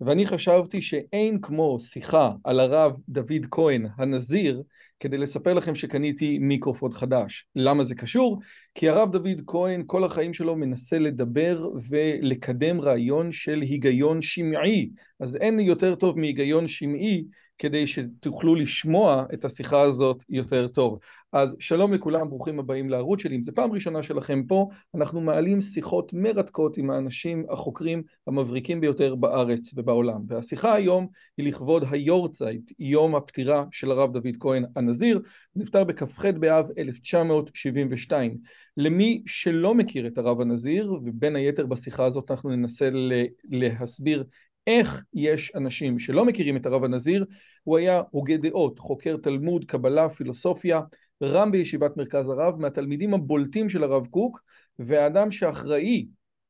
ואני חשבתי שאין כמו שיחה על הרב דוד כהן, הנזיר, כדי לספר לכם שקניתי מיקרופון חדש. למה זה קשור? כי הרב דוד כהן כל החיים שלו מנסה לדבר ולקדם רעיון של היגיון שמעי. אז אין יותר טוב מהיגיון שמעי כדי שתוכלו לשמוע את השיחה הזאת יותר טוב. אז שלום לכולם, ברוכים הבאים לערוץ שלי. אם זו פעם ראשונה שלכם פה, אנחנו מעלים שיחות מרתקות עם האנשים החוקרים המבריקים ביותר בארץ ובעולם. והשיחה היום היא לכבוד היורצייט, יום הפטירה של הרב דוד כהן הנזיר, נפטר בכ"ח באב 1972. למי שלא מכיר את הרב הנזיר, ובין היתר בשיחה הזאת אנחנו ננסה להסביר איך יש אנשים שלא מכירים את הרב הנזיר, הוא היה הוגה דעות, חוקר תלמוד, קבלה, פילוסופיה, רם בישיבת מרכז הרב, מהתלמידים הבולטים של הרב קוק, והאדם שאחראי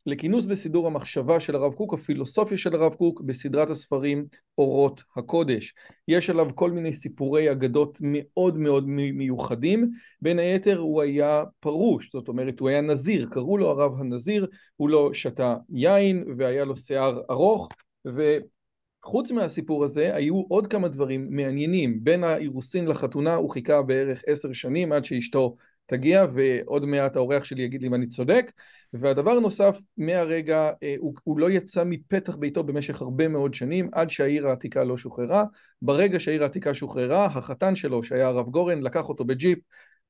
לכינוס וסידור המחשבה של הרב קוק, הפילוסופיה של הרב קוק, בסדרת הספרים אורות הקודש. יש עליו כל מיני סיפורי אגדות מאוד מאוד מיוחדים, בין היתר הוא היה פרוש, זאת אומרת הוא היה נזיר, קראו לו הרב הנזיר, הוא לא שתה יין והיה לו שיער ארוך, וחוץ מהסיפור הזה היו עוד כמה דברים מעניינים, בין האירוסין לחתונה הוא חיכה בערך עשר שנים עד שאשתו תגיע ועוד מעט האורח שלי יגיד לי אם אני צודק. והדבר נוסף מהרגע הוא, הוא לא יצא מפתח ביתו במשך הרבה מאוד שנים עד שהעיר העתיקה לא שוחררה. ברגע שהעיר העתיקה שוחררה החתן שלו שהיה הרב גורן לקח אותו בג'יפ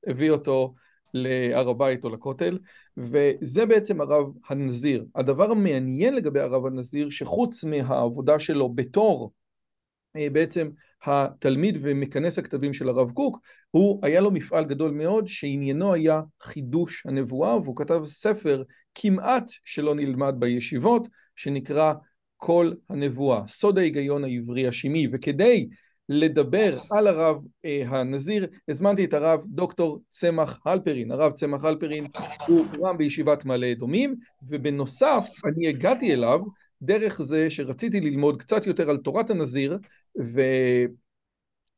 הביא אותו להר הבית או לכותל, וזה בעצם הרב הנזיר. הדבר המעניין לגבי הרב הנזיר, שחוץ מהעבודה שלו בתור אה, בעצם התלמיד ומכנס הכתבים של הרב קוק, הוא, היה לו מפעל גדול מאוד שעניינו היה חידוש הנבואה, והוא כתב ספר כמעט שלא נלמד בישיבות, שנקרא כל הנבואה, סוד ההיגיון העברי השמי, וכדי לדבר על הרב אה, הנזיר, הזמנתי את הרב דוקטור צמח הלפרין. הרב צמח הלפרין הוא רם בישיבת מעלה אדומים, ובנוסף אני הגעתי אליו דרך זה שרציתי ללמוד קצת יותר על תורת הנזיר, ו...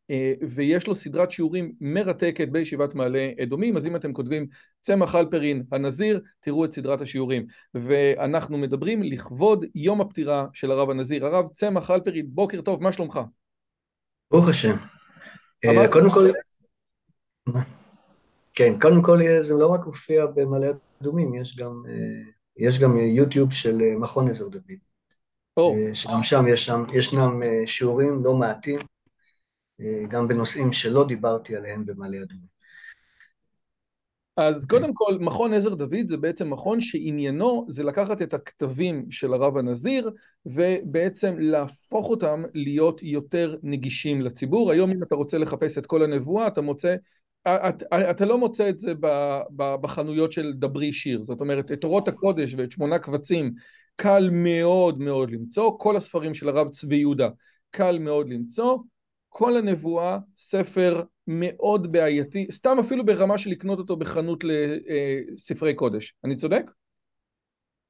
אה, ויש לו סדרת שיעורים מרתקת בישיבת מעלה אדומים, אז אם אתם כותבים צמח הלפרין הנזיר, תראו את סדרת השיעורים. ואנחנו מדברים לכבוד יום הפטירה של הרב הנזיר. הרב צמח הלפרין, בוקר טוב, מה שלומך? ברוך השם. אה, קודם כל, כן, קודם כל זה לא רק מופיע במעלה אדומים, יש גם, אה, יש גם יוטיוב של אה, מכון עזר דוד. Oh. שגם שם יש שם, ישנם שיעורים לא מעטים, גם בנושאים שלא דיברתי עליהם במעלה אדומים. אז קודם כל, מכון עזר דוד זה בעצם מכון שעניינו זה לקחת את הכתבים של הרב הנזיר ובעצם להפוך אותם להיות יותר נגישים לציבור. היום אם אתה רוצה לחפש את כל הנבואה, אתה מוצא, אתה, אתה לא מוצא את זה בחנויות של דברי שיר. זאת אומרת, את אורות הקודש ואת שמונה קבצים קל מאוד מאוד למצוא, כל הספרים של הרב צבי יהודה קל מאוד למצוא, כל הנבואה ספר מאוד בעייתי, סתם אפילו ברמה של לקנות אותו בחנות לספרי קודש. אני צודק?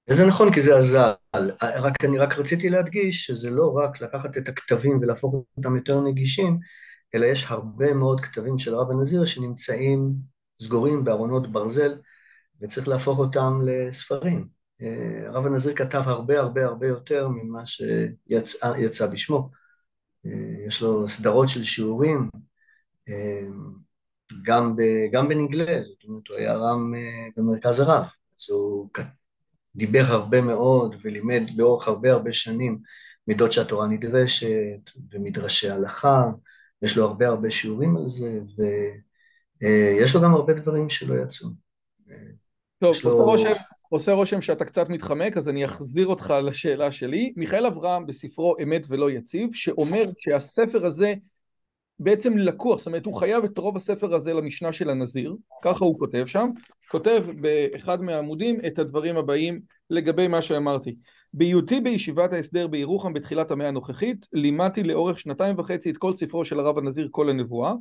זה נכון, כי זה עזר. רק, אני רק רציתי להדגיש שזה לא רק לקחת את הכתבים ולהפוך אותם יותר נגישים, אלא יש הרבה מאוד כתבים של הרב הנזיר שנמצאים סגורים בארונות ברזל, וצריך להפוך אותם לספרים. אה, הרב הנזיר כתב הרבה הרבה הרבה יותר ממה שיצא בשמו. אה, יש לו סדרות של שיעורים, אה, גם, ב, גם בנגלה, זאת אומרת, הוא היה רם אה, במרכז הרב, אז הוא דיבר הרבה מאוד ולימד לאורך הרבה הרבה שנים מידות שהתורה נדרשת ומדרשי הלכה, יש לו הרבה הרבה שיעורים על זה, ויש לו גם הרבה דברים שלא יצאו. טוב, לו... עושה רושם שאתה קצת מתחמק, אז אני אחזיר אותך לשאלה שלי. מיכאל אברהם בספרו אמת ולא יציב, שאומר שהספר הזה בעצם לקוח, זאת אומרת, הוא חייב את רוב הספר הזה למשנה של הנזיר, ככה הוא כותב שם, כותב באחד מהעמודים את הדברים הבאים לגבי מה שאמרתי. בהיותי בישיבת ההסדר בירוחם בתחילת המאה הנוכחית, לימדתי לאורך שנתיים וחצי את כל ספרו של הרב הנזיר כל הנבואה.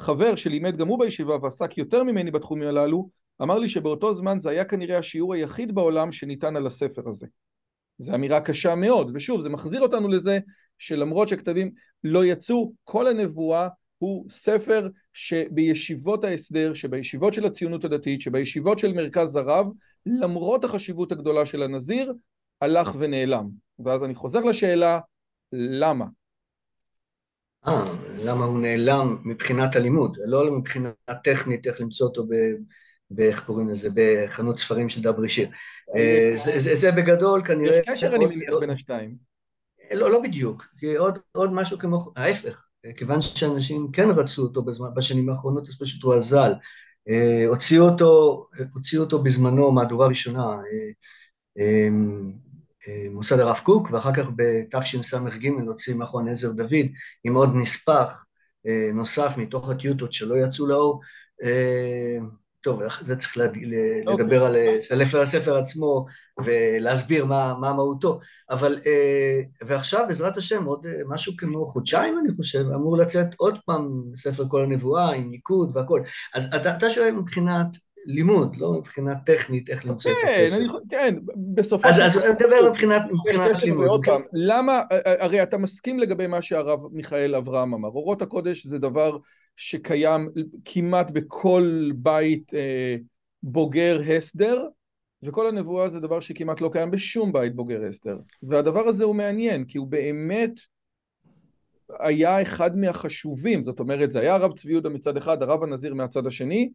חבר שלימד גם הוא בישיבה ועסק יותר ממני בתחומים הללו, אמר לי שבאותו זמן זה היה כנראה השיעור היחיד בעולם שניתן על הספר הזה. זו אמירה קשה מאוד, ושוב, זה מחזיר אותנו לזה שלמרות שכתבים לא יצאו, כל הנבואה הוא ספר שבישיבות ההסדר, שבישיבות של הציונות הדתית, שבישיבות של מרכז הרב, למרות החשיבות הגדולה של הנזיר, הלך ונעלם. ואז אני חוזר לשאלה, למה? אה, למה הוא נעלם מבחינת הלימוד, לא מבחינה טכנית איך למצוא אותו ב... באיך קוראים לזה, בחנות ספרים של דברי שיר. אה, זה בגדול כנראה... יש קשר אני מניח בין השתיים. לא, לא בדיוק, כי עוד, עוד משהו כמו, ההפך, כיוון שאנשים כן רצו אותו בזמן, בשנים האחרונות, אז פשוט הוא אזל. אה, הוציאו אותו, הוציאו אותו בזמנו מהדורה ראשונה, אה, מוסד הרב קוק, ואחר כך בתשס"ג הוציא מכון עזר דוד עם עוד נספח נוסף מתוך הטיוטות שלא יצאו לאור. טוב, זה צריך okay. אוקיי. לדבר על ספר הספר עצמו ולהסביר מה, מה מהותו, אבל אה, ועכשיו בעזרת השם עוד אה, משהו כמו חודשיים אני חושב, אמור לצאת עוד פעם ספר כל הנבואה עם ניקוד והכל, אז אתה, אתה שואל מבחינת לימוד, לא מבחינה טכנית איך למצוא את כן, הספר. אני, כן, בסופו של דבר. אז אני מדבר מבחינת, מבחינת לימוד. פעם, למה, הרי אתה מסכים לגבי מה שהרב מיכאל אברהם אמר, אורות הקודש זה דבר שקיים כמעט בכל בית אה, בוגר הסדר, וכל הנבואה זה דבר שכמעט לא קיים בשום בית בוגר הסדר. והדבר הזה הוא מעניין, כי הוא באמת היה אחד מהחשובים, זאת אומרת, זה היה הרב צבי יהודה מצד אחד, הרב הנזיר מהצד השני,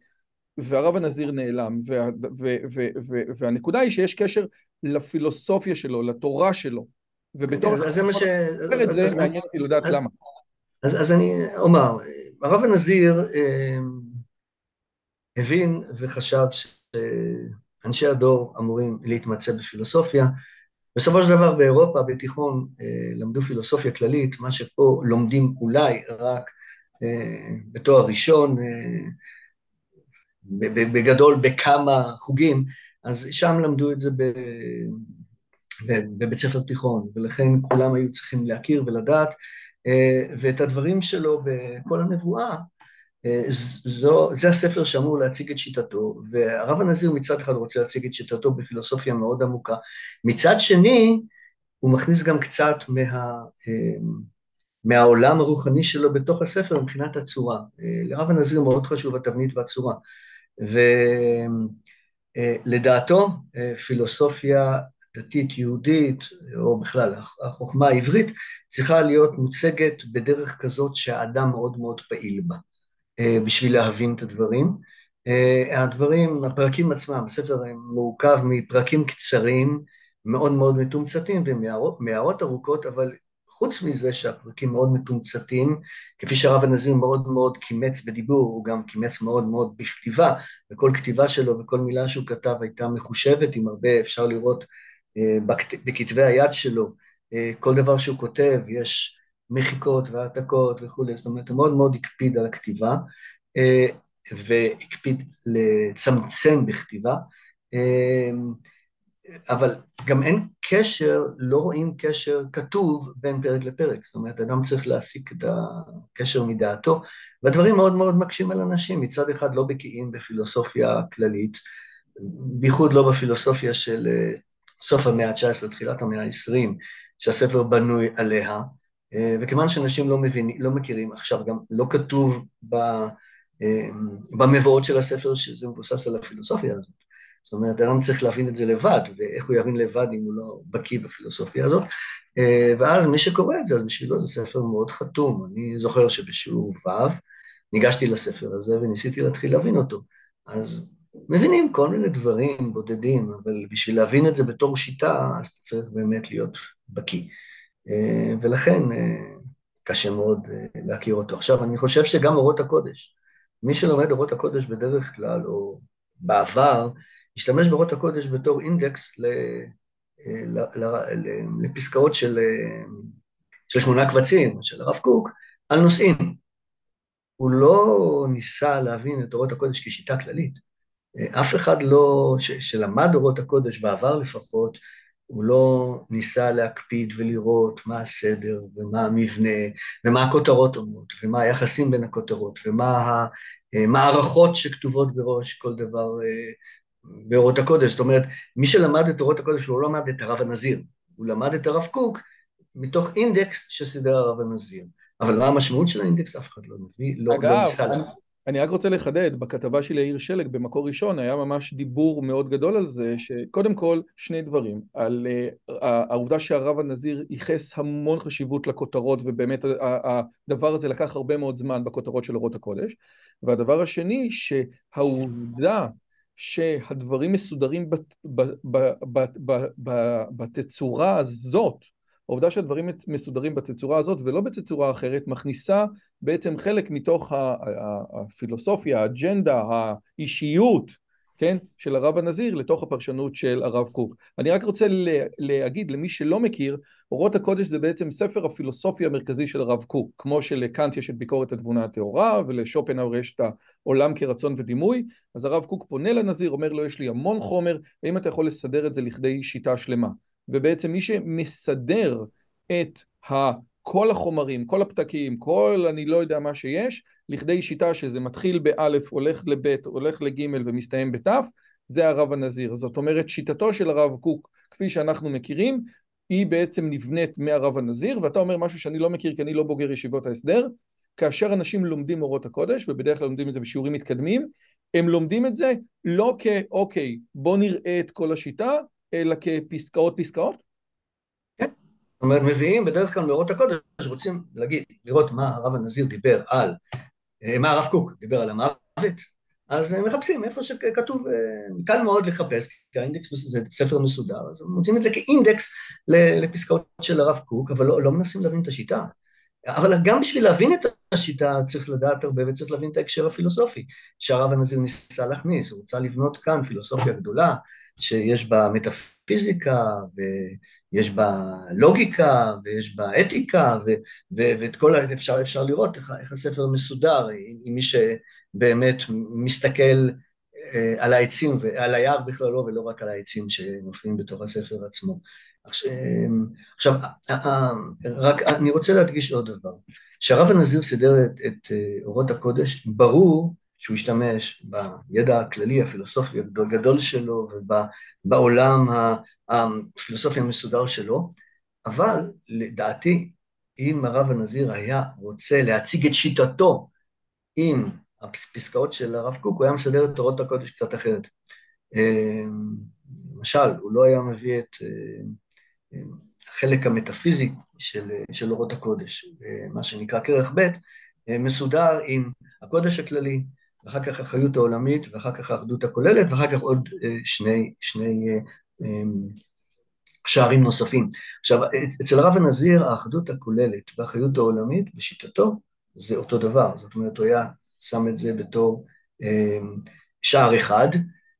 והרב הנזיר נעלם. וה, ו, ו, ו, והנקודה היא שיש קשר לפילוסופיה שלו, לתורה שלו. ובתור... אז זה מה ש... זה מעניין אותי לדעת למה. אז אני אומר, הרב הנזיר אה, הבין וחשב שאנשי הדור אמורים להתמצא בפילוסופיה. בסופו של דבר באירופה, בתיכון, אה, למדו פילוסופיה כללית, מה שפה לומדים אולי רק אה, בתואר ראשון, בגדול בכמה חוגים, אז שם למדו את זה בבית ספר תיכון, ולכן כולם היו צריכים להכיר ולדעת אה, ואת הדברים שלו בכל הנבואה, אה, זו, זה הספר שאמור להציג את שיטתו, והרב הנזיר מצד אחד רוצה להציג את שיטתו בפילוסופיה מאוד עמוקה, מצד שני הוא מכניס גם קצת מה, אה, מהעולם הרוחני שלו בתוך הספר מבחינת הצורה. לרב הנזיר מאוד חשוב התבנית והצורה, ולדעתו פילוסופיה דתית יהודית, או בכלל החוכמה העברית, צריכה להיות מוצגת בדרך כזאת שהאדם מאוד מאוד פעיל בה, אה, בשביל להבין את הדברים. אה, הדברים, הפרקים עצמם, הספר מורכב מפרקים קצרים, מאוד מאוד מתומצתים ומהערות ארוכות, אבל חוץ מזה שהפרקים מאוד מתומצתים, כפי שהרב הנזיר מאוד מאוד קימץ בדיבור, הוא גם קימץ מאוד מאוד בכתיבה, וכל כתיבה שלו וכל מילה שהוא כתב הייתה מחושבת עם הרבה, אפשר לראות בכתבי היד שלו, אה, כל דבר שהוא כותב, יש מחיקות והעתקות וכולי, זאת אומרת, הוא מאוד מאוד הקפיד על הכתיבה, אה, והקפיד לצמצם בכתיבה, אה, אבל גם אין קשר, לא רואים קשר כתוב בין פרק לפרק, זאת אומרת, אדם צריך להסיק את הקשר מדעתו, והדברים מאוד מאוד מקשים על אנשים, מצד אחד לא בקיאים בפילוסופיה כללית, בייחוד לא בפילוסופיה של סוף המאה ה-19, תחילת המאה ה-20, שהספר בנוי עליה, אה, וכיוון שאנשים לא מבינים, לא מכירים, עכשיו גם לא כתוב ב, אה, במבואות של הספר שזה מבוסס על הפילוסופיה הזאת. זאת אומרת, אדם צריך להבין את זה לבד, ואיך הוא יבין לבד אם הוא לא בקיא בפילוסופיה הזאת. אה, ואז מי שקורא את זה, אז בשבילו זה ספר מאוד חתום. אני זוכר שבשיעור ו' ניגשתי לספר הזה וניסיתי להתחיל להבין אותו. אז מבינים כל מיני דברים בודדים, אבל בשביל להבין את זה בתור שיטה, אז אתה צריך באמת להיות בקיא. אה, ולכן אה, קשה מאוד אה, להכיר אותו. עכשיו, אני חושב שגם אורות הקודש, מי שלומד אורות הקודש בדרך כלל, או בעבר, השתמש באורות הקודש בתור אינדקס לפסקאות של, של שמונה קבצים, של הרב קוק, על נושאים. הוא לא ניסה להבין את אורות הקודש כשיטה כללית. אף אחד לא, ש, שלמד אורות הקודש בעבר לפחות, הוא לא ניסה להקפיד ולראות מה הסדר ומה המבנה ומה הכותרות אומרות ומה היחסים בין הכותרות ומה המערכות שכתובות בראש כל דבר אה, באורות הקודש. זאת אומרת, מי שלמד את אורות הקודש הוא לא למד את הרב הנזיר, הוא למד את הרב קוק מתוך אינדקס שסידר הרב הנזיר. אבל מה המשמעות של האינדקס אף אחד לא מביא, לא, אגב, לא ניסה לה... אני רק רוצה לחדד, בכתבה של יאיר שלג במקור ראשון היה ממש דיבור מאוד גדול על זה, שקודם כל שני דברים, על uh, העובדה שהרב הנזיר ייחס המון חשיבות לכותרות ובאמת הדבר הזה לקח הרבה מאוד זמן בכותרות של אורות הקודש, והדבר השני שהעובדה שהדברים מסודרים בת, ב, ב, ב, ב, ב, בתצורה הזאת העובדה שהדברים מסודרים בתצורה הזאת ולא בתצורה אחרת מכניסה בעצם חלק מתוך הפילוסופיה, האג'נדה, האישיות, כן, של הרב הנזיר לתוך הפרשנות של הרב קוק. אני רק רוצה להגיד למי שלא מכיר, אורות הקודש זה בעצם ספר הפילוסופיה המרכזי של הרב קוק, כמו שלקאנט יש את ביקורת התבונה הטהורה ולשופנהאואר יש את העולם כרצון ודימוי, אז הרב קוק פונה לנזיר, אומר לו יש לי המון חומר, האם אתה יכול לסדר את זה לכדי שיטה שלמה? ובעצם מי שמסדר את כל החומרים, כל הפתקים, כל אני לא יודע מה שיש, לכדי שיטה שזה מתחיל באלף, הולך לבית, הולך לגימל ומסתיים בתף, זה הרב הנזיר. זאת אומרת, שיטתו של הרב קוק, כפי שאנחנו מכירים, היא בעצם נבנית מהרב הנזיר, ואתה אומר משהו שאני לא מכיר כי אני לא בוגר ישיבות ההסדר, כאשר אנשים לומדים אורות הקודש, ובדרך כלל לומדים את זה בשיעורים מתקדמים, הם לומדים את זה לא כאוקיי, בוא נראה את כל השיטה, אלא כפסקאות פסקאות? כן, זאת אומרת מביאים בדרך כלל מאורות הקודש, רוצים להגיד, לראות מה הרב הנזיר דיבר על, אה, מה הרב קוק דיבר על המוות, אז מחפשים איפה שכתוב, אה, קל מאוד לחפש, כי האינדקס זה ספר מסודר, אז מוצאים את זה כאינדקס לפסקאות של הרב קוק, אבל לא, לא מנסים להבין את השיטה. אבל גם בשביל להבין את השיטה צריך לדעת הרבה וצריך להבין את ההקשר הפילוסופי שהרב הנזיר ניסה להכניס, הוא רוצה לבנות כאן פילוסופיה גדולה שיש בה מטאפיזיקה ויש בה לוגיקה ויש בה אתיקה ו, ו, ואת כל ה... אפשר, אפשר לראות איך, איך הספר מסודר עם מי שבאמת מסתכל אה, על העצים ועל היער בכללו ולא רק על העצים שמופיעים בתוך הספר עצמו. עכשיו, רק אני רוצה להדגיש עוד דבר, כשהרב הנזיר סידר את, את אה, אורות הקודש, ברור שהוא השתמש בידע הכללי הפילוסופי הגדול שלו ובעולם הפילוסופי המסודר שלו, אבל לדעתי אם הרב הנזיר היה רוצה להציג את שיטתו עם הפסקאות של הרב קוק, הוא היה מסדר את תורות הקודש קצת אחרת. אמ, למשל, הוא לא היה מביא את אמ, החלק המטאפיזי של, של אורות הקודש, מה שנקרא כרך ב', מסודר עם הקודש הכללי, ואחר כך החיות העולמית, ואחר כך האחדות הכוללת, ואחר כך עוד אה, שני, שני אה, אמ, שערים נוספים. עכשיו, אצל הרב הנזיר האחדות הכוללת והחיות העולמית, בשיטתו, זה אותו דבר. זאת אומרת, הוא היה שם את זה בתור אמ, שער אחד,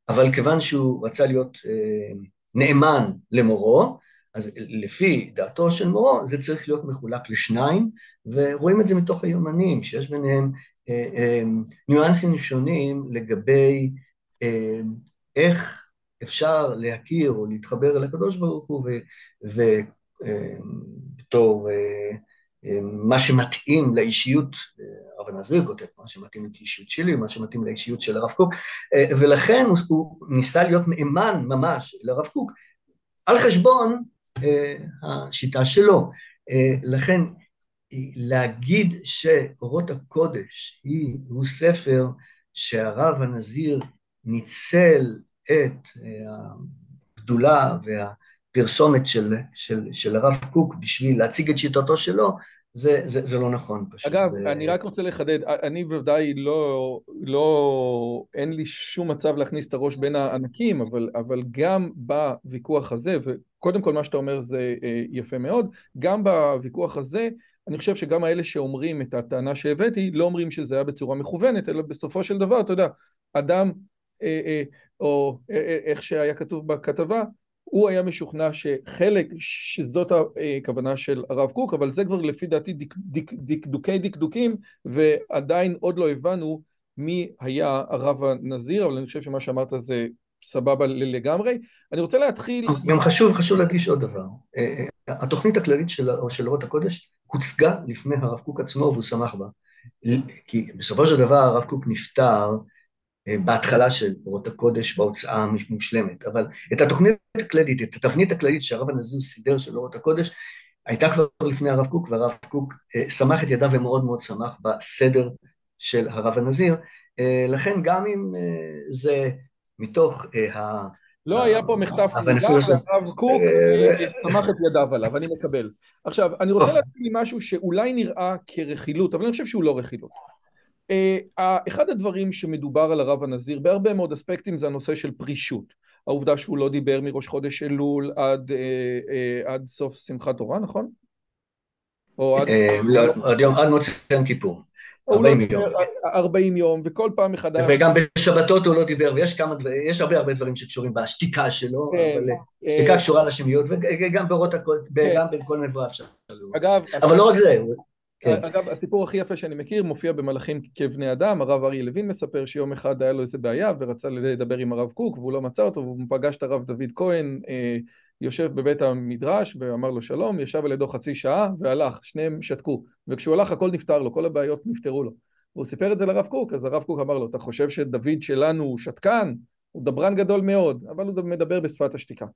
אבל כיוון שהוא רצה להיות אמ, נאמן למורו, אז לפי דעתו של מורו, זה צריך להיות מחולק לשניים, ורואים את זה מתוך היומנים, שיש ביניהם אה, אה, ניואנסים שונים לגבי אה, איך אפשר להכיר או להתחבר אל הקדוש ברוך הוא ובתור מה שמתאים לאישיות, הרב הנזיר כותב, מה שמתאים לאישיות שלי, מה שמתאים לאישיות של הרב קוק, ולכן הוא ניסה להיות נאמן ממש לרב קוק על חשבון השיטה שלו. לכן להגיד שאורות הקודש היא, הוא ספר שהרב הנזיר ניצל את אה, הגדולה והפרסומת של, של, של הרב קוק בשביל להציג את שיטתו שלו, זה, זה, זה לא נכון פשוט. אגב, זה... אני רק רוצה לחדד, אני בוודאי לא, לא, אין לי שום מצב להכניס את הראש בין הענקים, אבל, אבל גם בוויכוח הזה, וקודם כל מה שאתה אומר זה אה, יפה מאוד, גם בוויכוח הזה, אני חושב שגם האלה שאומרים את הטענה שהבאתי, לא אומרים שזה היה בצורה מכוונת, אלא בסופו של דבר, אתה יודע, אדם, אה, אה, או איך שהיה כתוב בכתבה, הוא היה משוכנע שחלק, שזאת הכוונה של הרב קוק, אבל זה כבר לפי דעתי דקדוקי דקדוקים, ועדיין עוד לא הבנו מי היה הרב הנזיר, אבל אני חושב שמה שאמרת זה סבבה לגמרי. אני רוצה להתחיל... גם חשוב, חשוב להדגיש עוד דבר. התוכנית הכללית של אורות הקודש הוצגה לפני הרב קוק עצמו והוא שמח בה. כי בסופו של דבר הרב קוק נפטר בהתחלה של אורות הקודש בהוצאה המושלמת, אבל את התוכנית הכללית, את התבנית הכללית שהרב הנזיר סידר של אורות הקודש, הייתה כבר לפני הרב קוק, והרב קוק שמח את ידיו ומאוד מאוד שמח בסדר של הרב הנזיר, לכן גם אם זה מתוך ה... לא היה פה מחטף מידע, הרב קוק שמח את ידיו עליו, אני מקבל. עכשיו, אני רוצה להתחיל עם משהו שאולי נראה כרכילות, אבל אני חושב שהוא לא רכילות. אחד הדברים שמדובר על הרב הנזיר בהרבה מאוד אספקטים זה הנושא של פרישות. העובדה שהוא לא דיבר מראש חודש אלול עד סוף שמחת תורה, נכון? עד מוצאי יום כיפור. 40 יום. 40 יום, וכל פעם מחדש... וגם בשבתות הוא לא דיבר, ויש כמה יש הרבה הרבה דברים שקשורים בשתיקה שלו, אבל שתיקה קשורה לשמיות, וגם באורות הכל, גם בין כל נבואה אפשר. אגב... אבל לא רק זה. אגב, הסיפור הכי יפה שאני מכיר מופיע במלאכים כבני אדם, הרב אריה לוין מספר שיום אחד היה לו איזה בעיה ורצה לדבר עם הרב קוק והוא לא מצא אותו והוא פגש את הרב דוד כהן יושב בבית המדרש ואמר לו שלום, ישב על ידו חצי שעה והלך, שניהם שתקו וכשהוא הלך הכל נפתר לו, כל הבעיות נפתרו לו והוא סיפר את זה לרב קוק, אז הרב קוק אמר לו, אתה חושב שדוד שלנו הוא שתקן? הוא דברן גדול מאוד, אבל הוא מדבר בשפת השתיקה.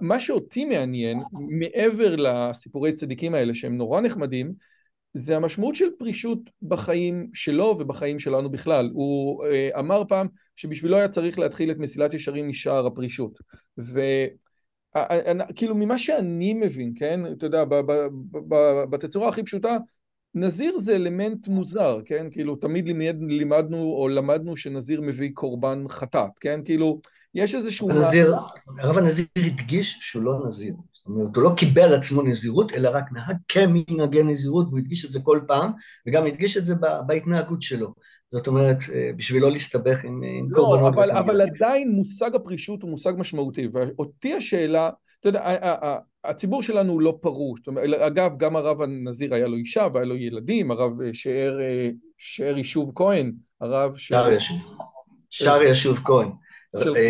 מה שאותי מעניין, מעבר לסיפורי צדיקים האלה שהם נורא נחמדים, זה המשמעות של פרישות בחיים שלו ובחיים שלנו בכלל. הוא אמר פעם שבשבילו היה צריך להתחיל את מסילת ישרים משער הפרישות. וכאילו ממה שאני מבין, כן, אתה יודע, בתצורה הכי פשוטה, נזיר זה אלמנט מוזר, כן? כאילו תמיד לימדנו או למדנו שנזיר מביא קורבן חטאת, כן? כאילו יש איזשהו... הנזיר, הרב הנזיר הדגיש שהוא לא נזיר. זאת אומרת, הוא לא קיבל על עצמו נזירות, אלא רק נהג כמנהגי נזירות, והוא הדגיש את זה כל פעם, וגם הדגיש את זה בהתנהגות שלו. זאת אומרת, בשביל לא להסתבך עם, עם לא, קורבנות. אבל, אבל עדיין מושג הפרישות הוא מושג משמעותי, ואותי השאלה, אתה יודע, הציבור שלנו הוא לא פרוש. אגב, גם הרב הנזיר היה לו אישה והיה לו ילדים, הרב שאר, שאר יישוב כהן, הרב ש... שער יישוב. שער יישוב כהן.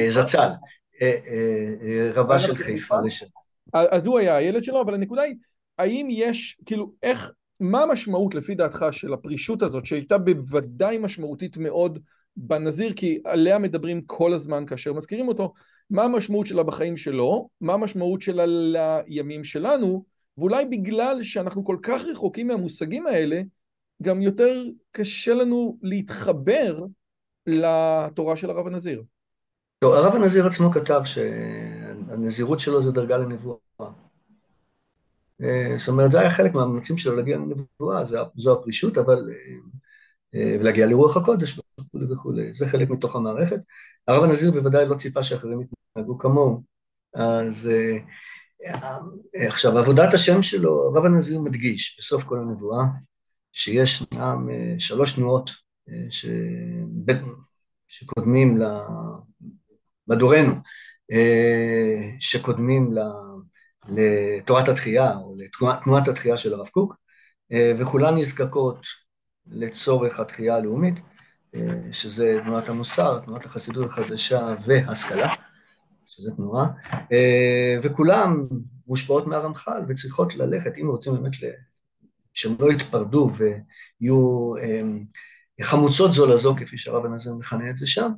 זצ"ל, רבה של חיפה לשם. אז הוא היה הילד שלו, אבל הנקודה היא, האם יש, כאילו, איך, מה המשמעות לפי דעתך של הפרישות הזאת, שהייתה בוודאי משמעותית מאוד בנזיר, כי עליה מדברים כל הזמן כאשר מזכירים אותו, מה המשמעות שלה בחיים שלו, מה המשמעות שלה לימים שלנו, ואולי בגלל שאנחנו כל כך רחוקים מהמושגים האלה, גם יותר קשה לנו להתחבר לתורה של הרב הנזיר. טוב, הרב הנזיר עצמו כתב שהנזירות שלו זה דרגה לנבואה. זאת אומרת, זה היה חלק מהמאמצים שלו להגיע לנבואה, זו הפרישות, אבל... ולהגיע לרוח הקודש וכולי וכולי, זה חלק מתוך המערכת. הרב הנזיר בוודאי לא ציפה שאחרים יתנהגו כמוהו. אז עכשיו, עבודת השם שלו, הרב הנזיר מדגיש בסוף כל הנבואה, שישנם שלוש תנועות ש... שקודמים בדורנו, שקודמים לתורת התחייה, או לתנועת התחייה של הרב קוק, וכולן נזקקות לצורך התחייה הלאומית, שזה תנועת המוסר, תנועת החסידות החדשה והשכלה, שזה תנועה, וכולם מושפעות מהרמח"ל וצריכות ללכת, אם רוצים באמת שהם לא יתפרדו ויהיו חמוצות זו לזו, כפי שהרב הנזיר מכנה את זה שם,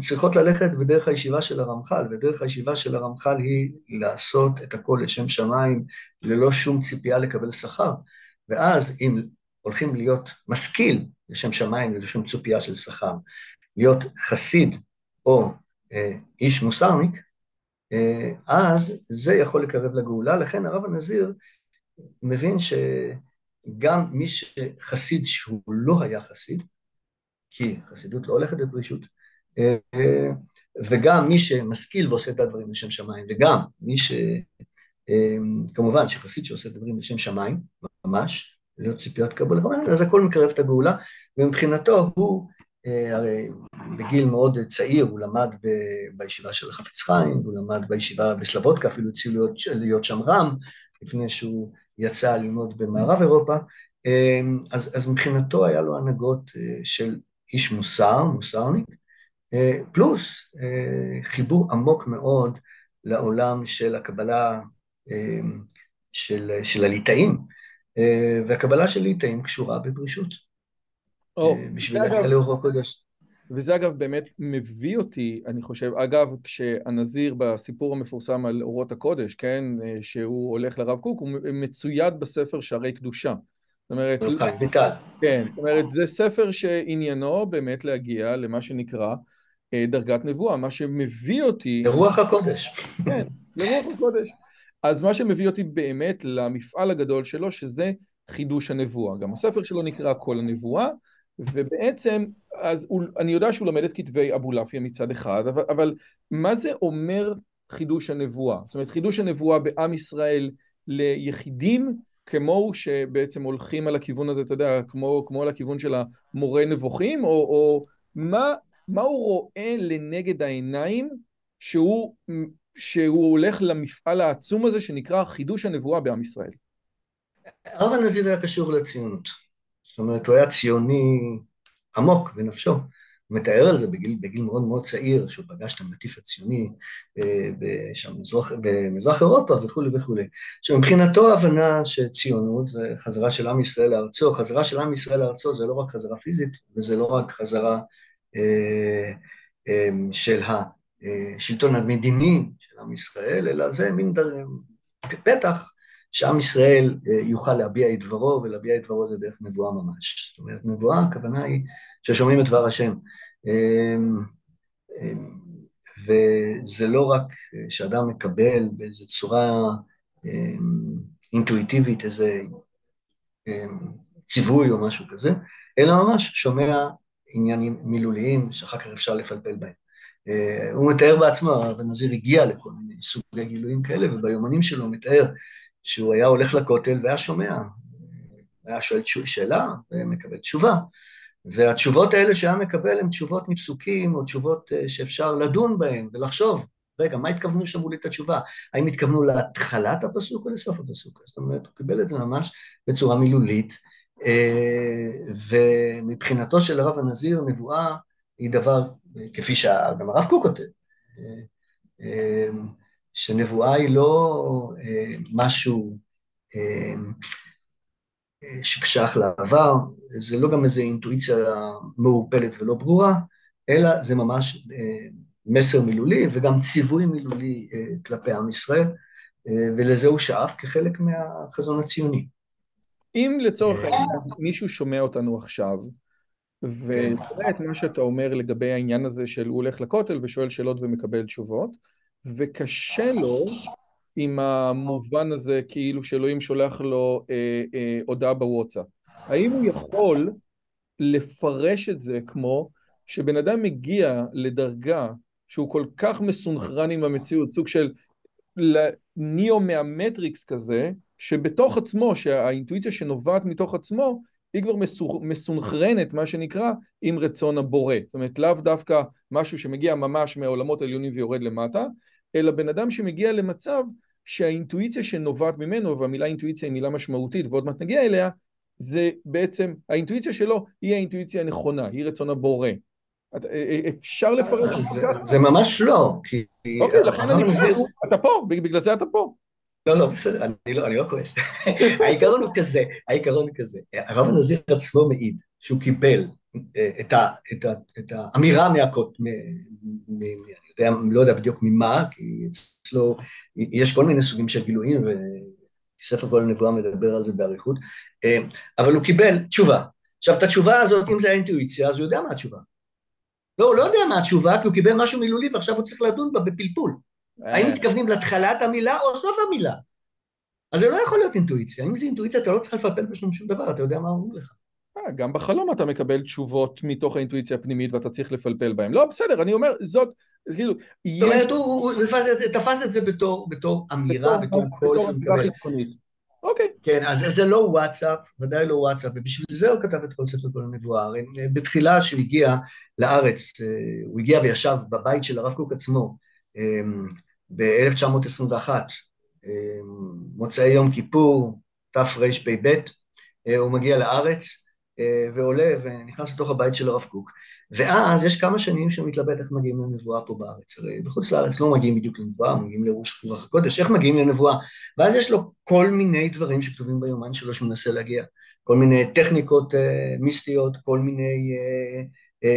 צריכות ללכת בדרך הישיבה של הרמח"ל, ודרך הישיבה של הרמח"ל היא לעשות את הכל לשם שמיים, ללא שום ציפייה לקבל שכר. ואז אם הולכים להיות משכיל לשם שמיים ולשם ציפייה של שכר, להיות חסיד או אה, איש מוסרניק, אה, אז זה יכול לקרב לגאולה. לכן הרב הנזיר מבין ש... גם מי שחסיד שהוא לא היה חסיד, כי חסידות לא הולכת בפרישות, וגם מי שמשכיל ועושה את הדברים לשם שמיים, וגם מי ש... כמובן שחסיד שעושה את הדברים לשם שמיים, ממש, להיות ציפיות קבול, אז הכל מקרב את הגאולה, ומבחינתו הוא הרי בגיל מאוד צעיר הוא למד בישיבה של החפץ חיים, והוא למד בישיבה בסלבודקה, אפילו הציעו להיות שם רם, לפני שהוא יצא ללמוד במערב אירופה, אז, אז מבחינתו היה לו הנהגות של איש מוסר, מוסרניק, פלוס חיבור עמוק מאוד לעולם של הקבלה של, של הליטאים, והקבלה של ליטאים קשורה בברישות. אה, בשביל להגיע לאורך הקודש. וזה אגב באמת מביא אותי, אני חושב, אגב, כשהנזיר בסיפור המפורסם על אורות הקודש, כן, אה, שהוא הולך לרב קוק, הוא מצויד בספר שערי קדושה. זאת אומרת... כן, זאת אומרת, זה ספר שעניינו באמת להגיע למה שנקרא אה, דרגת נבואה, מה שמביא אותי... לרוח הקודש. כן, לרוח הקודש. אז מה שמביא אותי באמת למפעל הגדול שלו, שזה חידוש הנבואה. גם הספר שלו נקרא כל הנבואה, ובעצם, אז הוא, אני יודע שהוא לומד את כתבי אבולעפיה מצד אחד, אבל, אבל מה זה אומר חידוש הנבואה? זאת אומרת, חידוש הנבואה בעם ישראל ליחידים כמוהו שבעצם הולכים על הכיוון הזה, אתה יודע, כמו, כמו על הכיוון של המורה נבוכים, או, או מה, מה הוא רואה לנגד העיניים שהוא, שהוא הולך למפעל העצום הזה שנקרא חידוש הנבואה בעם ישראל? הרב הנזיר היה קשור לציונות. זאת אומרת, הוא היה ציוני עמוק בנפשו. הוא מתאר על זה בגיל, בגיל מאוד מאוד צעיר, שהוא פגש את המטיף הציוני אה, שם במזרח, במזרח אירופה וכולי וכולי. עכשיו מבחינתו ההבנה שציונות זה חזרה של עם ישראל לארצו, חזרה של עם ישראל לארצו זה לא רק חזרה פיזית, וזה לא רק חזרה אה, אה, של השלטון המדיני של עם ישראל, אלא זה מין דר... פתח שעם ישראל אה, יוכל להביע את דברו, ולהביע את דברו זה דרך נבואה ממש. זאת אומרת, נבואה, הכוונה היא ששומעים את דבר השם. אמ, אמ, וזה לא רק שאדם מקבל באיזו צורה אמ, אינטואיטיבית איזה ציווי או משהו כזה, אלא ממש שומע עניינים מילוליים שאחר כך אפשר לפלפל בהם. אה, הוא מתאר בעצמו, הרב הנזיר הגיע לכל מיני סוגי גילויים כאלה, וביומנים שלו הוא מתאר שהוא היה הולך לכותל והיה שומע, היה שואל שאלה ומקבל תשובה, והתשובות האלה שהיה מקבל הן תשובות מפסוקים או תשובות אה, שאפשר לדון בהן ולחשוב, רגע, מה התכוונו שאמרו לי את התשובה? האם התכוונו להתחלת הפסוק או לסוף הפסוק? זאת אומרת, הוא קיבל את זה ממש בצורה מילולית, אה, ומבחינתו של הרב הנזיר, נבואה היא דבר, כפי שגם הרב קוק כותב, אה, שנבואה היא לא אה, משהו אה, אה, שקשח לעבר, זה לא גם איזו אינטואיציה מעורפלת ולא ברורה, אלא זה ממש אה, מסר מילולי וגם ציווי מילולי אה, כלפי עם ישראל, אה, ולזה הוא שאף כחלק מהחזון הציוני. אם לצורך העניין מישהו שומע אותנו עכשיו, וקורא את מה שאתה אומר לגבי העניין הזה של הוא הולך לכותל ושואל שאלות ומקבל תשובות, וקשה לו עם המובן הזה כאילו שאלוהים שולח לו אה, אה, הודעה בוואטסאפ. האם הוא יכול לפרש את זה כמו שבן אדם מגיע לדרגה שהוא כל כך מסונכרן עם המציאות, סוג של ניאו מהמטריקס כזה, שבתוך עצמו, שהאינטואיציה שנובעת מתוך עצמו, היא כבר מסונכרנת, מה שנקרא, עם רצון הבורא. זאת אומרת, לאו דווקא משהו שמגיע ממש מהעולמות העליונים ויורד למטה, אלא בן אדם שמגיע למצב שהאינטואיציה שנובעת ממנו, והמילה אינטואיציה היא מילה משמעותית ועוד מעט נגיע אליה, זה בעצם, האינטואיציה שלו היא האינטואיציה הנכונה, היא רצון הבורא. אה, אה, אפשר לפרש את זה ככה? זה ממש לא, כי... אוקיי, לכן אני אתה פה, בגלל זה אתה פה. לא, לא, בסדר, אני לא, לא כועס. העיקרון הוא כזה, העיקרון הוא כזה. הרב הנזיר עצמו מעיד שהוא קיבל אה, את, האמירה מהקוט, מ, מ, אני לא יודע בדיוק ממה, כי אצלו יש כל מיני סוגים של גילויים, וספר כל הנבואה מדבר על זה באריכות, אה, אבל הוא קיבל תשובה. עכשיו, את התשובה הזאת, אם זה האינטואיציה, אז הוא יודע מה התשובה. לא, הוא לא יודע מה התשובה, כי הוא קיבל משהו מילולי ועכשיו הוא צריך לדון בה בפלפול. האם אה. מתכוונים להתחלת המילה או סוף המילה? אז זה לא יכול להיות אינטואיציה. אם זה אינטואיציה, אתה לא צריך לפלפל בשום שום דבר, אתה יודע מה אומרים לך. אה, גם בחלום אתה מקבל תשובות מתוך האינטואיציה הפנימית ואתה צריך לפלפל בהן. לא, בסדר, אני אומר, זאת, כאילו... זאת אומרת, הוא תפס את זה בתור אמירה, בתור קול שהוא מקבל. אוקיי. כן, אז זה לא וואטסאפ, ודאי לא וואטסאפ, ובשביל זה הוא כתב את כל ספר כל הנבואה. הרי בתחילה שהוא הגיע לארץ, הוא הגיע וישב בבית של הרב קוק עצמו ב-1921, מוצאי יום כיפור, תרפ"ב, הוא מגיע לארץ ועולה ונכנס לתוך הבית של הרב קוק. ואז יש כמה שנים שהוא מתלבט איך מגיעים לנבואה פה בארץ. הרי בחוץ לארץ לא מגיעים בדיוק לנבואה, מגיעים לראש רוח הקודש, איך מגיעים לנבואה? ואז יש לו כל מיני דברים שכתובים ביומן שלו שהוא מנסה להגיע, כל מיני טכניקות uh, מיסטיות, כל מיני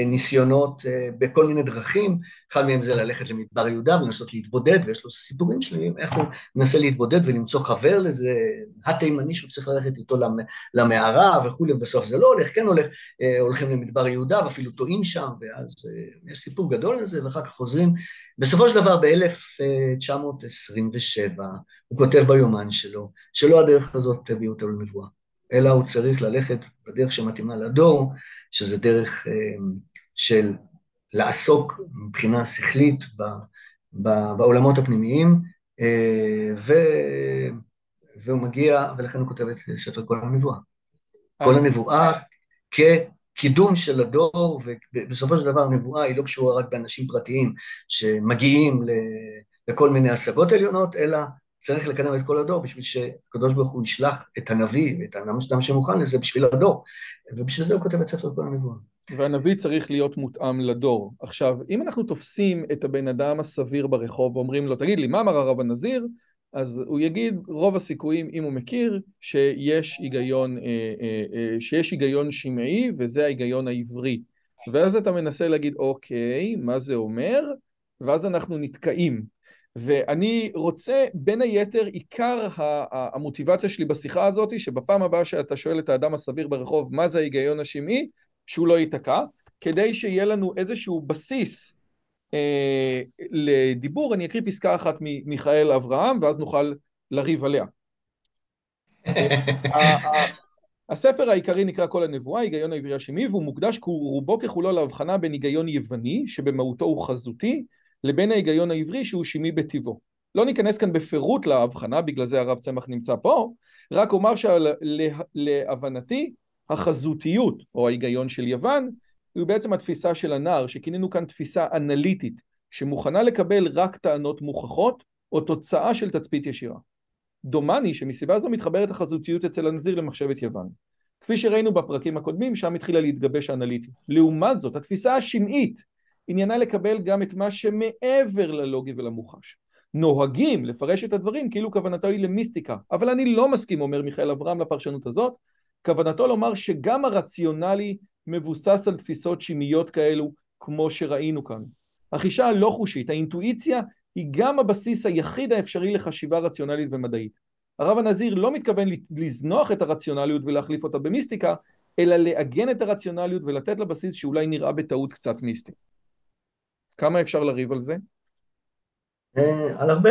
ניסיונות uh, בכל מיני דרכים, אחד מהם זה ללכת למדבר יהודה ולנסות להתבודד, ויש לו סיפורים שלמים איך הוא מנסה להתבודד ולמצוא חבר לזה, התימני שהוא צריך ללכת איתו למערה וכולי, ובסוף זה לא הולך, כן הולך, uh, הולכים למדבר יהודה ואפילו טועים שם, ואז יש סיפור גדול על זה, ואחר כך חוזרים. בסופו של דבר ב-1927 הוא כותב ביומן שלו, שלא הדרך הזאת תביא אותו לנבואה. אלא הוא צריך ללכת בדרך שמתאימה לדור, שזה דרך של לעסוק מבחינה שכלית בעולמות הפנימיים, ו... והוא מגיע, ולכן הוא כותב את ספר כל הנבואה. כל הנבואה כקידום של הדור, ובסופו של דבר הנבואה היא לא קשורה רק באנשים פרטיים שמגיעים לכל מיני השגות עליונות, אלא צריך לקדם את כל הדור בשביל שקדוש ברוך הוא ישלח את הנביא ואת האדם שמוכן לזה בשביל הדור, ובשביל זה הוא כותב את ספר כל הנבואה. והנביא צריך להיות מותאם לדור. עכשיו, אם אנחנו תופסים את הבן אדם הסביר ברחוב ואומרים לו, תגיד לי, מה אמר הרב הנזיר? אז הוא יגיד, רוב הסיכויים, אם הוא מכיר, שיש היגיון, אה, אה, אה, שיש היגיון שמעי וזה ההיגיון העברי. ואז אתה מנסה להגיד, אוקיי, מה זה אומר? ואז אנחנו נתקעים. ואני רוצה, בין היתר, עיקר המוטיבציה שלי בשיחה הזאת, שבפעם הבאה שאתה שואל את האדם הסביר ברחוב מה זה ההיגיון השמעי, שהוא לא ייתקע, כדי שיהיה לנו איזשהו בסיס אה, לדיבור, אני אקריא פסקה אחת ממיכאל אברהם, ואז נוכל לריב עליה. הספר העיקרי נקרא כל הנבואה, היגיון העברי השמי, והוא מוקדש רובו ככולו להבחנה בין היגיון יווני, שבמהותו הוא חזותי, לבין ההיגיון העברי שהוא שמי בטבעו. לא ניכנס כאן בפירוט להבחנה, בגלל זה הרב צמח נמצא פה, רק אומר שלהבנתי החזותיות, או ההיגיון של יוון, הוא בעצם התפיסה של הנער, שכינינו כאן תפיסה אנליטית, שמוכנה לקבל רק טענות מוכחות, או תוצאה של תצפית ישירה. דומני שמסיבה זו מתחברת החזותיות אצל הנזיר למחשבת יוון. כפי שראינו בפרקים הקודמים, שם התחילה להתגבש האנליטית. לעומת זאת, התפיסה השמעית עניינה לקבל גם את מה שמעבר ללוגי ולמוחש. נוהגים לפרש את הדברים כאילו כוונתו היא למיסטיקה, אבל אני לא מסכים, אומר מיכאל אברהם לפרשנות הזאת, כוונתו לומר שגם הרציונלי מבוסס על תפיסות שמיות כאלו, כמו שראינו כאן. החישה הלא חושית, האינטואיציה, היא גם הבסיס היחיד האפשרי לחשיבה רציונלית ומדעית. הרב הנזיר לא מתכוון לזנוח את הרציונליות ולהחליף אותה במיסטיקה, אלא לעגן את הרציונליות ולתת לה בסיס שאולי נראה בטעות קצת מיסטי. כמה אפשר לריב על זה? אה, על הרבה,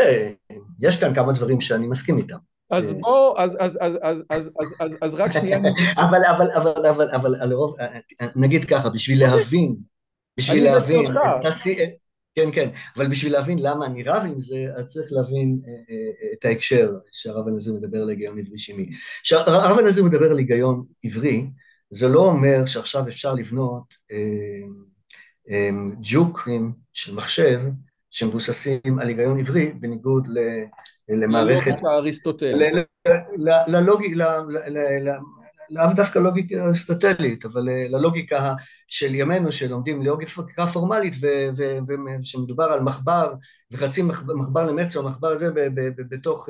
יש כאן כמה דברים שאני מסכים איתם. אז אה. בוא, אז, אז, אז, אז, אז, אז, אז אז רק שנייה. אבל, אבל, אבל, אבל, אבל, אבל, רוב, אה, נגיד ככה, בשביל להבין, בשביל להבין, כן, כן, אבל בשביל להבין למה אני רב עם זה, אז צריך להבין את ההקשר שהרב הנזיר מדבר על היגיון עברי שמי. כשהרב הנזיר מדבר על היגיון עברי, זה לא אומר שעכשיו אפשר לבנות אה, ג'וקים של מחשב שמבוססים על היגיון עברי בניגוד למערכת... ללוגיקה האריסטוטלית. לאו דווקא לוגיקה אריסטוטלית, אבל ללוגיקה של ימינו שלומדים לוגיקה פורמלית ושמדובר על מחבר וחצי מחבר למץ או מחבר הזה בתוך,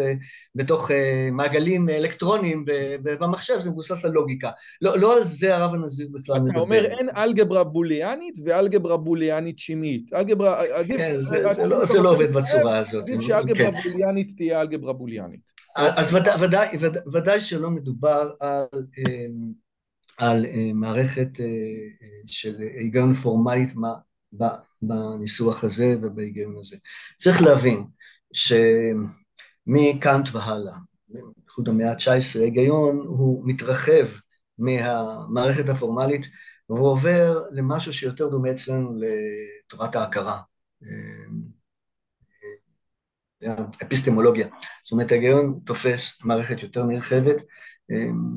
בתוך מעגלים אלקטרוניים במחשב זה מבוסס על לוגיקה. לא, לא על זה הרב הנזיר בכלל מדבר. אתה אומר אין אלגברה בוליאנית ואלגברה בוליאנית שימית. אלגברה... כן, זה, זה, לא, זה לא עובד בצורה הזאת. עדיף שאלגברה כן. בוליאנית תהיה אלגברה בוליאנית. אז ודאי, שלא מדובר על על אה, מערכת אה, אה, של היגיון פורמלית בניסוח הזה ובהיגיון הזה. צריך להבין שמקאנט והלאה, בייחוד המאה ה-19, ההיגיון הוא מתרחב מהמערכת הפורמלית והוא עובר למשהו שיותר דומה אצלנו לתורת ההכרה. אפיסטמולוגיה. זאת אומרת, ההיגיון תופס מערכת יותר נרחבת.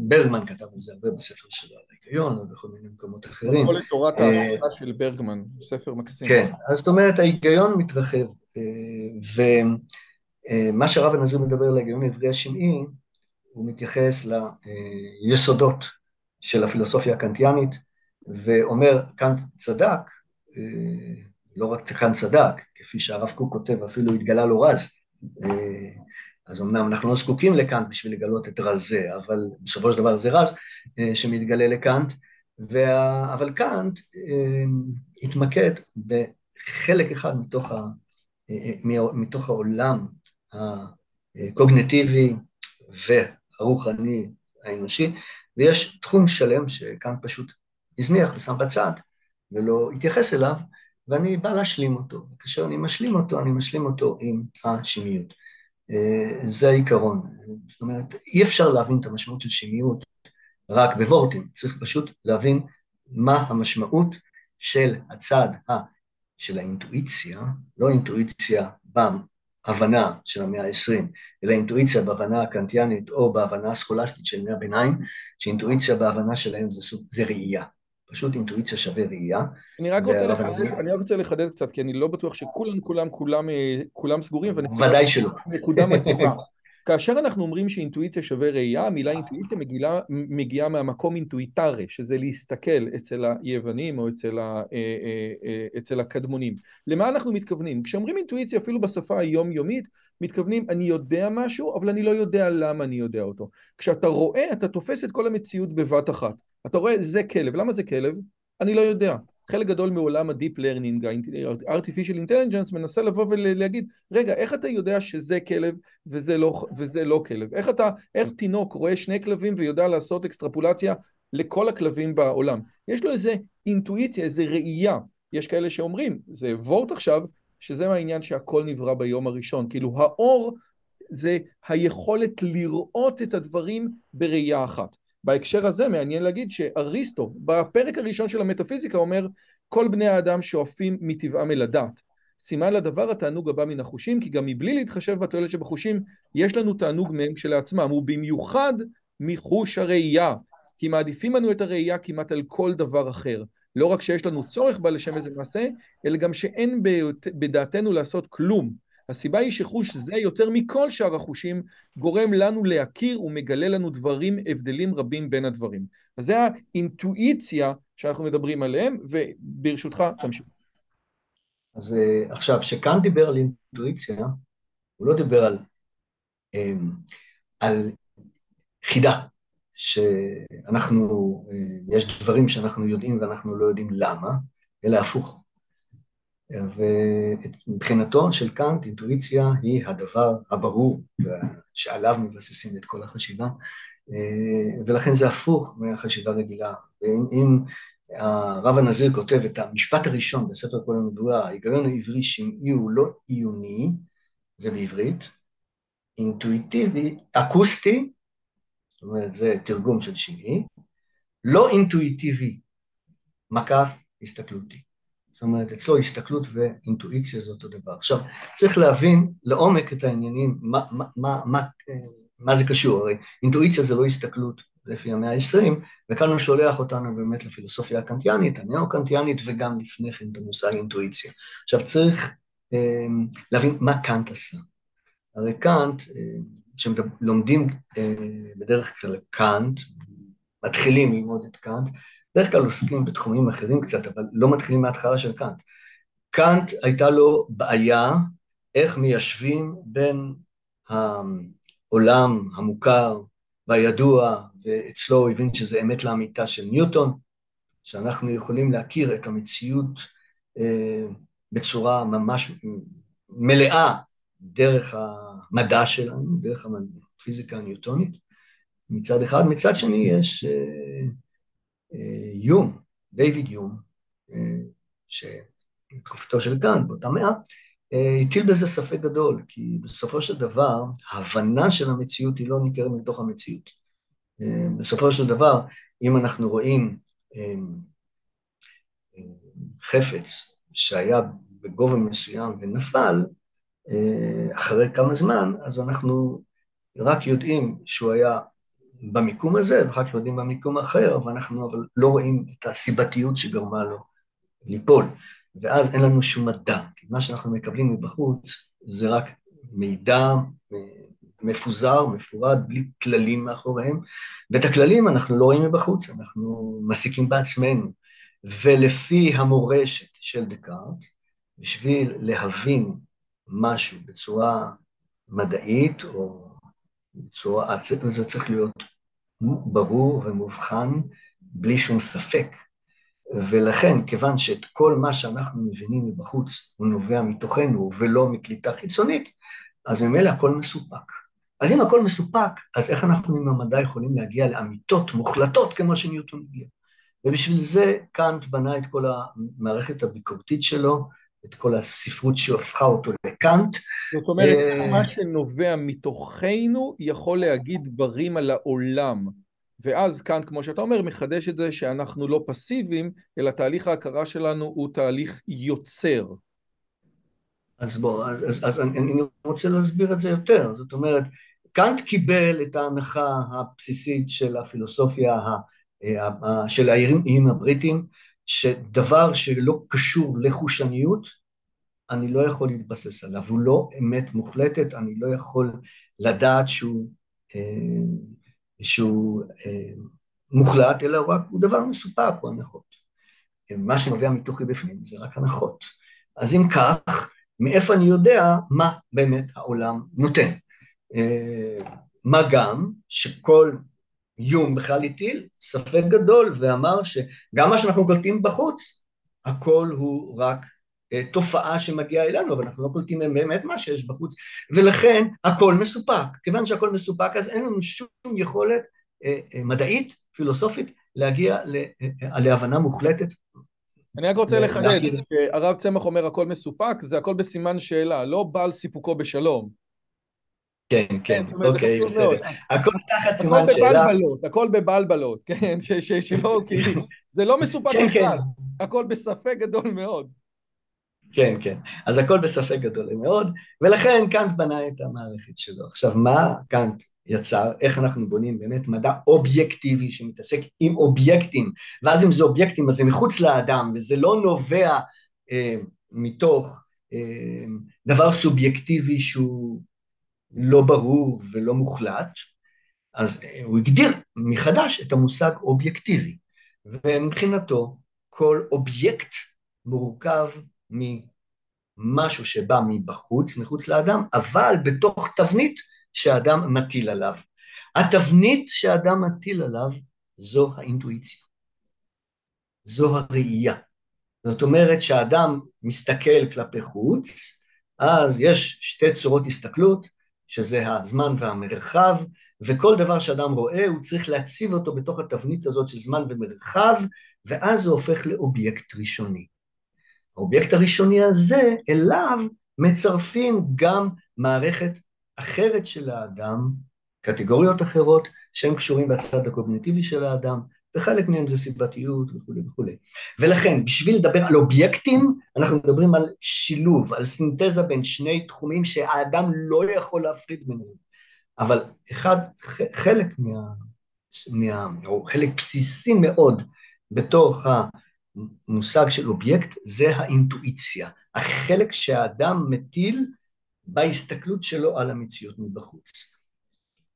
ברגמן כתב על זה הרבה בספר שלו על ההיגיון, ובכל מיני מקומות אחרים. כל תורת ההערכה של ברגמן, ספר מקסים. כן, אז זאת אומרת, ההיגיון מתרחב, ומה שהרב הנזיר מדבר על ההיגיון העברי השמעי, הוא מתייחס ליסודות של הפילוסופיה הקנטיאנית, ואומר, קאנט צדק, לא רק קאנט צדק, כפי שהרב קוק כותב, אפילו התגלה לו רז. אז אמנם אנחנו לא זקוקים לקאנט בשביל לגלות את רז זה, אבל בסופו של דבר זה רז שמתגלה לקאנט, וה... אבל קאנט התמקד בחלק אחד מתוך, ה... מתוך העולם הקוגנטיבי והרוחני האנושי, ויש תחום שלם שקאנט פשוט הזניח ושם בצד ולא התייחס אליו, ואני בא להשלים אותו. וכאשר אני משלים אותו, אני משלים אותו עם השמיות. אה, זה העיקרון. זאת אומרת, אי אפשר להבין את המשמעות של שמיות רק בוורטים, צריך פשוט להבין מה המשמעות של הצד ה... של האינטואיציה, לא אינטואיציה בהבנה של המאה ה-20, אלא אינטואיציה בהבנה הקנטיאנית או בהבנה הסכולסטית של ימי הביניים, שאינטואיציה בהבנה שלהם זה, זה ראייה. פשוט אינטואיציה שווה ראייה. אני רק רוצה לחדד, אני רק רוצה לחדד קצת, כי אני לא בטוח שכולם, כולם, כולם, אה, כולם סגורים. ודאי שלא. נקודה מדהימה. כאשר אנחנו אומרים שאינטואיציה שווה ראייה, המילה אינטואיציה מגיעה, מגיעה מהמקום אינטואיטרי, שזה להסתכל אצל היוונים או אצל, ה, אה, אה, אצל הקדמונים. למה אנחנו מתכוונים? כשאומרים אינטואיציה, אפילו בשפה היומיומית, מתכוונים, אני יודע משהו, אבל אני לא יודע למה אני יודע אותו. כשאתה רואה, אתה תופס את כל המציאות בבת אחת. אתה רואה, זה כלב. למה זה כלב? אני לא יודע. חלק גדול מעולם ה-Deep Learning, ה-Artificial Intelligence, מנסה לבוא ולהגיד, רגע, איך אתה יודע שזה כלב וזה לא, וזה לא כלב? איך אתה, איך תינוק רואה שני כלבים ויודע לעשות אקסטרפולציה לכל הכלבים בעולם? יש לו איזה אינטואיציה, איזה ראייה. יש כאלה שאומרים, זה וורט עכשיו, שזה מהעניין שהכל נברא ביום הראשון. כאילו, האור זה היכולת לראות את הדברים בראייה אחת. בהקשר הזה מעניין להגיד שאריסטו בפרק הראשון של המטאפיזיקה אומר כל בני האדם שואפים מטבעם אל הדת. סימן לדבר התענוג הבא מן החושים כי גם מבלי להתחשב בתועלת שבחושים יש לנו תענוג מהם כשלעצמם ובמיוחד מחוש הראייה כי מעדיפים לנו את הראייה כמעט על כל דבר אחר. לא רק שיש לנו צורך בה לשם איזה מעשה אלא גם שאין בדעתנו לעשות כלום הסיבה היא שחוש זה יותר מכל שאר החושים גורם לנו להכיר ומגלה לנו דברים, הבדלים רבים בין הדברים. אז זה האינטואיציה שאנחנו מדברים עליהם, וברשותך, תמשיך. אז אה, עכשיו, כשכאן דיבר על אינטואיציה, הוא לא דיבר על, אמ, על חידה, שאנחנו, אה, יש דברים שאנחנו יודעים ואנחנו לא יודעים למה, אלא הפוך. ומבחינתו של קאנט אינטואיציה היא הדבר הברור שעליו מבססים את כל החשיבה ולכן זה הפוך מהחשיבה רגילה ואם הרב הנזיר כותב את המשפט הראשון בספר כל הנבואה ההיגיון העברי שמעי הוא לא עיוני זה בעברית אינטואיטיבי אקוסטי זאת אומרת זה תרגום של שמעי לא אינטואיטיבי מקף הסתכלותי זאת אומרת, אצלו הסתכלות ואינטואיציה זה אותו דבר. עכשיו, צריך להבין לעומק את העניינים, מה, מה, מה, מה, מה זה קשור, הרי אינטואיציה זה לא הסתכלות לפי המאה ה-20, וכאן הוא שולח אותנו באמת לפילוסופיה הקנטיאנית, הנאו-קנטיאנית, וגם לפני כן את המושג אינטואיציה. עכשיו צריך אה, להבין מה קאנט עשה. הרי קאנט, אה, כשלומדים אה, בדרך כלל קאנט, מתחילים ללמוד את קאנט, בדרך כלל עוסקים בתחומים אחרים קצת, אבל לא מתחילים מההתחלה של קאנט. קאנט הייתה לו בעיה איך מיישבים בין העולם המוכר והידוע, ואצלו הוא הבין שזה אמת לאמיתה של ניוטון, שאנחנו יכולים להכיר את המציאות אה, בצורה ממש מלאה דרך המדע שלנו, דרך הפיזיקה הניוטונית מצד אחד, מצד שני יש אה, יום, דיוויד יום, שבתקופתו של גן, באותה מאה, הטיל בזה ספק גדול, כי בסופו של דבר, ההבנה של המציאות היא לא ניכרת מתוך המציאות. בסופו של דבר, אם אנחנו רואים חפץ שהיה בגובה מסוים ונפל, אחרי כמה זמן, אז אנחנו רק יודעים שהוא היה במיקום הזה, ואחר כך יודעים במיקום אחר, ואנחנו אבל לא רואים את הסיבתיות שגרמה לו ליפול, ואז אין לנו שום מדע, כי מה שאנחנו מקבלים מבחוץ זה רק מידע מפוזר, מפורד, בלי כללים מאחוריהם, ואת הכללים אנחנו לא רואים מבחוץ, אנחנו מסיקים בעצמנו, ולפי המורשת של דקארט, בשביל להבין משהו בצורה מדעית או בצורה, זה צריך להיות ברור ומובחן בלי שום ספק. ולכן, כיוון שאת כל מה שאנחנו מבינים מבחוץ הוא נובע מתוכנו ולא מקליטה חיצונית, אז ממילא הכל מסופק. אז אם הכל מסופק, אז איך אנחנו עם המדע יכולים להגיע לאמיתות מוחלטות כמו שניוטון הגיע? ובשביל זה קאנט בנה את כל המערכת הביקורתית שלו, את כל הספרות שהפכה אותו לקאנט. זאת אומרת, אה, מה שנובע מתוכנו יכול להגיד דברים על העולם. ואז קאנט, כמו שאתה אומר, מחדש את זה שאנחנו לא פסיביים, אלא תהליך ההכרה שלנו הוא תהליך יוצר. אז בוא, אז, אז, אז אני, אני רוצה להסביר את זה יותר. זאת אומרת, קאנט קיבל את ההנחה הבסיסית של הפילוסופיה של האיים הבריטים, שדבר שלא קשור לחושניות, אני לא יכול להתבסס עליו, הוא לא אמת מוחלטת, אני לא יכול לדעת שהוא, אה, שהוא אה, מוחלט, אלא הוא רק הוא דבר מסופק, הוא הנחות. מה שנובע מתוכי בפנים זה רק הנחות. אז אם כך, מאיפה אני יודע מה באמת העולם נותן? אה, מה גם שכל יום בכלל הטיל ספק גדול ואמר שגם מה שאנחנו קולטים בחוץ, הכל הוא רק אה, תופעה שמגיעה אלינו, אבל אנחנו לא קולטים באמת מה שיש בחוץ, ולכן הכל מסופק. כיוון שהכל מסופק, אז אין לנו שום יכולת אה, אה, מדעית, פילוסופית, להגיע להבנה מוחלטת. אני רק רוצה לחדד, כשהרב צמח אומר הכל מסופק, זה הכל בסימן שאלה, לא בעל סיפוקו בשלום. כן, כן, אוקיי, בסדר. הכל תחת סימן שאלה. הכל בבלבלות, כן, שלא, כי זה לא מסופק כן, בכלל, כן. הכל בספק גדול מאוד. כן, כן. אז הכל בספק גדול מאוד, ולכן קאנט בנה את המערכת שלו. עכשיו, מה קאנט יצר? איך אנחנו בונים באמת מדע אובייקטיבי שמתעסק עם אובייקטים, ואז אם זה אובייקטים אז זה מחוץ לאדם, וזה לא נובע אה, מתוך אה, דבר סובייקטיבי שהוא לא ברור ולא מוחלט, אז הוא הגדיר מחדש את המושג אובייקטיבי, ומבחינתו כל אובייקט מורכב ממשהו שבא מבחוץ, מחוץ לאדם, אבל בתוך תבנית שאדם מטיל עליו. התבנית שאדם מטיל עליו זו האינטואיציה, זו הראייה. זאת אומרת שהאדם מסתכל כלפי חוץ, אז יש שתי צורות הסתכלות, שזה הזמן והמרחב, וכל דבר שאדם רואה הוא צריך להציב אותו בתוך התבנית הזאת של זמן ומרחב, ואז זה הופך לאובייקט ראשוני. האובייקט הראשוני הזה, אליו מצרפים גם מערכת אחרת של האדם, קטגוריות אחרות, שהן קשורים בצד הקוגניטיבי של האדם, וחלק מהם זה סיבתיות וכולי וכולי. ולכן, בשביל לדבר על אובייקטים, אנחנו מדברים על שילוב, על סינתזה בין שני תחומים שהאדם לא יכול להפריד ביניהם. אבל אחד, חלק מה... מה או חלק בסיסי מאוד בתוך המושג של אובייקט זה האינטואיציה, החלק שהאדם מטיל בהסתכלות שלו על המציאות מבחוץ.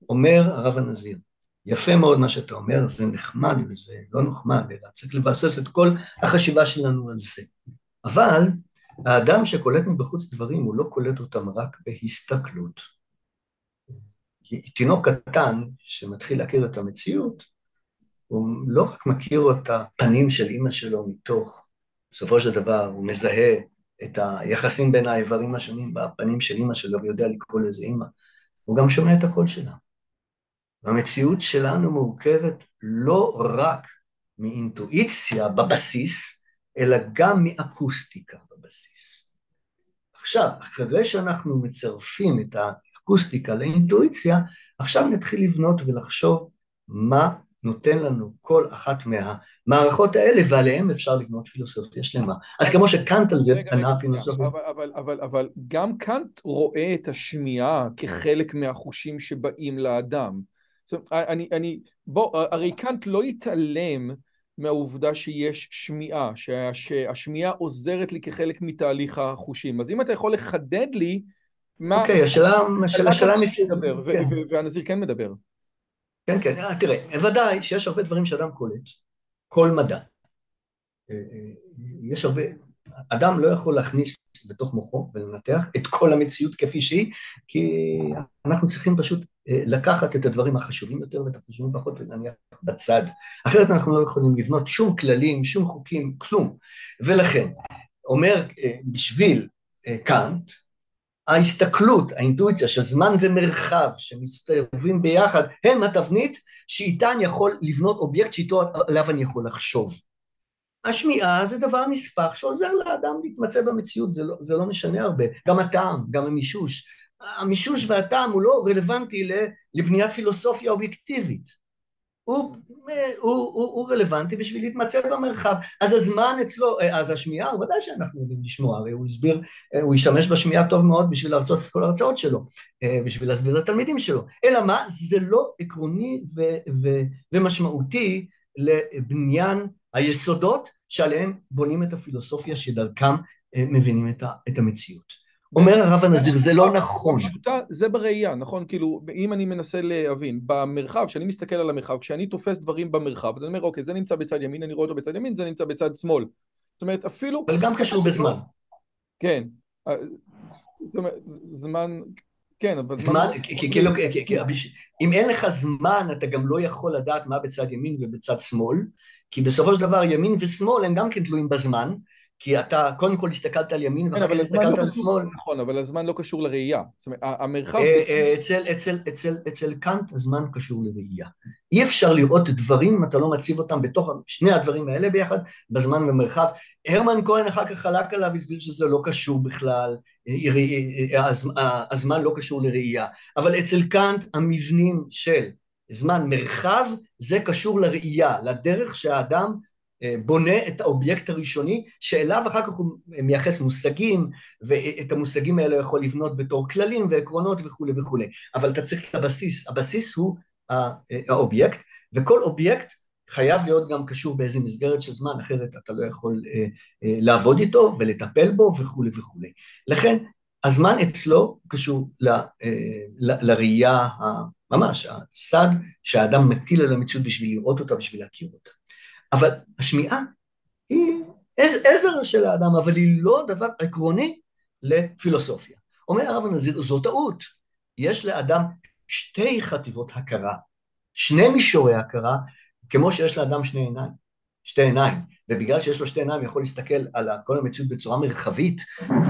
אומר הרב הנזיר, יפה מאוד מה שאתה אומר, זה נחמד וזה לא נחמד, אלא צריך לבסס את כל החשיבה שלנו על זה. אבל האדם שקולט מבחוץ דברים, הוא לא קולט אותם רק בהסתכלות. תינוק קטן שמתחיל להכיר את המציאות, הוא לא רק מכיר את הפנים של אימא שלו מתוך, בסופו של דבר הוא מזהה את היחסים בין האיברים השונים בפנים של אימא שלו ויודע לקרוא לזה אימא, הוא גם שומע את הקול שלה. והמציאות שלנו מורכבת לא רק מאינטואיציה בבסיס, אלא גם מאקוסטיקה בבסיס. עכשיו, אחרי שאנחנו מצרפים את האקוסטיקה לאינטואיציה, עכשיו נתחיל לבנות ולחשוב מה נותן לנו כל אחת מהמערכות האלה, ועליהן אפשר לבנות פילוסופיה שלמה. אז כמו שקאנט על זה פנה פילוסופיה. אבל, אבל, אבל, אבל גם קאנט רואה את השמיעה כחלק מהחושים שבאים לאדם. אני, אני, בוא, הרי קאנט לא יתעלם מהעובדה שיש שמיעה, שהשמיעה עוזרת לי כחלק מתהליך החושים. אז אם אתה יכול לחדד לי מה... אוקיי, השאלה... השאלה מדבר, והנזיר כן מדבר. כן, כן, תראה, ודאי שיש הרבה דברים שאדם קולט, כל מדע. יש הרבה, אדם לא יכול להכניס בתוך מוחו ולנתח את כל המציאות כפי שהיא, כי אנחנו צריכים פשוט לקחת את הדברים החשובים יותר ואת החשובים פחות ולהניח בצד. אחרת אנחנו לא יכולים לבנות שום כללים, שום חוקים, כלום. ולכן, אומר בשביל קאנט, ההסתכלות, האינטואיציה של זמן ומרחב שמסתובבים ביחד הם התבנית שאיתה אני יכול לבנות אובייקט שאיתו עליו אני יכול לחשוב. השמיעה זה דבר נספח שעוזר לאדם להתמצא במציאות, זה לא, זה לא משנה הרבה, גם הטעם, גם המישוש. המישוש והטעם הוא לא רלוונטי לבניית פילוסופיה אובייקטיבית. הוא, הוא, הוא, הוא רלוונטי בשביל להתמצא במרחב. אז הזמן אצלו, אז השמיעה, הוא ודאי שאנחנו יודעים לשמוע, הרי הוא הסביר, הוא ישתמש בשמיעה טוב מאוד בשביל להרצות את כל ההרצאות שלו, בשביל להסביר לתלמידים שלו. אלא מה? זה לא עקרוני ו, ו, ומשמעותי לבניין היסודות שעליהם בונים את הפילוסופיה שדרכם מבינים את המציאות. אומר הרב הנזיר, זה לא נכון. זה בראייה, נכון? כאילו, אם אני מנסה להבין, במרחב, כשאני מסתכל על המרחב, כשאני תופס דברים במרחב, אז אני אומר, אוקיי, זה נמצא בצד ימין, אני רואה אותו בצד ימין, זה נמצא בצד שמאל. זאת אומרת, אפילו... אבל גם קשור בזמן. כן. זאת אומרת, זמן... כן, אבל... זמן, כאילו, אם אין לך זמן, אתה גם לא יכול לדעת מה בצד ימין ובצד שמאל, כי בסופו של דבר ימין ושמאל הם גם כן תלויים בזמן, כי אתה קודם כל הסתכלת על ימין ואחר כך הסתכלת על שמאל. נכון, אבל הזמן לא קשור לראייה. זאת אומרת, המרחב... אצל קאנט הזמן קשור לראייה. אי אפשר לראות דברים אם אתה לא מציב אותם בתוך שני הדברים האלה ביחד, בזמן ומרחב. הרמן כהן אחר כך חלק עליו, הסביר שזה לא קשור בכלל, הזמן לא קשור לראייה. אבל אצל קאנט המבנים של זמן מרחב זה קשור לראייה, לדרך שהאדם בונה את האובייקט הראשוני שאליו אחר כך הוא מייחס מושגים ואת המושגים האלה יכול לבנות בתור כללים ועקרונות וכולי וכולי. אבל אתה צריך את הבסיס, הבסיס הוא האובייקט וכל אובייקט חייב להיות גם קשור באיזה מסגרת של זמן אחרת אתה לא יכול לעבוד איתו ולטפל בו וכולי וכולי. לכן הזמן אצלו קשור ל, ל, לראייה ממש הצד שהאדם מטיל על המציאות בשביל לראות אותה בשביל להכיר אותה אבל השמיעה היא עזר של האדם, אבל היא לא דבר עקרוני לפילוסופיה. אומר הרב הנזיר, זו טעות. יש לאדם שתי חטיבות הכרה, שני מישורי הכרה, כמו שיש לאדם שני עיניים, שתי עיניים, ובגלל שיש לו שתי עיניים יכול להסתכל על כל המציאות בצורה מרחבית,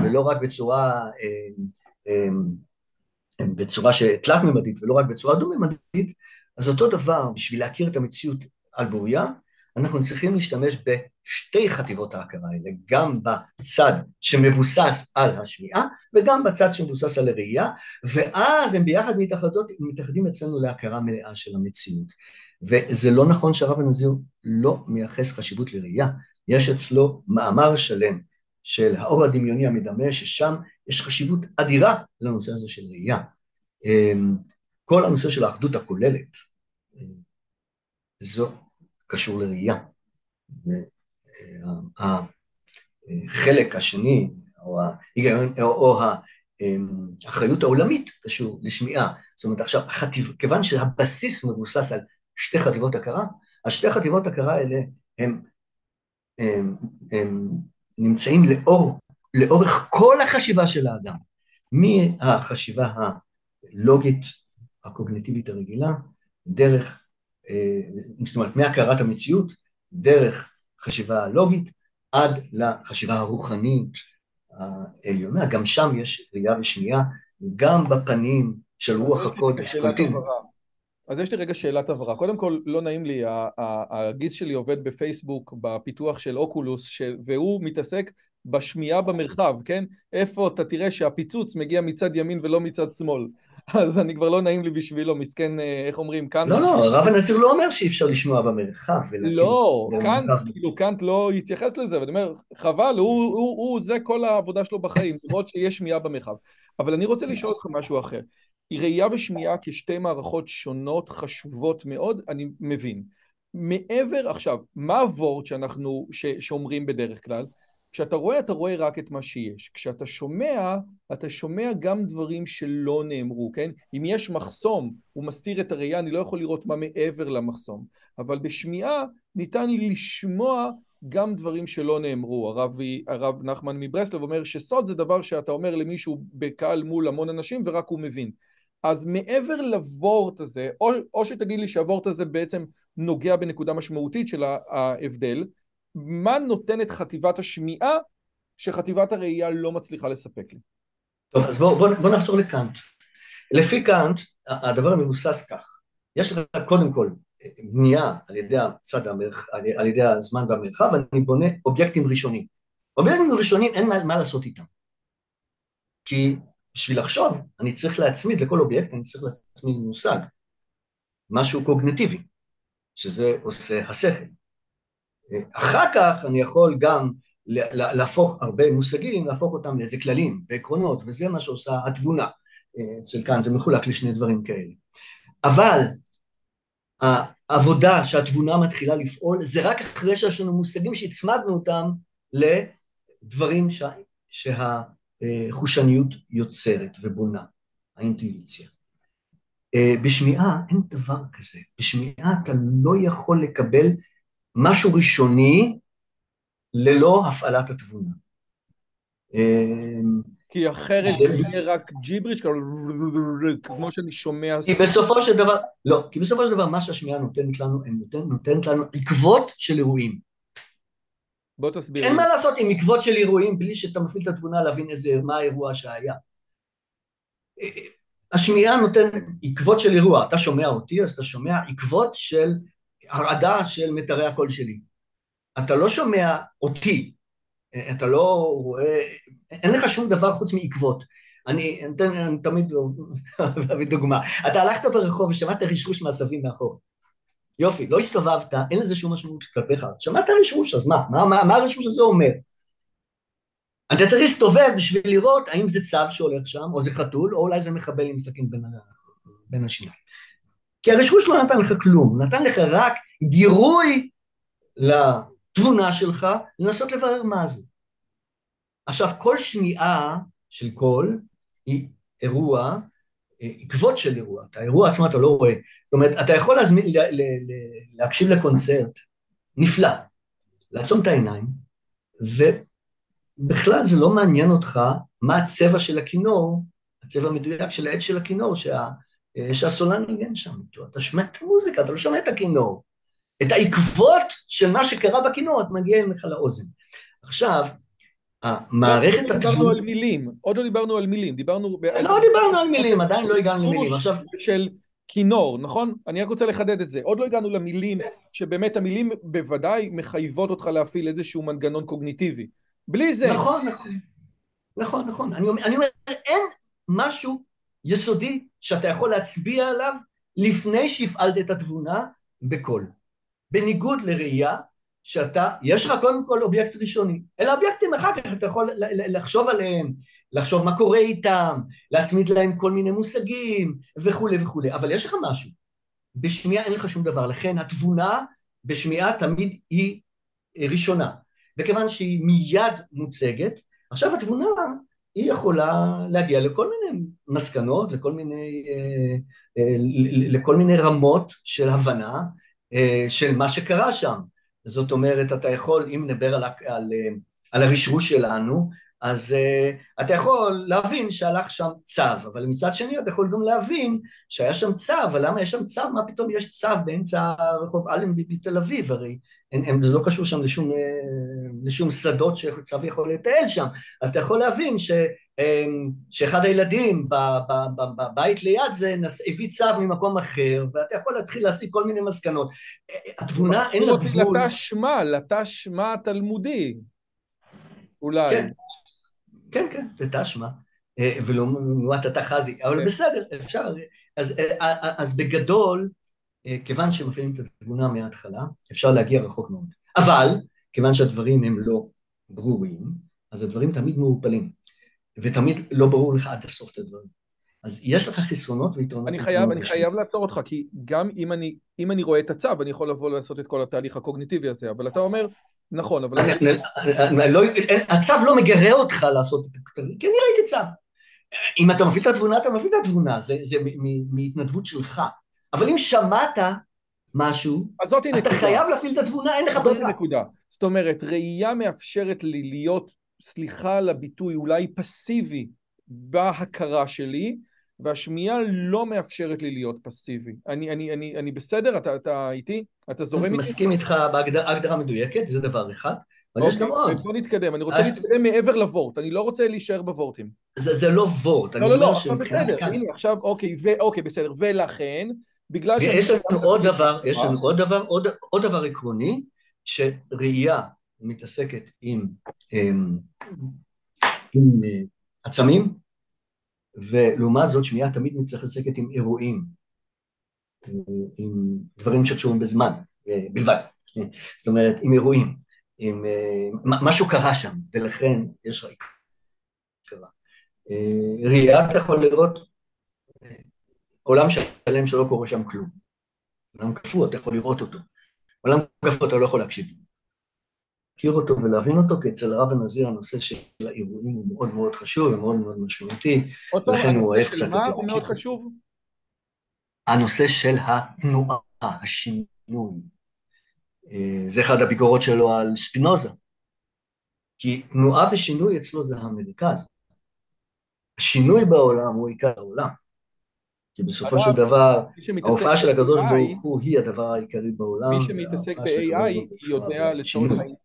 ולא רק בצורה, אה, אה, בצורה תלת-ממדית, ולא רק בצורה דו-ממדית, אז אותו דבר, בשביל להכיר את המציאות על בוריה, אנחנו צריכים להשתמש בשתי חטיבות ההכרה האלה, גם בצד שמבוסס על השמיעה וגם בצד שמבוסס על הראייה, ואז הם ביחד מתאחדים אצלנו להכרה מלאה של המציאות. וזה לא נכון שהרב הנזיר לא מייחס חשיבות לראייה, יש אצלו מאמר שלם של האור הדמיוני המדמה, ששם יש חשיבות אדירה לנושא הזה של ראייה. אמ, כל הנושא של האחדות הכוללת, זו קשור לראייה. החלק השני, או ההיגיון, או האחריות העולמית קשור לשמיעה. זאת אומרת עכשיו, חטיב, כיוון שהבסיס מבוסס על שתי חטיבות הכרה, אז שתי חטיבות הכרה האלה הם, הם, הם נמצאים לאור, לאורך כל החשיבה של האדם, מהחשיבה הלוגית, הקוגניטיבית הרגילה, דרך אה, זאת אומרת, מהכרת המציאות, דרך חשיבה לוגית, עד לחשיבה הרוחנית העליונה, גם שם יש ראייה ושמיעה, גם בפנים של רוח הקודש, קולטים. אז יש לי רגע שאלת הבהרה. קודם כל, לא נעים לי, הגיס שלי עובד בפייסבוק בפיתוח של אוקולוס, והוא מתעסק בשמיעה במרחב, כן? איפה אתה תראה שהפיצוץ מגיע מצד ימין ולא מצד שמאל. אז אני כבר לא נעים לי בשבילו, מסכן, אה, איך אומרים, קאנט... לא, לא, רב הנזיר לא אומר שאי אפשר לשמוע במרחב. לא, קאנט, כאילו, קאנט לא התייחס לזה, ואני אומר, חבל, הוא, הוא, הוא, זה כל העבודה שלו בחיים, למרות שיש שמיעה במרחב. אבל אני רוצה לשאול אותך משהו אחר. ראייה ושמיעה כשתי מערכות שונות, חשובות מאוד, אני מבין. מעבר, עכשיו, מה הוורד שאנחנו, ש, שאומרים בדרך כלל? כשאתה רואה, אתה רואה רק את מה שיש. כשאתה שומע, אתה שומע גם דברים שלא נאמרו, כן? אם יש מחסום, הוא מסתיר את הראייה, אני לא יכול לראות מה מעבר למחסום. אבל בשמיעה ניתן לי לשמוע גם דברים שלא נאמרו. הרב, הרב נחמן מברסלב אומר שסוד זה דבר שאתה אומר למישהו בקהל מול המון אנשים ורק הוא מבין. אז מעבר לוורט הזה, או, או שתגיד לי שהוורט הזה בעצם נוגע בנקודה משמעותית של ההבדל, מה נותנת חטיבת השמיעה שחטיבת הראייה לא מצליחה לספק לי? טוב, אז בואו בוא, בוא נחזור לקאנט. לפי קאנט, הדבר מבוסס כך, יש לך קודם כל בנייה על ידי הצד המרח... על ידי הזמן והמרחב, אני בונה אובייקטים ראשונים. אובייקטים ראשונים אין מה, מה לעשות איתם. כי בשביל לחשוב, אני צריך להצמיד לכל אובייקט, אני צריך להצמיד מושג, משהו קוגנטיבי, שזה עושה השכל. אחר כך אני יכול גם להפוך הרבה מושגים, להפוך אותם לאיזה כללים ועקרונות, וזה מה שעושה התבונה. אצל כאן זה מחולק לשני דברים כאלה. אבל העבודה שהתבונה מתחילה לפעול זה רק אחרי שיש לנו מושגים שהצמדנו אותם לדברים שה, שהחושניות יוצרת ובונה, האינטואיציה. בשמיעה אין דבר כזה, בשמיעה אתה לא יכול לקבל משהו ראשוני ללא הפעלת התבונה. כי אחרת זה יהיה רק ג'יבריש, כמו שאני שומע... כי בסופו של דבר, לא, כי בסופו של דבר מה שהשמיעה נותנת לנו, נותנת לנו עקבות של אירועים. בוא תסביר. אין מה לעשות עם עקבות של אירועים בלי שאתה מפעיל את התבונה להבין איזה, מה האירוע שהיה. השמיעה נותנת עקבות של אירוע, אתה שומע אותי אז אתה שומע עקבות של הרעדה של מיתרי הקול שלי. אתה לא שומע אותי, אתה לא רואה, אין לך שום דבר חוץ מעקבות. אני, אני תמיד אביא דוגמה. אתה הלכת ברחוב ושמעת רשרוש מעשבים מאחור. יופי, לא הסתובבת, אין לזה שום משמעות כלפיך. שמעת רשרוש, אז מה? מה, מה, מה הרשרוש הזה אומר? אתה צריך להסתובב בשביל לראות האם זה צב שהולך שם, או זה חתול, או אולי זה מחבל עם סכין בין, בין השיניים. כי הרשרוש לא נתן לך כלום, נתן לך רק גירוי לתבונה שלך לנסות לברר מה זה. עכשיו, כל שמיעה של קול היא אירוע, עקבות של אירוע, את האירוע עצמו אתה לא רואה. זאת אומרת, אתה יכול להזמין, לה, לה, לה, להקשיב לקונצרט נפלא, לעצום את העיניים, ובכלל זה לא מעניין אותך מה הצבע של הכינור, הצבע המדויק של העץ של הכינור, שה... שהסולן ניגן שם איתו, אתה שומע את המוזיקה, אתה לא שומע את הכינור. את העקבות של מה שקרה בכינור, את מגיע לך לאוזן. עכשיו, המערכת לא דיברנו על מילים, עוד לא דיברנו על מילים, דיברנו... לא דיברנו על מילים, עדיין לא הגענו למילים. עכשיו... של כינור, נכון? אני רק רוצה לחדד את זה. עוד לא הגענו למילים, שבאמת המילים בוודאי מחייבות אותך להפעיל איזשהו מנגנון קוגניטיבי. בלי זה... נכון, נכון. נכון, נכון. אני אומר, אין משהו יסודי שאתה יכול להצביע עליו לפני שהפעלת את התבונה בקול. בניגוד לראייה שאתה, יש לך קודם כל אובייקט ראשוני, אלא אובייקטים אחר כך אתה יכול לחשוב עליהם, לחשוב מה קורה איתם, להצמיד להם כל מיני מושגים וכולי וכולי, אבל יש לך משהו. בשמיעה אין לך שום דבר, לכן התבונה בשמיעה תמיד היא ראשונה, וכיוון שהיא מיד מוצגת, עכשיו התבונה היא יכולה להגיע לכל מיני מסקנות, לכל מיני, אה, אה, לכל מיני רמות של הבנה אה, של מה שקרה שם. זאת אומרת, אתה יכול, אם נדבר על, על, על הרשרוש שלנו, אז uh, אתה יכול להבין שהלך שם צו, אבל מצד שני אתה יכול גם להבין שהיה שם צו, אבל למה יש שם צו? מה פתאום יש צו באמצע רחוב אלנבי בתל אביב? הרי אין, אין, זה לא קשור שם לשום, uh, לשום שדות שצו יכול לטייל שם, אז אתה יכול להבין ש, uh, שאחד הילדים בבית ליד זה נס, הביא צו ממקום אחר, ואתה יכול להתחיל להסיק כל מיני מסקנות. התבונה אין לה גבול. לתא שמע, לתא שמע תלמודי. אולי. כן, כן, כן, זה תשמע. אה, ולעומת התחזי, אבל כן. בסדר, אפשר. אז, אה, אה, אז בגדול, כיוון שמפעילים את התבונה מההתחלה, אפשר להגיע רחוק מאוד. אבל, כיוון שהדברים הם לא ברורים, אז הדברים תמיד מעורפלים, ותמיד לא ברור לך עד הסוף את הדברים. אז יש לך חסרונות ויתרונות. אני חייב, אני חייב לעצור אותך, כי גם אם אני, אם אני רואה את הצו, אני יכול לבוא לעשות את כל התהליך הקוגניטיבי הזה, אבל אתה אומר, נכון, אבל... לא, הצו לא מגרה אותך לעשות את הכתבים, כי אני ראיתי צו. אם אתה מפעיל את התבונה, אתה מפעיל את התבונה, זה, זה מהתנדבות שלך. אבל אם שמעת משהו, אתה נקודה. חייב להפעיל את התבונה, אין לך ברירה. נקודה. זאת אומרת, ראייה מאפשרת לי להיות, סליחה על הביטוי, אולי פסיבי בהכרה שלי, והשמיעה לא מאפשרת לי להיות פסיבי. אני, אני, אני, אני בסדר? אתה, אתה איתי? אתה זורם איתי? מסכים איתך בהגדרה מדויקת, זה דבר אחד. אבל יש גם אוקיי, עוד. בוא נתקדם, אני רוצה להתקדם מעבר לוורט, אני לא רוצה להישאר בוורטים. זה לא וורט, אני לא, לא, לא, עכשיו בסדר, הנה עכשיו, אוקיי, אוקיי, בסדר, ולכן, בגלל ש... יש לנו עוד דבר, יש לנו עוד דבר, עוד דבר עקרוני, שראייה מתעסקת עם אה, עצמים, ולעומת זאת שמיעה תמיד מתעסקת עם אירועים, עם דברים שקשורים בזמן אה, בלבד, זאת אומרת עם אירועים. עם... אה, משהו קרה שם, ולכן יש קרה. אה, ראייה אתה יכול לראות עולם שלם שלא קורה שם כלום. עולם קפוא, אתה יכול לראות אותו. עולם קפוא אתה לא יכול להקשיב לו. להכיר אותו ולהבין אותו, כי אצל הרב הנזיר הנושא של האירועים הוא מאוד מאוד חשוב ומאוד מאוד משמעותי, ולכן הוא אוהב קצת יותר. מה הוא מאוד חשוב? הנושא של התנועה, השינוי. אה, זה אחד הביקורות שלו על ספינוזה. כי תנועה ושינוי אצלו זה המרכז. השינוי בעולם הוא עיקר העולם. כי בסופו של דבר, ההופעה של הקדוש ברוך הוא היא הדבר העיקרי בעולם. מי שמתעסק ב-AI יודע לצורך העניין.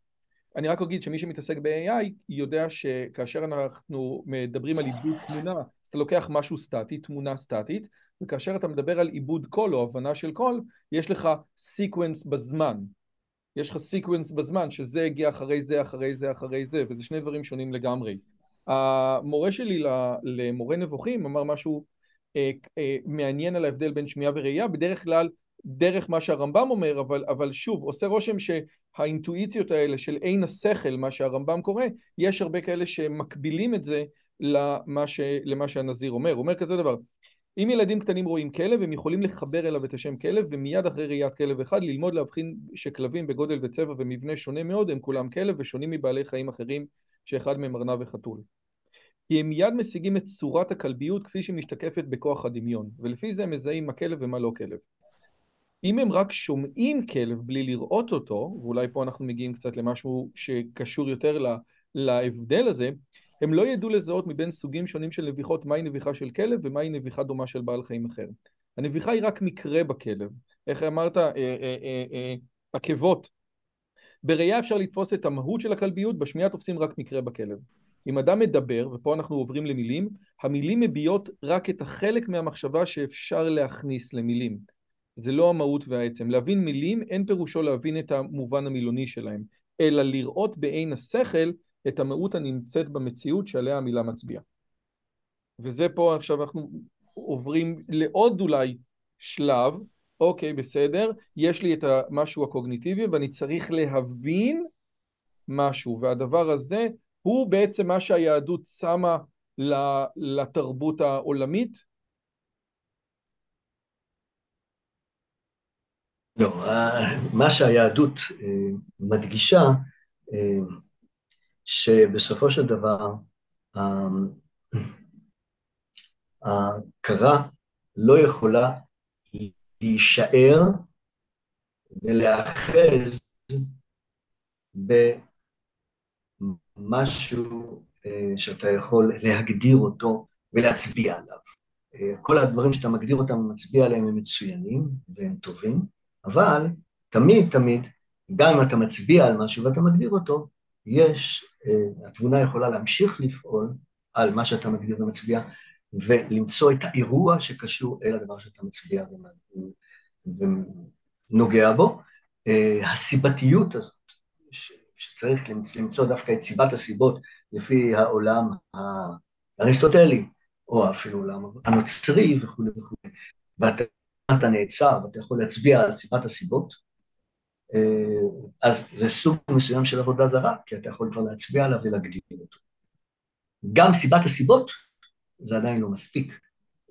אני רק אגיד שמי שמתעסק ב-AI יודע שכאשר אנחנו מדברים על עיבוד תמונה, אז אתה לוקח משהו סטטי, תמונה סטטית, וכאשר אתה מדבר על עיבוד קול או הבנה של קול, יש לך sequence בזמן. יש לך sequence בזמן, שזה הגיע אחרי זה, אחרי זה, אחרי זה, וזה שני דברים שונים לגמרי. המורה שלי למורה נבוכים אמר משהו אה, אה, מעניין על ההבדל בין שמיעה וראייה, בדרך כלל דרך מה שהרמב"ם אומר, אבל, אבל שוב, עושה רושם שהאינטואיציות האלה של עין השכל, מה שהרמב"ם קורא, יש הרבה כאלה שמקבילים את זה למה, ש, למה שהנזיר אומר. הוא אומר כזה דבר, אם ילדים קטנים רואים כלב, הם יכולים לחבר אליו את השם כלב, ומיד אחרי ראיית כלב אחד ללמוד להבחין שכלבים בגודל וצבע ומבנה שונה מאוד, הם כולם כלב ושונים מבעלי חיים אחרים, שאחד מהם ארנב וחתול. כי הם מיד משיגים את צורת הכלביות כפי שהיא משתקפת בכוח הדמיון, ולפי זה הם מזהים מה כלב ומה לא כלב. אם הם רק שומעים כלב בלי לראות אותו, ואולי פה אנחנו מגיעים קצת למשהו שקשור יותר להבדל הזה, הם לא ידעו לזהות מבין סוגים שונים של נביחות מהי נביחה של כלב ומהי נביחה דומה של בעל חיים אחר. הנביחה היא רק מקרה בכלב. איך אמרת? אה, אה, אה, עקבות. בראייה אפשר לתפוס את המהות של הכלביות, בשמיעה תופסים רק מקרה בכלב. אם אדם מדבר, ופה אנחנו עוברים למילים, המילים מביעות רק את החלק מהמחשבה שאפשר להכניס למילים. זה לא המהות והעצם. להבין מילים אין פירושו להבין את המובן המילוני שלהם, אלא לראות בעין השכל את המהות הנמצאת במציאות שעליה המילה מצביעה. וזה פה עכשיו אנחנו עוברים לעוד אולי שלב, אוקיי בסדר, יש לי את המשהו הקוגניטיבי ואני צריך להבין משהו, והדבר הזה הוא בעצם מה שהיהדות שמה לתרבות העולמית? לא, מה שהיהדות אה, מדגישה אה, שבסופו של דבר אמ, ההכרה לא יכולה להישאר ולהאחז במשהו אה, שאתה יכול להגדיר אותו ולהצביע עליו. כל הדברים שאתה מגדיר אותם ומצביע עליהם הם מצוינים והם טובים, אבל תמיד תמיד, גם אם אתה מצביע על משהו ואתה מגדיר אותו, יש, אה, התבונה יכולה להמשיך לפעול על מה שאתה מגדיר ומצביע, ולמצוא את האירוע שקשור אל הדבר שאתה מצביע ונוגע בו. אה, הסיבתיות הזאת שצריך למצוא דווקא את סיבת הסיבות לפי העולם האריסטוטלי, או אפילו העולם הנוצרי וכולי וכולי, ואתה נעצר ואתה יכול להצביע על סיבת הסיבות, אה, אז זה סוג מסוים של עבודה זרה, כי אתה יכול כבר להצביע עליו ולהגדיר אותו. גם סיבת הסיבות זה עדיין לא מספיק,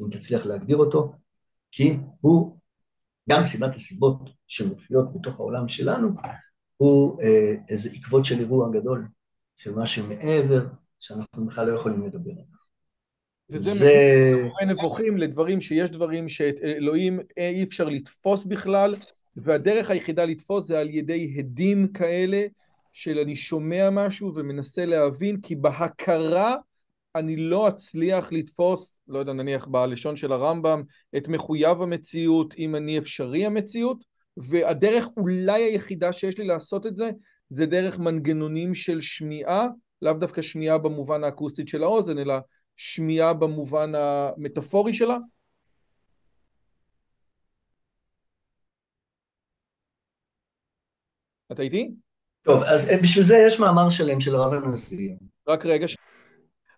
אם תצליח להגדיר אותו, כי הוא, גם סיבת הסיבות שמופיעות בתוך העולם שלנו, הוא אה, איזה עקבות של אירוע גדול, של משהו מעבר, שאנחנו בכלל לא יכולים לדבר עליו. וזה זה... מביא נבוכים לדברים שיש דברים שאלוהים אי אפשר לתפוס בכלל, והדרך היחידה לתפוס זה על ידי הדים כאלה של אני שומע משהו ומנסה להבין, כי בהכרה אני לא אצליח לתפוס, לא יודע, נניח בלשון של הרמב"ם, את מחויב המציאות, אם אני אפשרי המציאות, והדרך אולי היחידה שיש לי לעשות את זה, זה דרך מנגנונים של שמיעה, לאו דווקא שמיעה במובן האקוסטית של האוזן, אלא שמיעה במובן המטאפורי שלה. אתה איתי? טוב, אז בשביל זה יש מאמר שלם של הרב הנשיא. רק רגע.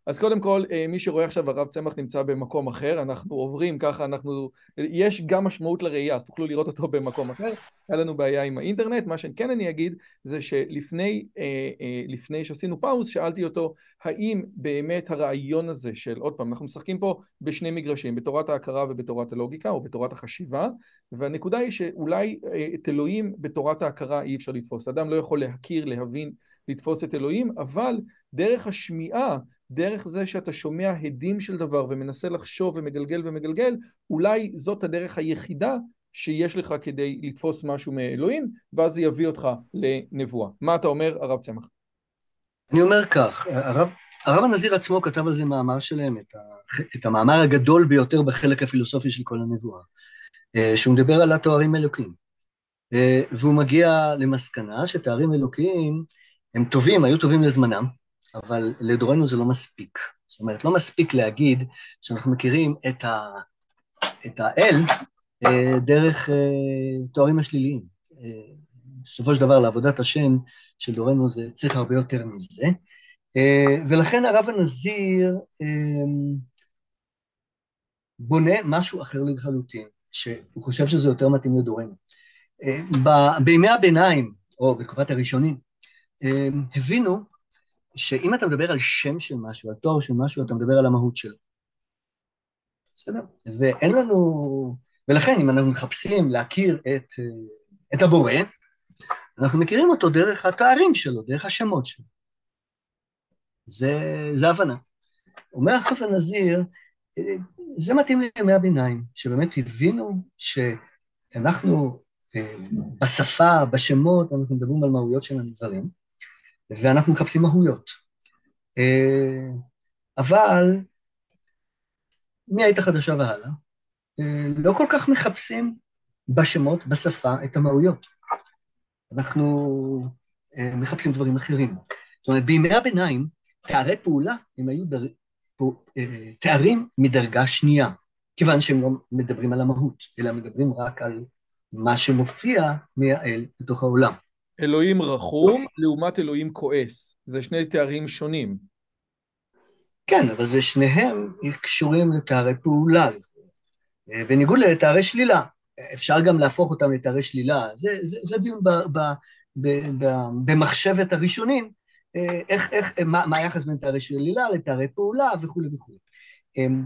אז קודם כל, אה, מי שרואה עכשיו הרב צמח נמצא במקום אחר, אנחנו עוברים ככה, אנחנו, יש גם משמעות לראייה, אז תוכלו לראות אותו במקום אחר, היה לנו בעיה עם האינטרנט, מה שכן אני אגיד זה שלפני אה, אה, לפני שעשינו פאוז, שאלתי אותו האם באמת הרעיון הזה של, עוד פעם, אנחנו משחקים פה בשני מגרשים, בתורת ההכרה ובתורת הלוגיקה, או בתורת החשיבה, והנקודה היא שאולי את אלוהים בתורת ההכרה אי אפשר לתפוס, אדם לא יכול להכיר, להבין, לתפוס את אלוהים, אבל דרך השמיעה דרך זה שאתה שומע הדים של דבר ומנסה לחשוב ומגלגל ומגלגל, אולי זאת הדרך היחידה שיש לך כדי לתפוס משהו מאלוהים, ואז זה יביא אותך לנבואה. מה אתה אומר, הרב צמח? אני אומר כך, הרב, הרב הנזיר עצמו כתב על זה מאמר שלם, את, ה, את המאמר הגדול ביותר בחלק הפילוסופי של כל הנבואה, אה, שהוא מדבר על התוארים אלוקים. אה, והוא מגיע למסקנה שתארים אלוקיים הם טובים, היו טובים לזמנם, אבל לדורנו זה לא מספיק. זאת אומרת, לא מספיק להגיד שאנחנו מכירים את, ה, את האל אה, דרך אה, תוארים השליליים. אה, בסופו של דבר, לעבודת השם של דורנו זה צריך הרבה יותר מזה. ולכן הרב הנזיר בונה משהו אחר לחלוטין, שהוא חושב שזה יותר מתאים לדורנו. בימי הביניים, או בתקופת הראשונים, הבינו שאם אתה מדבר על שם של משהו, על תואר של משהו, אתה מדבר על המהות שלו. בסדר? ואין לנו... ולכן, אם אנחנו מחפשים להכיר את, את הבורא, אנחנו מכירים אותו דרך התארים שלו, דרך השמות שלו. זה, זה הבנה. אומר הרב הנזיר, זה מתאים לימי הביניים, שבאמת הבינו שאנחנו אה, בשפה, בשמות, אנחנו מדברים על מהויות של הדברים, ואנחנו מחפשים מהויות. אה, אבל מהעת החדשה והלאה, אה, לא כל כך מחפשים בשמות, בשפה, את המהויות. אנחנו אה, מחפשים דברים אחרים. זאת אומרת, בימי הביניים, תארי פעולה הם היו דר... תארים מדרגה שנייה, כיוון שהם לא מדברים על המהות, אלא מדברים רק על מה שמופיע מהאל בתוך העולם. אלוהים רחום לעומת אלוהים כועס. זה שני תארים שונים. כן, אבל זה שניהם קשורים לתארי פעולה. בניגוד לתארי שלילה. אפשר גם להפוך אותם לתארי שלילה. זה, זה, זה דיון ב, ב, ב, ב, במחשבת הראשונים, איך, איך, מה, מה היחס בין תארי שלילה לתארי פעולה וכולי וכולי. אמ,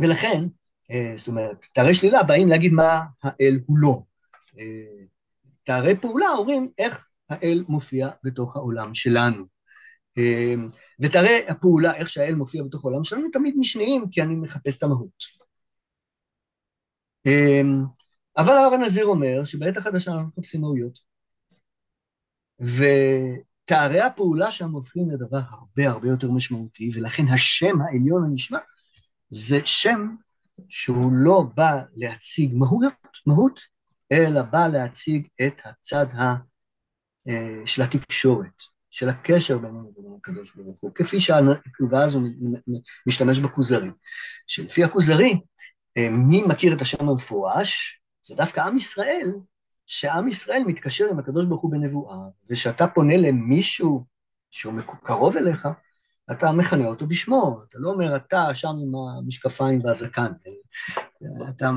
ולכן, אה, זאת אומרת, תארי שלילה באים להגיד מה האל הוא לא. תארי פעולה אומרים איך האל מופיע בתוך העולם שלנו. אמ, ותארי הפעולה, איך שהאל מופיע בתוך העולם שלנו, תמיד משניים, כי אני מחפש את המהות. אמ, אבל הרב הנזיר אומר שבעת החדשה אנחנו מחפשים מהויות. ותארי הפעולה שם הופכים לדבר הרבה הרבה יותר משמעותי, ולכן השם העליון הנשמע זה שם שהוא לא בא להציג מהות, מהות אלא בא להציג את הצד ה, אה, של התקשורת, של הקשר בינינו ובין הקדוש ברוך הוא, כפי ואז הוא משתמש בכוזרי, שלפי הכוזרי, אה, מי מכיר את השם המפורש? זה דווקא עם ישראל שעם ישראל מתקשר עם הקדוש ברוך הוא בנבואה, ושאתה פונה למישהו שהוא קרוב אליך, אתה מכנה אותו בשמו, אתה לא אומר אתה שם עם המשקפיים והזקן, אתה,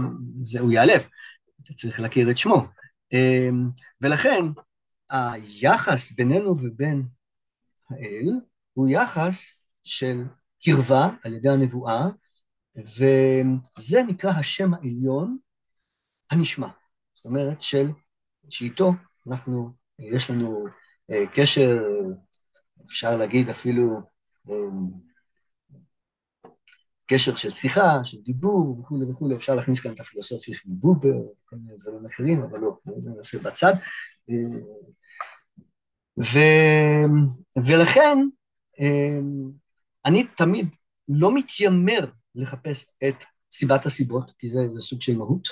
זה, הוא ייעלב, אתה צריך להכיר את שמו. אמ, ולכן היחס בינינו ובין האל הוא יחס של קרבה על ידי הנבואה, וזה נקרא השם העליון הנשמע. זאת אומרת של, שאיתו אנחנו, יש לנו אה, קשר, אפשר להגיד אפילו אמ, קשר של שיחה, של דיבור וכולי וכולי, אפשר להכניס כאן את הפילוסופיה של בובר וכל מיני דברים אחרים, אבל לא, זה נעשה בצד. ו, ולכן אמ, אני תמיד לא מתיימר לחפש את סיבת הסיבות, כי זה, זה סוג של מהות.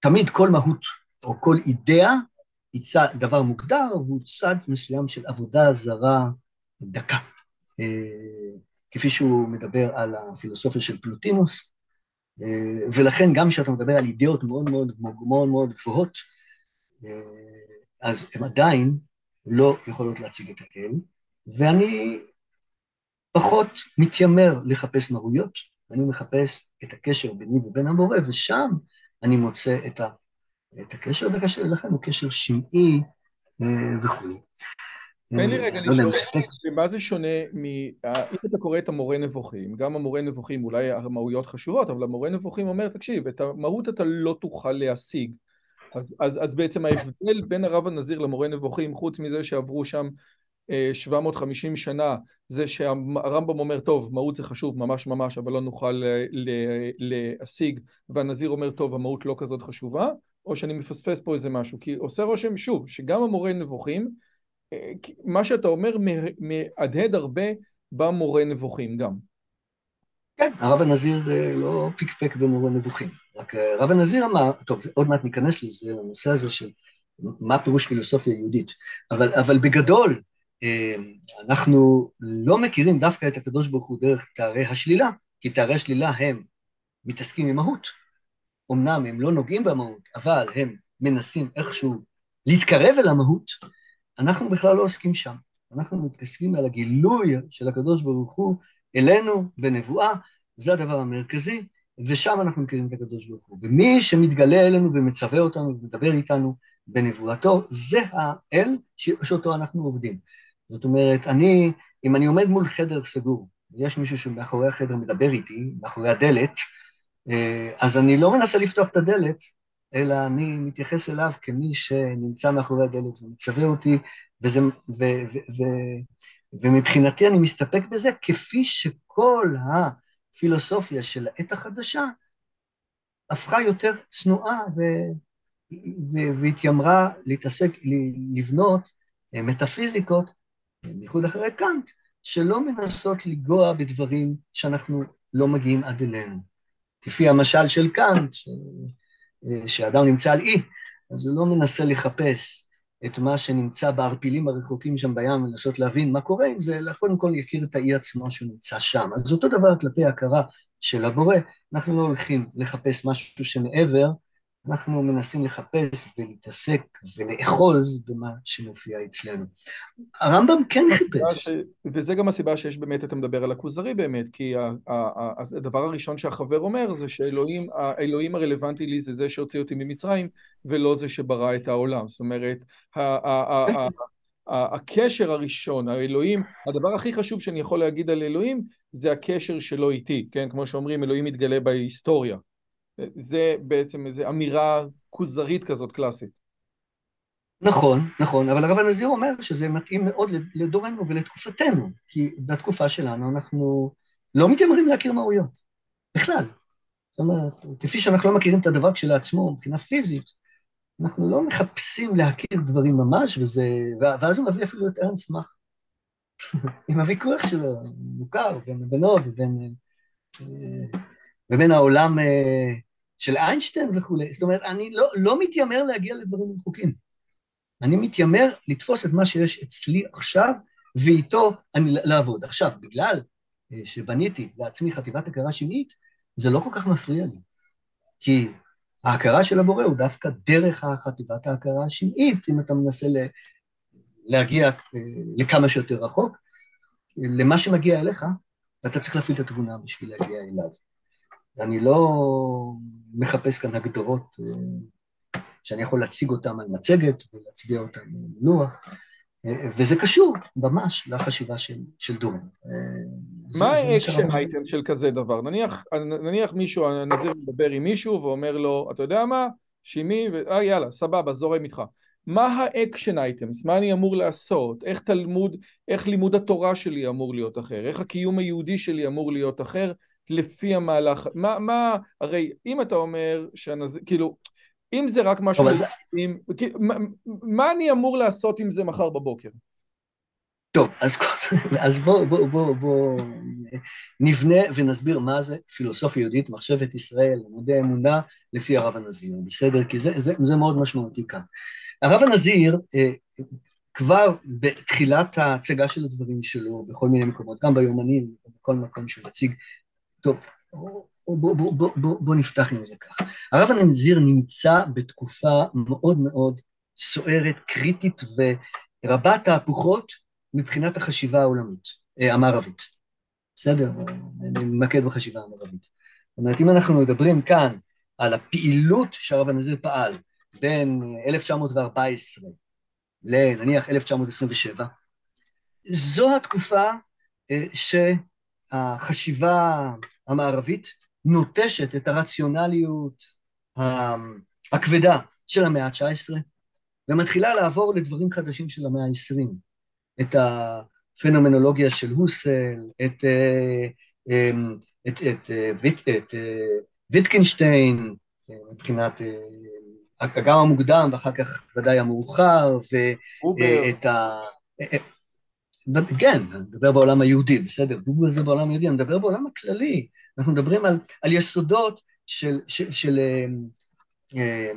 תמיד כל מהות או כל אידאה היא צד, דבר מוגדר והוא צד מסוים של עבודה זרה דקה. אה, כפי שהוא מדבר על הפילוסופיה של פלוטינוס, אה, ולכן גם כשאתה מדבר על אידאות מאוד מאוד מאוד מאוד גבוהות, אה, אז הן עדיין לא יכולות להציג את האל, ואני פחות מתיימר לחפש מהויות, אני מחפש את הקשר ביני ובין המורה, ושם אני מוצא את, ה, את הקשר, והקשר לכן הוא קשר שמעי וכולי. תן לי רגע לא לשאול, מה זה שונה מ... אם אתה קורא את המורה נבוכים, גם המורה נבוכים אולי המהויות חשובות, אבל המורה נבוכים אומר, תקשיב, את המהות אתה לא תוכל להשיג. אז, אז, אז בעצם ההבדל בין הרב הנזיר למורה נבוכים, חוץ מזה שעברו שם 750 אה, שנה, זה שהרמב"ם אומר, טוב, מהות זה חשוב ממש ממש, אבל לא נוכל להשיג, והנזיר אומר, טוב, המהות לא כזאת חשובה, או שאני מפספס פה איזה משהו, כי עושה רושם, שוב, שגם המורה נבוכים, מה שאתה אומר מהדהד הרבה במורה נבוכים גם. כן, הרב הנזיר אה, לא פיקפק במורה נבוכים. רק אה, הרב הנזיר אמר, טוב, עוד מעט ניכנס לזה, לנושא הזה של מה פירוש פילוסופיה יהודית, אבל, אבל בגדול, אה, אנחנו לא מכירים דווקא את הקדוש ברוך הוא דרך תארי השלילה, כי תארי השלילה הם מתעסקים עם מהות. אמנם הם לא נוגעים במהות, אבל הם מנסים איכשהו להתקרב אל המהות, אנחנו בכלל לא עוסקים שם. אנחנו מתעסקים על הגילוי של הקדוש ברוך הוא אלינו בנבואה, זה הדבר המרכזי, ושם אנחנו מכירים את הקדוש ברוך הוא. ומי שמתגלה אלינו ומצווה אותנו ומדבר איתנו בנבואתו, זה האל שאותו אנחנו עובדים. זאת אומרת, אני, אם אני עומד מול חדר סגור, ויש מישהו שמאחורי החדר מדבר איתי, מאחורי הדלת, אה, אז אני לא מנסה לפתוח את הדלת, אלא אני מתייחס אליו כמי שנמצא מאחורי הדלת ומצווה אותי, וזה, ו, ו, ו, ומבחינתי אני מסתפק בזה, כפי שכל הפילוסופיה של העת החדשה הפכה יותר צנועה ו, ו, והתיימרה להתעסק, לבנות מטאפיזיקות, בייחוד אחרי קאנט, שלא מנסות לגוע בדברים שאנחנו לא מגיעים עד אלינו. כפי המשל של קאנט, ש... שאדם נמצא על אי, אז הוא לא מנסה לחפש את מה שנמצא בערפילים הרחוקים שם בים ולנסות להבין מה קורה עם זה, אלא קודם כל יכיר את האי עצמו שנמצא שם. אז אותו דבר כלפי הכרה של הבורא, אנחנו לא הולכים לחפש משהו שמעבר, אנחנו מנסים לחפש ולהתעסק ולאחוז במה שמופיע אצלנו. הרמב"ם כן חיפש. וזה גם הסיבה שיש באמת, אתה מדבר על הכוזרי באמת, כי הדבר הראשון שהחבר אומר זה שאלוהים, האלוהים הרלוונטי לי זה זה שהוציא אותי ממצרים, ולא זה שברא את העולם. זאת אומרת, הקשר הראשון, האלוהים, הדבר הכי חשוב שאני יכול להגיד על אלוהים, זה הקשר שלו איתי, כן? כמו שאומרים, אלוהים מתגלה בהיסטוריה. זה בעצם איזו אמירה כוזרית כזאת קלאסית. נכון, נכון, אבל הרב הנזיר אומר שזה מתאים מאוד לדורנו ולתקופתנו, כי בתקופה שלנו אנחנו לא מתיימרים להכיר מהויות, בכלל. זאת אומרת, כפי שאנחנו לא מכירים את הדבר כשלעצמו מבחינה פיזית, אנחנו לא מחפשים להכיר דברים ממש, וזה, ואז הוא מביא אפילו את ארנס מאך, עם הוויכוח שלו, מוכר, בין בינו ובין, אה, ובין העולם אה, של איינשטיין וכולי. זאת אומרת, אני לא, לא מתיימר להגיע לדברים רחוקים. אני מתיימר לתפוס את מה שיש אצלי עכשיו, ואיתו אני לעבוד. עכשיו, בגלל אה, שבניתי לעצמי חטיבת הכרה שמעית, זה לא כל כך מפריע לי. כי ההכרה של הבורא הוא דווקא דרך החטיבת ההכרה השמעית, אם אתה מנסה להגיע לכמה שיותר רחוק, למה שמגיע אליך, ואתה צריך להפעיל את התבונה בשביל להגיע אליו. אני לא מחפש כאן הגדרות שאני יכול להציג אותן על מצגת ולהצביע אותן על לוח, וזה קשור ממש לחשיבה של, של דורן. מה האקשן אייטם של כזה דבר? נניח, נניח מישהו, הנזיר מדבר עם מישהו ואומר לו, אתה יודע מה? שימי, ו... אה יאללה, סבבה, זורם איתך. מה ה action items? מה אני אמור לעשות? איך תלמוד, איך לימוד התורה שלי אמור להיות אחר? איך הקיום היהודי שלי אמור להיות אחר לפי המהלך? מה, מה, הרי אם אתה אומר שהנזיר, כאילו, אם זה רק משהו... אז... עם, מה, מה אני אמור לעשות עם זה מחר בבוקר? טוב, אז, אז בואו בוא, בוא, בוא, נבנה ונסביר מה זה פילוסופיה יהודית, מחשבת ישראל, לימודי אמונה, לפי הרב הנזיר, בסדר? כי זה, זה, זה מאוד משמעותי כאן. הרב הנזיר, אה, כבר בתחילת ההצגה של הדברים שלו, בכל מיני מקומות, גם ביומנים, בכל מקום שהוא מציג, טוב, בוא, בוא, בוא, בוא, בוא נפתח עם זה ככה. הרב הנזיר נמצא בתקופה מאוד מאוד סוערת, קריטית ורבת תהפוכות מבחינת החשיבה העולמית, אה, המערבית. בסדר? אני מתמקד בחשיבה המערבית. זאת אומרת, אם אנחנו מדברים כאן על הפעילות שהרב הנזיר פעל בין 1914 לנניח 1927, זו התקופה אה, שהחשיבה המערבית נוטשת את הרציונליות הכבדה של המאה ה-19 ומתחילה לעבור לדברים חדשים של המאה ה-20, את הפנומנולוגיה של הוסל, את, אה, אמ, את, את, את, את ויטקינשטיין מבחינת אה, גם המוקדם ואחר כך ודאי המאוחר ואת ה... כן, אני מדבר בעולם היהודי, בסדר, גוגל זה בעולם היהודי, אני מדבר בעולם הכללי, אנחנו מדברים על, על יסודות של, של, של, אה,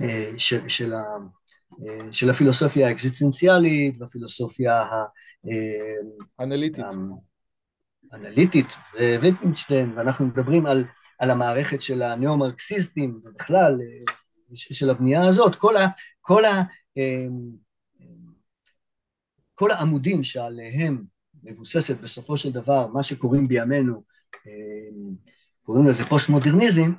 אה, של, של, אה, של הפילוסופיה האקזיסטנציאלית והפילוסופיה האנליטית. אנליטית וויטגנשטיין, ואנחנו מדברים על, על המערכת של הניאו-מרקסיסטים ובכלל של הבנייה הזאת, כל, ה, כל, ה, כל העמודים שעליהם מבוססת בסופו של דבר מה שקוראים בימינו קוראים לזה פוסט-מודרניזם,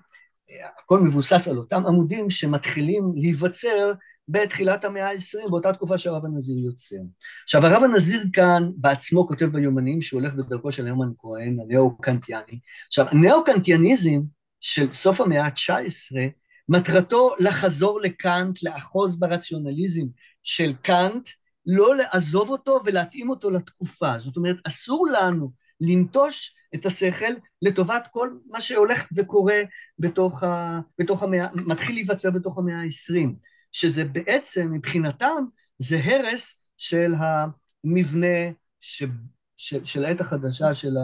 הכל מבוסס על אותם עמודים שמתחילים להיווצר בתחילת המאה ה-20, באותה תקופה שהרב הנזיר יוצר. עכשיו, הרב הנזיר כאן בעצמו כותב ביומנים שהוא הולך בדרכו של הרמן כהן, הנאו-קנטיאני. עכשיו, הנאו-קנטיאניזם של סוף המאה ה-19, מטרתו לחזור לקאנט, לאחוז ברציונליזם של קאנט, לא לעזוב אותו ולהתאים אותו לתקופה. זאת אומרת, אסור לנו לנטוש את השכל לטובת כל מה שהולך וקורה בתוך, ה, בתוך המאה, מתחיל להיווצר בתוך המאה ה-20, שזה בעצם מבחינתם זה הרס של המבנה ש, של, של העת החדשה של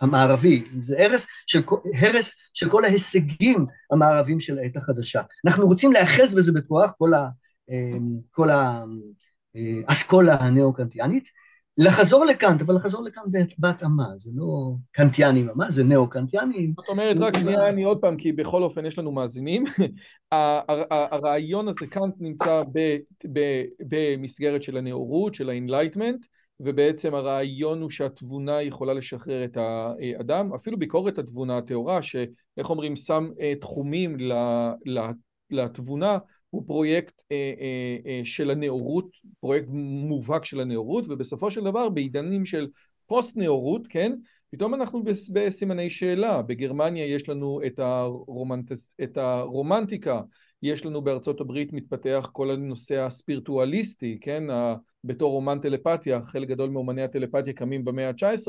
המערבי, זה הרס של, הרס של כל ההישגים המערבים של העת החדשה. אנחנו רוצים להיאחז בזה בכוח, כל, ה, כל האסכולה הנאו-קנטיאנית, לחזור לקאנט, אבל לחזור לקאנט בהתאמה, זה לא קנטיאנים ממש, זה נאו-קנטיאנים. זאת אומרת, רק שנייה, אני עוד פעם, כי בכל אופן יש לנו מאזינים. הרעיון הזה, קאנט נמצא במסגרת של הנאורות, של ה enlightenment, ובעצם הרעיון הוא שהתבונה יכולה לשחרר את האדם, אפילו ביקורת התבונה הטהורה, שאיך אומרים, שם אה, תחומים לתבונה, הוא פרויקט אה, אה, אה, של הנאורות, פרויקט מובהק של הנאורות, ובסופו של דבר בעידנים של פוסט נאורות, כן, פתאום אנחנו בסימני שאלה, בגרמניה יש לנו את, הרומנט... את הרומנטיקה, יש לנו בארצות הברית מתפתח כל הנושא הספירטואליסטי, כן, בתור רומן טלפתיה, חלק גדול מאומני הטלפתיה קמים במאה ה-19,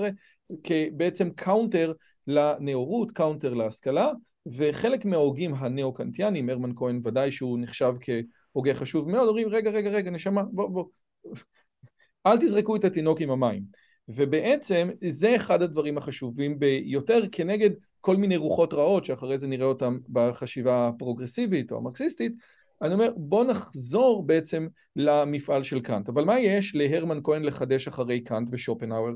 כבעצם counter לנאורות, counter להשכלה, וחלק מההוגים הנאו-קנטיאנים, הרמן כהן ודאי שהוא נחשב כהוגה חשוב מאוד, אומרים רגע רגע רגע נשמה בוא בוא אל תזרקו את התינוק עם המים ובעצם זה אחד הדברים החשובים ביותר כנגד כל מיני רוחות רעות שאחרי זה נראה אותם בחשיבה הפרוגרסיבית או המרקסיסטית אני אומר בוא נחזור בעצם למפעל של קאנט אבל מה יש להרמן כהן לחדש אחרי קאנט ושופנהאואר?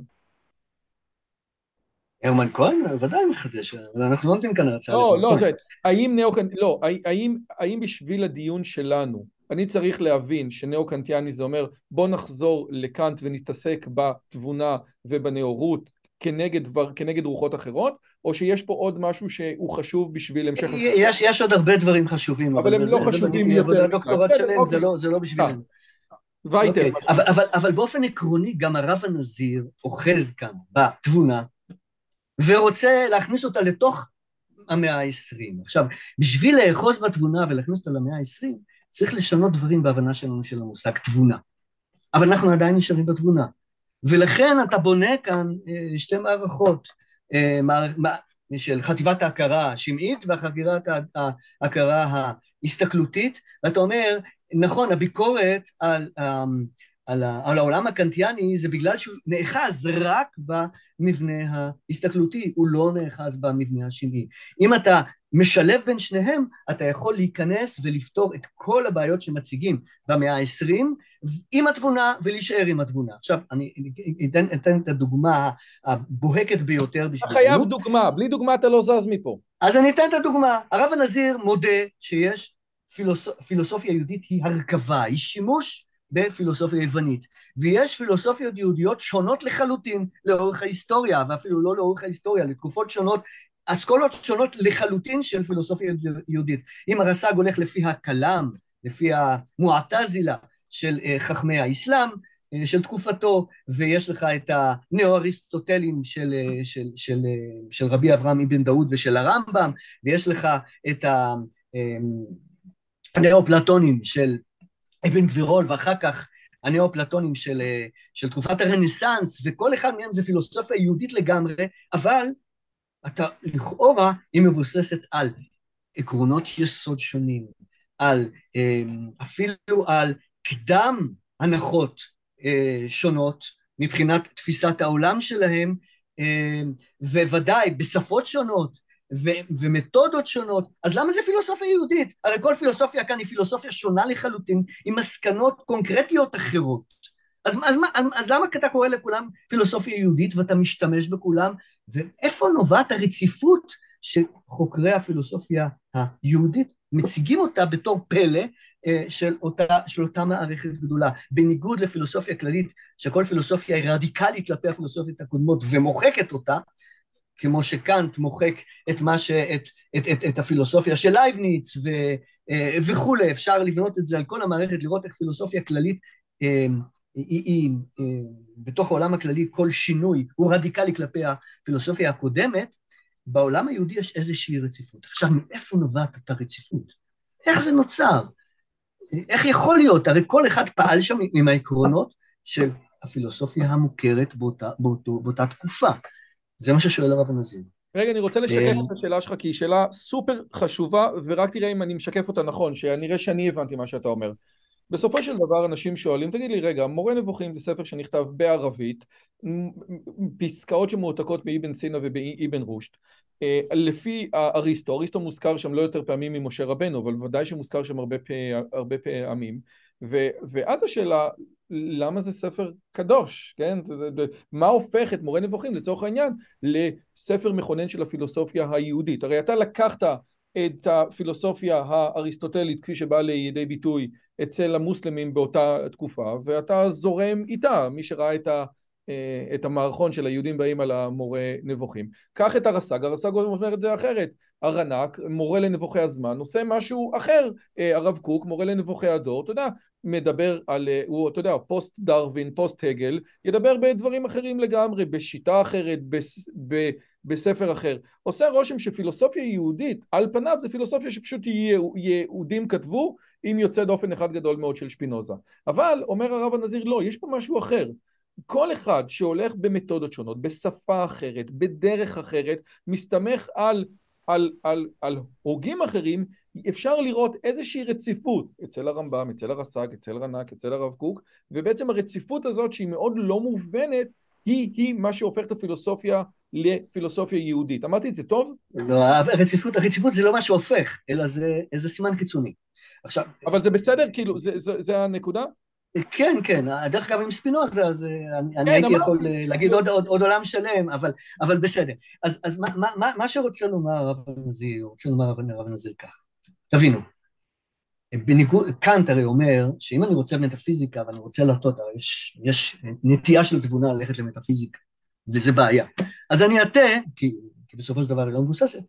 הרמן כהן ודאי מחדש, אבל אנחנו לא נותנים כאן הרצאה. לא, לא, האם נאו לא, האם, האם בשביל הדיון שלנו, אני צריך להבין שנאו-קנטיאני זה אומר בוא נחזור לקאנט ונתעסק בתבונה ובנאורות כנגד, כנגד רוחות אחרות, או שיש פה עוד משהו שהוא חשוב בשביל המשך... יש, יש עוד הרבה דברים חשובים, אבל, אבל הם לא חשובים יותר. הדוקטורט שלהם זה לא, זה לא בשבילנו. וייטר. Okay. אבל, אבל, אבל באופן עקרוני גם הרב הנזיר אוחז כאן בתבונה ורוצה להכניס אותה לתוך המאה העשרים. עכשיו, בשביל לאחוז בתבונה ולהכניס אותה למאה העשרים, צריך לשנות דברים בהבנה שלנו של המושג תבונה. אבל אנחנו עדיין נשארים בתבונה. ולכן אתה בונה כאן אה, שתי מערכות, אה, של חטיבת ההכרה השמעית והחקירת ההכרה ההסתכלותית, ואתה אומר, נכון, הביקורת על, על, על העולם הקנטיאני זה בגלל שהוא נאחז רק במבנה ההסתכלותי, הוא לא נאחז במבנה השני. אם אתה משלב בין שניהם, אתה יכול להיכנס ולפתור את כל הבעיות שמציגים במאה ה-20 עם התבונה ולהישאר עם התבונה. עכשיו, אני אתן, אתן את הדוגמה הבוהקת ביותר בשבילנו. אתה חייב דוגמה, בלי דוגמה אתה לא זז מפה. אז אני אתן את הדוגמה. הרב הנזיר מודה שיש פילוס... פילוסופיה יהודית היא הרכבה, היא שימוש בפילוסופיה יוונית. ויש פילוסופיות יהודיות שונות לחלוטין לאורך ההיסטוריה, ואפילו לא לאורך ההיסטוריה, לתקופות שונות, אסכולות שונות לחלוטין של פילוסופיה יהודית. אם הרס"ג הולך לפי הכלם, לפי המועטזילה של אה, חכמי האסלאם, אה, של תקופתו, ויש לך את הנאו-אריסטוטלים של, אה, של, של, של רבי אברהם אבן דאוד ושל הרמב"ם, ויש לך את הנאו-פלטונים של אבן גבירול, ואחר כך הנאו-פלטונים של, של תקופת הרנסאנס, וכל אחד מהם זה פילוסופיה יהודית לגמרי, אבל אתה לכאורה היא מבוססת על עקרונות יסוד שונים, על אפילו על קדם הנחות שונות מבחינת תפיסת העולם שלהם, וודאי בשפות שונות ו- ומתודות שונות, אז למה זה פילוסופיה יהודית? הרי כל פילוסופיה כאן היא פילוסופיה שונה לחלוטין, עם מסקנות קונקרטיות אחרות. אז, אז, אז, אז למה אתה קורא לכולם פילוסופיה יהודית ואתה משתמש בכולם? ואיפה נובעת הרציפות שחוקרי הפילוסופיה היהודית מציגים אותה בתור פלא אה, של אותה, של אותה מערכת גדולה, בניגוד לפילוסופיה כללית, שכל פילוסופיה היא רדיקלית כלפי הפילוסופיות הקודמות ומוחקת אותה, כמו שקאנט מוחק את, ש, את, את, את, את הפילוסופיה של לייבניץ ו, אה, וכולי, אפשר לבנות את זה על כל המערכת, לראות איך פילוסופיה כללית אה, היא, היא, בתוך העולם הכללי כל שינוי הוא רדיקלי כלפי הפילוסופיה הקודמת, בעולם היהודי יש איזושהי רציפות. עכשיו, מאיפה נובעת את הרציפות? איך זה נוצר? איך יכול להיות? הרי כל אחד פעל שם עם העקרונות של הפילוסופיה המוכרת באותה, באותו, באותה תקופה. זה מה ששואל הרב הנזיר. רגע, אני רוצה לשקף את השאלה שלך, כי היא שאלה סופר חשובה, ורק תראה אם אני משקף אותה נכון, שנראה שאני הבנתי מה שאתה אומר. בסופו של דבר אנשים שואלים, תגיד לי רגע, מורה נבוכים זה ספר שנכתב בערבית, פסקאות שמועתקות מאבן סינה ובאבן רושט. אה, לפי אריסטו, אריסטו מוזכר שם לא יותר פעמים ממשה רבנו, אבל ודאי שמוזכר שם הרבה, פעמים, הרבה פעמים. ו, ואז השאלה, למה זה ספר קדוש, כן? מה הופך את מורה נבוכים לצורך העניין לספר מכונן של הפילוסופיה היהודית? הרי אתה לקחת את הפילוסופיה האריסטוטלית כפי שבאה לידי ביטוי אצל המוסלמים באותה תקופה, ואתה זורם איתה, מי שראה את, ה, אה, את המערכון של היהודים באים על המורה נבוכים. קח את הרס"ג, הרס"ג אומר את זה אחרת. הרנ"ק, מורה לנבוכי הזמן, עושה משהו אחר. אה, הרב קוק, מורה לנבוכי הדור, אתה יודע, מדבר על, אה, הוא, אתה יודע, פוסט דרווין, פוסט הגל, ידבר בדברים אחרים לגמרי, בשיטה אחרת, בס, ב, בספר אחר. עושה רושם שפילוסופיה יהודית, על פניו זה פילוסופיה שפשוט יהודים כתבו, עם יוצא דופן אחד גדול מאוד של שפינוזה. אבל, אומר הרב הנזיר, לא, יש פה משהו אחר. כל אחד שהולך במתודות שונות, בשפה אחרת, בדרך אחרת, מסתמך על, על, על, על הוגים אחרים, אפשר לראות איזושהי רציפות אצל הרמב"ם, אצל הרס"ג, אצל רנ"ק, אצל הרב קוק, ובעצם הרציפות הזאת שהיא מאוד לא מובנת, היא, היא מה שהופך את הפילוסופיה לפילוסופיה יהודית. אמרתי את זה טוב? לא, הרציפות, הרציפות זה לא מה שהופך, אלא זה, זה סימן קיצוני. עכשיו... אבל זה בסדר, כאילו, זה, זה, זה הנקודה? כן, כן, דרך אגב עם ספינוזה, אז אני כן, הייתי יכול להגיד עוד עולם שלם, אבל בסדר. אז מה שרוצה לומר הרב הנזיר, רוצה לומר הרב הנזיר כך, תבינו, בניגוד, קאנט הרי אומר שאם אני רוצה מטאפיזיקה ואני רוצה להטות, הרי יש, יש נטייה של תבונה ללכת למטאפיזיקה, וזה בעיה. אז אני אטה, כי, כי בסופו של דבר היא לא מבוססת,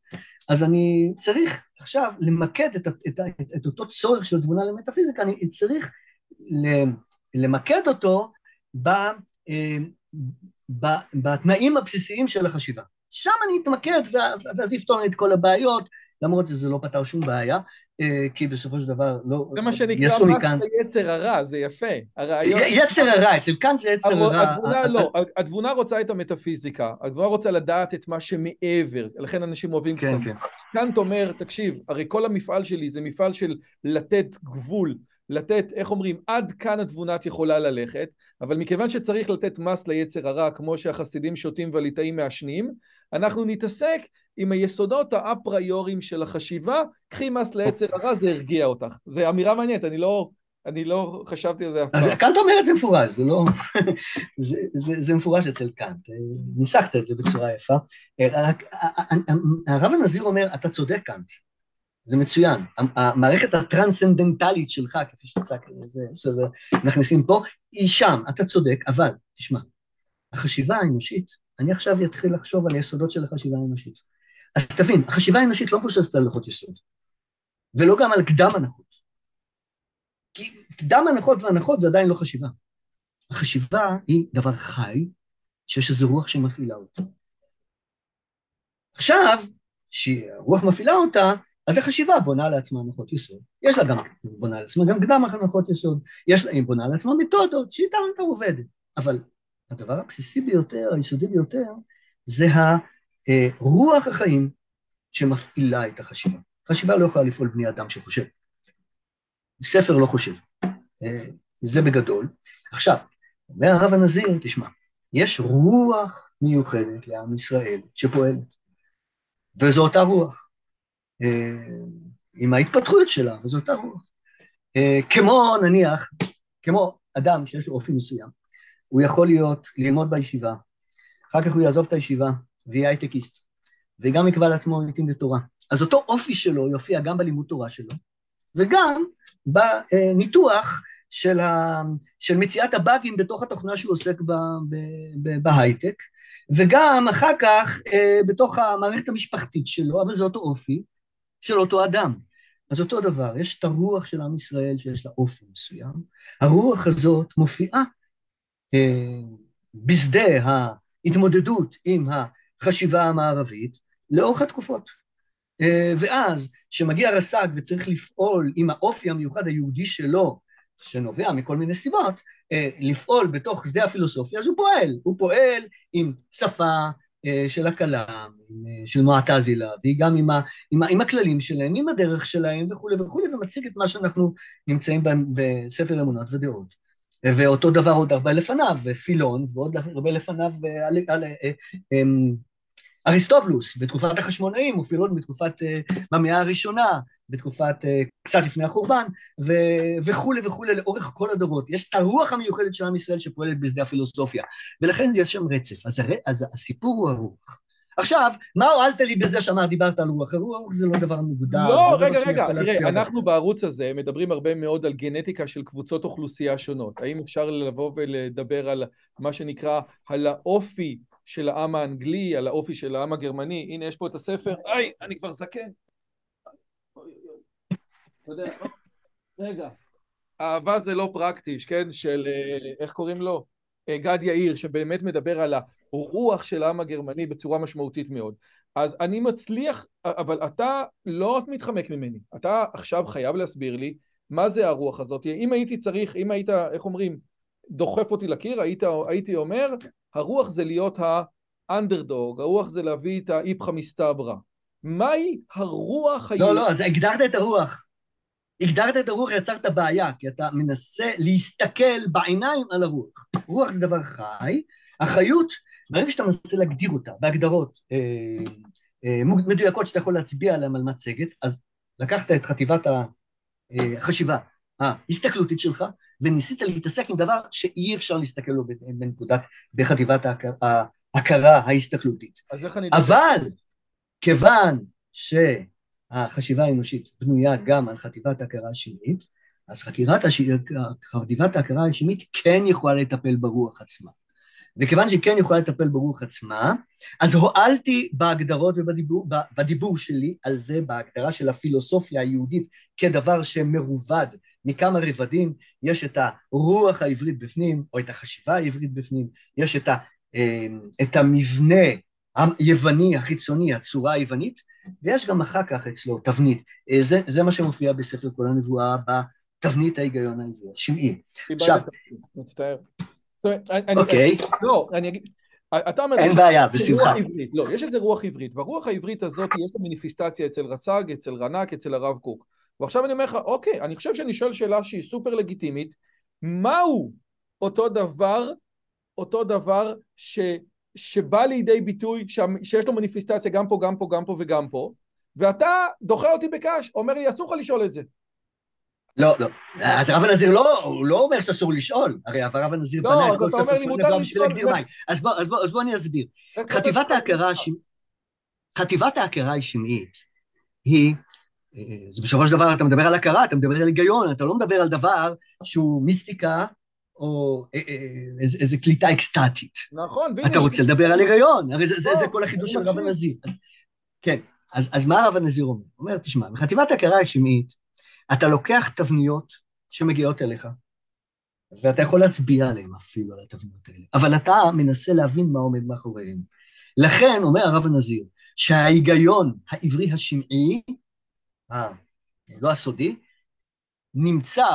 אז אני צריך עכשיו למקד את, את, את, את אותו צורך של תבונה למטאפיזיקה, אני צריך למקד אותו ב, אה, ב, בתנאים הבסיסיים של החשיבה. שם אני אתמקד ואז יפתור לי את כל הבעיות, למרות שזה לא פתר שום בעיה, אה, כי בסופו של דבר לא... זה מה שנקרא מכאן... יצר הרע, זה יפה. הרעיון... יצר הרע, אצל קאנט זה יצר הרע. התבונה לא, התבונה רוצה את המטאפיזיקה, התבונה רוצה לדעת את מה שמעבר, לכן אנשים אוהבים כן, כן. קאנט אומר, תקשיב, הרי כל המפעל שלי זה מפעל של לתת גבול, לתת, איך אומרים, עד כאן התבונת יכולה ללכת, אבל מכיוון שצריך לתת מס ליצר הרע, כמו שהחסידים שותים והליטאים מעשנים, אנחנו נתעסק עם היסודות האפריוריים של החשיבה, קחי מס ליצר הרע, זה הרגיע אותך. זו אמירה מעניינת, אני לא, אני לא חשבתי על זה אף פעם. אז קאנט אומר את זה מפורש, זה לא... זה, זה, זה מפורש אצל קאנט, ניסחת את זה בצורה יפה. הרב הנזיר אומר, אתה צודק קאנט, זה מצוין. המערכת הטרנסצנדנטלית שלך, כפי זה מכניסים פה, היא שם, אתה צודק, אבל, תשמע, החשיבה האנושית, אני עכשיו אתחיל לחשוב על היסודות של החשיבה האנושית. אז תבין, החשיבה האנושית לא מבוססת על הנחות יסוד, ולא גם על קדם הנחות. כי קדם הנחות והנחות זה עדיין לא חשיבה. החשיבה היא דבר חי, שיש איזו רוח שמפעילה אותו. עכשיו, שהרוח מפעילה אותה, אז החשיבה בונה לעצמה הנחות יסוד. יש לה גם, בונה לעצמה גם קדם הנחות יסוד, יש לה, היא בונה לעצמה מתודות, שיטה יותר עובדת. אבל הדבר הבסיסי ביותר, היסודי ביותר, זה אה, רוח החיים שמפעילה את החשיבה. חשיבה לא יכולה לפעול בני אדם שחושב. ספר לא חושב. אה, זה בגדול. עכשיו, אומר הרב הנזיר, תשמע, יש רוח מיוחדת לעם ישראל שפועלת, וזו אותה רוח. אה, עם ההתפתחות שלה, וזו אותה רוח. כמו נניח, כמו אדם שיש לו אופי מסוים, הוא יכול להיות, ללמוד בישיבה, אחר כך הוא יעזוב את הישיבה, ויהיה הייטקיסט, וגם יקבע לעצמו עיתים לתורה. אז אותו אופי שלו יופיע גם בלימוד תורה שלו, וגם בניתוח של, ה, של מציאת הבאגים בתוך התוכנה שהוא עוסק ב, ב, ב, בהייטק, וגם אחר כך אה, בתוך המערכת המשפחתית שלו, אבל זה אותו אופי של אותו אדם. אז אותו דבר, יש את הרוח של עם ישראל שיש לה אופי מסוים, הרוח הזאת מופיעה אה, בשדה ההתמודדות עם החשיבה המערבית לאורך התקופות. אה, ואז, כשמגיע רס"ג וצריך לפעול עם האופי המיוחד היהודי שלו, שנובע מכל מיני סיבות, אה, לפעול בתוך שדה הפילוסופיה, אז הוא פועל. הוא פועל עם שפה של הכלם, של מועטזילה, והיא גם עם, ה, עם, ה, עם הכללים שלהם, עם הדרך שלהם וכולי וכולי, ומציג את מה שאנחנו נמצאים בהם בספר אמונות ודעות. ואותו דבר עוד הרבה לפניו, פילון, ועוד הרבה לפניו אמ, אריסטובלוס, בתקופת החשמונאים, ופילון בתקופת, במאה הראשונה, בתקופת, קצת לפני החורבן, וכולי וכולי לאורך כל הדורות. יש את הרוח המיוחדת של עם ישראל שפועלת בשדה הפילוסופיה, ולכן יש שם רצף. אז, אז הסיפור הוא הרוח. עכשיו, מה הועלת לי בזה שאמר, דיברת על רוח? הרוח זה לא דבר מוגדר. לא, רגע, רגע, תראה, אנחנו בערוץ הזה מדברים הרבה מאוד על גנטיקה של קבוצות אוכלוסייה שונות. האם אפשר לבוא ולדבר על מה שנקרא, על האופי של העם האנגלי, על האופי של העם הגרמני? הנה, יש פה את הספר. היי, אני כבר זקן. אתה יודע, רגע. אהבה זה לא פרקטיש, כן? של, אה, איך קוראים לו? אה, גד יאיר, שבאמת מדבר על הרוח של העם הגרמני בצורה משמעותית מאוד. אז אני מצליח, אבל אתה לא מתחמק ממני, אתה עכשיו חייב להסביר לי מה זה הרוח הזאת. אם הייתי צריך, אם היית, איך אומרים, דוחף אותי לקיר, היית, הייתי אומר, הרוח זה להיות האנדרדוג, הרוח זה להביא את האיפכא מסתברא. מהי הרוח לא, לא, אז הגדרת את הרוח. הגדרת את הרוח, יצרת בעיה, כי אתה מנסה להסתכל בעיניים על הרוח. רוח זה דבר חי, החיות, ברגע שאתה מנסה להגדיר אותה בהגדרות אה, אה, מדויקות שאתה יכול להצביע עליהן על מצגת, אז לקחת את חטיבת החשיבה, ההסתכלותית שלך, וניסית להתעסק עם דבר שאי אפשר להסתכל לו בנקודת, בחטיבת ההכרה ההסתכלותית. אבל כיוון שהחשיבה האנושית בנויה גם על חטיבת ההכרה השמית, אז חקירת הש... חטיבת ההכרה השמית כן יכולה לטפל ברוח עצמה. וכיוון שהיא כן יכולה לטפל ברוח עצמה, אז הועלתי בהגדרות ובדיבור בדיבור שלי על זה, בהגדרה של הפילוסופיה היהודית כדבר שמרובד מכמה רבדים, יש את הרוח העברית בפנים, או את החשיבה העברית בפנים, יש את, ה, אה, את המבנה היווני, החיצוני, הצורה היוונית, ויש גם אחר כך אצלו תבנית. אה, זה, זה מה שמופיע בספר כל הנבואה בתבנית ההיגיון העברי, השמעי. עכשיו... מצטער. אוקיי. לא, אני אגיד... אתה אומר... אין בעיה, בשמחה. לא, יש איזה רוח עברית, והרוח העברית הזאת יש לה מניפיסטציה אצל רצ"ג, אצל רנ"ק, אצל הרב קוק. ועכשיו אני אומר לך, אוקיי, אני חושב שאני שואל שאלה שהיא סופר לגיטימית, מהו אותו דבר, אותו דבר ש, שבא לידי ביטוי, ש, שיש לו מניפיסטציה גם פה, גם פה, גם פה וגם פה, ואתה דוחה אותי בקש, אומר לי, אסור לך לשאול את זה. לא, לא. אז הרב הנזיר לא, הוא לא אומר שאסור לשאול, הרי הרב הנזיר לא, בנה את כל ספר כל בשביל להגדיר מים. אז בוא, אני אסביר. חטיבת ההכרה, השמעית היא, אה, זה בסופו של דבר אתה מדבר על הכרה, אתה מדבר על היגיון, אתה לא מדבר על דבר שהוא מיסטיקה או אה, אה, איזה, קליטה אקסטטית. נכון. אתה רוצה לדבר על היגיון, הרי זה, זה, זה כל החידוש של הרב הנזיר. כן, אז, אז מה הרב הנזיר אומר? הוא אומר, תשמע, בחטיבת ההכרה השמעית, אתה לוקח תבניות שמגיעות אליך, ואתה יכול להצביע עליהן אפילו, על התבניות האלה, אבל אתה מנסה להבין מה עומד מאחוריהן. לכן, אומר הרב הנזיר, שההיגיון העברי השמעי, ה, לא הסודי, נמצא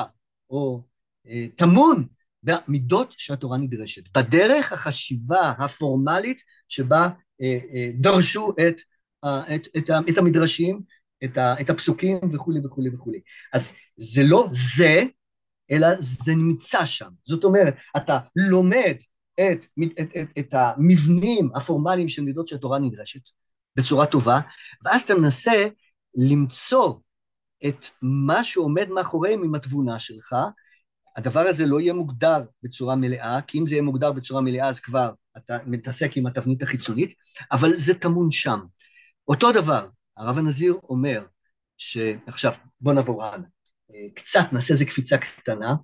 או אה, טמון במידות שהתורה נדרשת, בדרך החשיבה הפורמלית שבה אה, אה, דרשו את, אה, את, את, את המדרשים את, ה, את הפסוקים וכולי וכולי וכולי. אז זה לא זה, אלא זה נמצא שם. זאת אומרת, אתה לומד את, את, את, את, את המבנים הפורמליים של מידות שהתורה נדרשת בצורה טובה, ואז אתה מנסה למצוא את מה שעומד מאחוריהם עם התבונה שלך. הדבר הזה לא יהיה מוגדר בצורה מלאה, כי אם זה יהיה מוגדר בצורה מלאה אז כבר אתה מתעסק עם התבנית החיצונית, אבל זה טמון שם. אותו דבר, הרב הנזיר אומר שעכשיו בוא נעבור הלאה, קצת נעשה איזה קפיצה קטנה,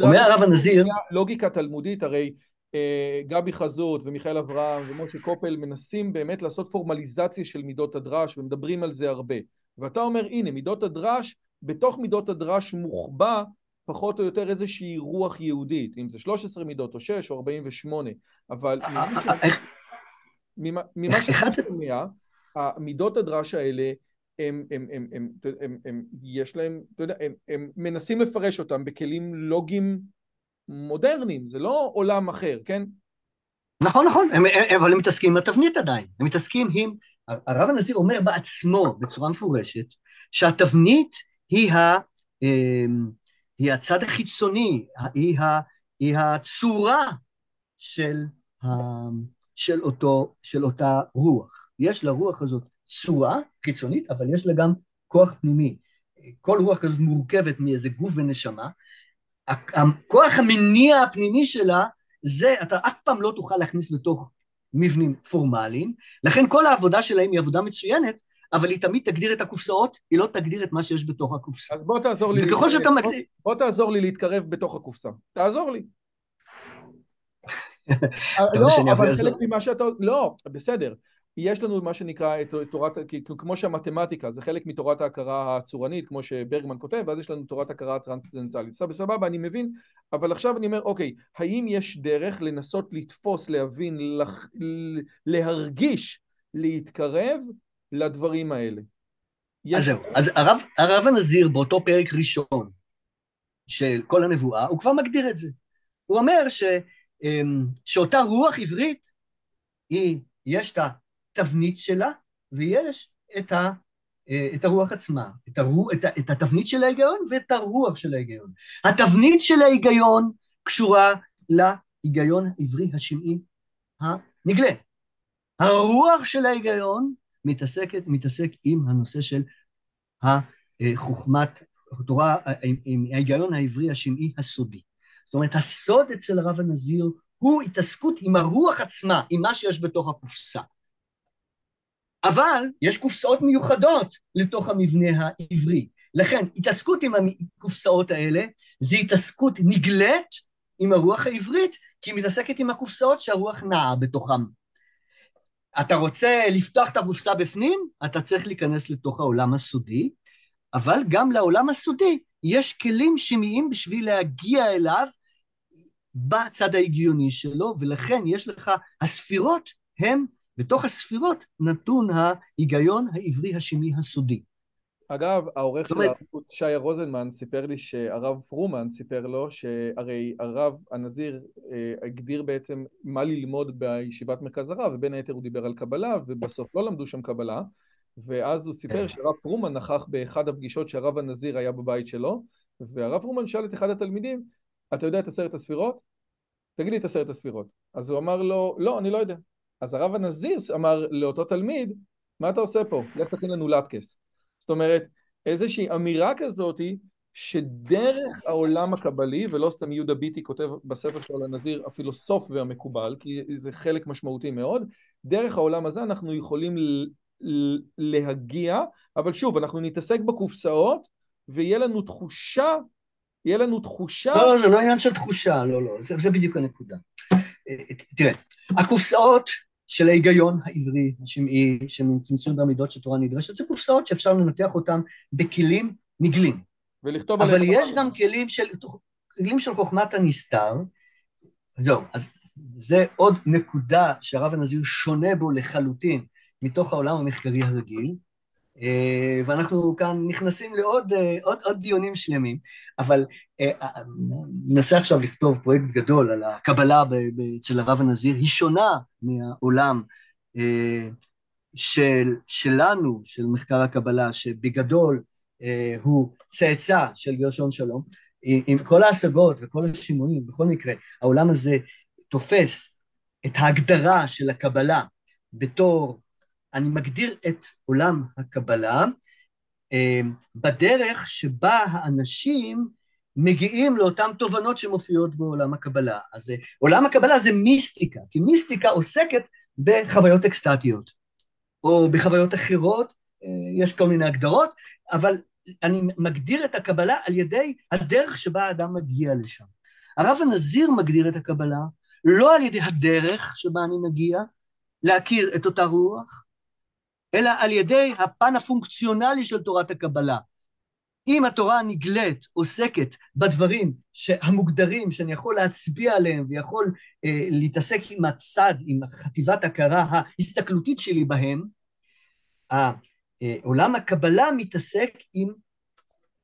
אומר הרב הנזיר לוגיקה תלמודית הרי אה, גבי חזות ומיכאל אברהם ומשה קופל מנסים באמת לעשות פורמליזציה של מידות הדרש ומדברים על זה הרבה. ואתה אומר הנה מידות הדרש בתוך מידות הדרש מוחבא פחות או יותר איזושהי רוח יהודית. אם זה 13 מידות או 6 או 48 אבל ממה שאתה שומע המידות הדרש האלה, הם, הם, הם, הם, הם, הם, יש להם, אתה יודע, הם, הם מנסים לפרש אותם בכלים לוגיים מודרניים, זה לא עולם אחר, כן? נכון, נכון, הם, הם, אבל הם מתעסקים עם התבנית עדיין, הם מתעסקים עם, הרב הנזיר אומר בעצמו בצורה מפורשת, שהתבנית היא, ה, אמ, היא הצד החיצוני, היא, ה, היא הצורה של, של, אותו, של אותה רוח. יש לרוח הזאת צורה חיצונית, אבל יש לה גם כוח פנימי. כל רוח כזאת מורכבת מאיזה גוף ונשמה. הכוח המניע הפנימי שלה, זה אתה אף פעם לא תוכל להכניס בתוך מבנים פורמליים, לכן כל העבודה שלהם היא עבודה מצוינת, אבל היא תמיד תגדיר את הקופסאות, היא לא תגדיר את מה שיש בתוך הקופסה. אז בוא תעזור לי, וככל שאתה מגדיר... בוא תעזור לי להתקרב בתוך הקופסה. תעזור לי. לא, אבל חלק ממה שאתה... לא, בסדר. יש לנו מה שנקרא את תורת, כמו שהמתמטיקה זה חלק מתורת ההכרה הצורנית, כמו שברגמן כותב, ואז יש לנו תורת הכרה טרנסצנדנציאלית. סבבה, סבבה, אני מבין, אבל עכשיו אני אומר, אוקיי, האם יש דרך לנסות לתפוס, להבין, לח... להרגיש, להתקרב לדברים האלה? אז זהו, אז הרב, הרב הנזיר באותו פרק ראשון של כל הנבואה, הוא כבר מגדיר את זה. הוא אומר ש, אמ, שאותה רוח עברית, היא, יש את התבנית שלה, ויש את, ה, אה, את הרוח עצמה, את, הרוח, את, את התבנית של ההיגיון ואת הרוח של ההיגיון. התבנית של ההיגיון קשורה להיגיון העברי השמעי הנגלה. הרוח של ההיגיון מתעסקת, מתעסק עם הנושא של החוכמת, התורה עם, עם ההיגיון העברי השמעי הסודי. זאת אומרת, הסוד אצל הרב הנזיר הוא התעסקות עם הרוח עצמה, עם מה שיש בתוך הקופסה. אבל יש קופסאות מיוחדות לתוך המבנה העברי. לכן, התעסקות עם הקופסאות האלה זה התעסקות נגלית עם הרוח העברית, כי היא מתעסקת עם הקופסאות שהרוח נעה בתוכם. אתה רוצה לפתוח את הקופסה בפנים, אתה צריך להיכנס לתוך העולם הסודי, אבל גם לעולם הסודי יש כלים שמיים בשביל להגיע אליו בצד ההגיוני שלו, ולכן יש לך, הספירות הם, בתוך הספירות נתון ההיגיון העברי השמי הסודי. אגב, העורך של הערוץ, שי רוזנמן, סיפר לי שהרב פרומן סיפר לו שהרי הרב הנזיר אה, הגדיר בעצם מה ללמוד בישיבת מרכז הרב, ובין היתר הוא דיבר על קבלה, ובסוף לא למדו שם קבלה, ואז הוא סיפר כן. שהרב פרומן נכח באחד הפגישות שהרב הנזיר היה בבית שלו, והרב פרומן שאל את אחד התלמידים, אתה יודע את עשרת הספירות? תגיד לי את עשרת הספירות. אז הוא אמר לו, לא, אני לא יודע. אז הרב הנזיר אמר לאותו תלמיד, מה אתה עושה פה? לך תכין לנו לטקס. זאת אומרת, איזושהי אמירה כזאת שדרך העולם הקבלי, ולא סתם יהודה ביטי כותב בספר שלו לנזיר הפילוסוף והמקובל, כי זה חלק משמעותי מאוד, דרך העולם הזה אנחנו יכולים להגיע, אבל שוב, אנחנו נתעסק בקופסאות, ויהיה לנו תחושה, יהיה לנו תחושה... לא, לא, זה לא עניין של תחושה, לא, לא, זה, זה בדיוק הנקודה. אה, תראה, הקופסאות של ההיגיון העברי, השמעי, צמצום במידות שתורה נדרשת, זה קופסאות שאפשר לנתח אותן בכלים נגלים. ולכתוב אבל יש גם כלים של, כלים של חוכמת הנסתר, זהו, אז זה עוד נקודה שהרב הנזיר שונה בו לחלוטין מתוך העולם המחקרי הרגיל, ואנחנו כאן נכנסים לעוד אה, עוד, עוד דיונים שלמים, אבל אה, ננסה עכשיו לכתוב פרויקט גדול על הקבלה אצל הרב הנזיר, היא שונה מהעולם של, שלנו, של מחקר הקבלה, שבגדול הוא צאצא של גרשון שלום, עם כל ההשגות וכל השימועים, בכל מקרה, העולם הזה תופס את ההגדרה של הקבלה בתור אני מגדיר את עולם הקבלה אה, בדרך שבה האנשים מגיעים לאותן תובנות שמופיעות בעולם הקבלה. אז אה, עולם הקבלה זה מיסטיקה, כי מיסטיקה עוסקת בחוויות אקסטטיות, או בחוויות אחרות, אה, יש כל מיני הגדרות, אבל אני מגדיר את הקבלה על ידי הדרך שבה האדם מגיע לשם. הרב הנזיר מגדיר את הקבלה לא על ידי הדרך שבה אני מגיע, להכיר את אותה רוח, אלא על ידי הפן הפונקציונלי של תורת הקבלה. אם התורה הנגלית עוסקת בדברים המוגדרים שאני יכול להצביע עליהם ויכול אה, להתעסק עם הצד, עם חטיבת הכרה ההסתכלותית שלי בהם, עולם הקבלה מתעסק עם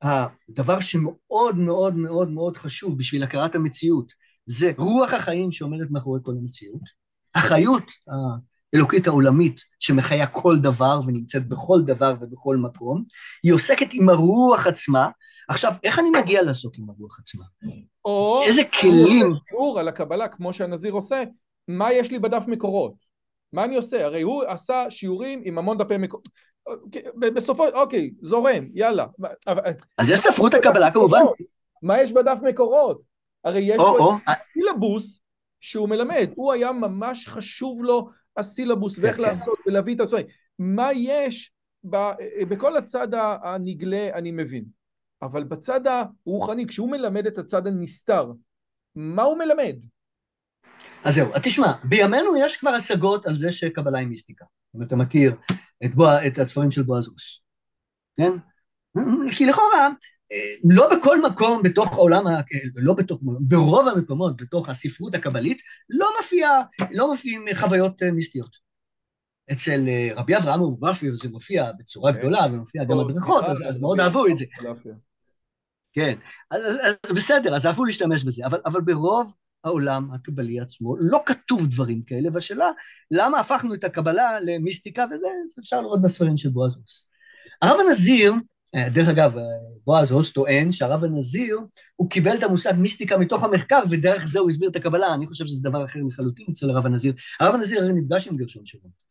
הדבר שמאוד מאוד מאוד מאוד חשוב בשביל הכרת המציאות, זה רוח החיים שעומדת מאחורי כל המציאות, החיות האלוקית העולמית שמחיה כל דבר ונמצאת בכל דבר ובכל מקום, היא עוסקת עם הרוח עצמה. עכשיו, איך אני מגיע לעשות עם הרוח עצמה? או... איזה כלים... או על הקבלה, כמו שהנזיר עושה, מה יש לי בדף מקורות? מה אני עושה? הרי הוא עשה שיעורים עם המון דפי מקורות. בסופו, אוקיי, זורם, יאללה. אז יש ספרות הקבלה כמובן. מה יש בדף מקורות? הרי יש פה סילבוס שהוא מלמד, הוא היה ממש חשוב לו הסילבוס ואיך כן, כן. לעשות ולהביא את הספרים. מה יש ב, בכל הצד הנגלה אני מבין, אבל בצד הרוחני, כשהוא מלמד את הצד הנסתר, מה הוא מלמד? אז זהו, תשמע, בימינו יש כבר השגות על זה שקבלה היא מיסטיקה. אם אתה מכיר את, בוע, את הספרים של בועז רוס, כן? כי לכאורה, לא בכל מקום בתוך העולם, לא בתוך, ברוב המקומות בתוך הספרות הקבלית, לא מופיע, לא מופיעים חוויות אה, מיסטיות. אצל אה, רבי אברהם אבורפי זה מופיע בצורה כן. גדולה, ומופיע גם הדרכות, אז, מאוד אהבו את זה. כן, אז, אז בסדר, אז אהבו להשתמש בזה, אבל, אבל ברוב העולם הקבלי עצמו לא כתוב דברים כאלה, והשאלה, למה הפכנו את הקבלה למיסטיקה, וזה אפשר לראות בספרים של בועז רוס. הרב הנזיר, דרך אגב, אה, בועז הוס טוען שהרב הנזיר, הוא קיבל את המושג מיסטיקה מתוך המחקר, ודרך זה הוא הסביר את הקבלה. אני חושב שזה דבר אחר לחלוטין אצל הרב הנזיר. הרב הנזיר הרי נפגש עם גרשון שלום.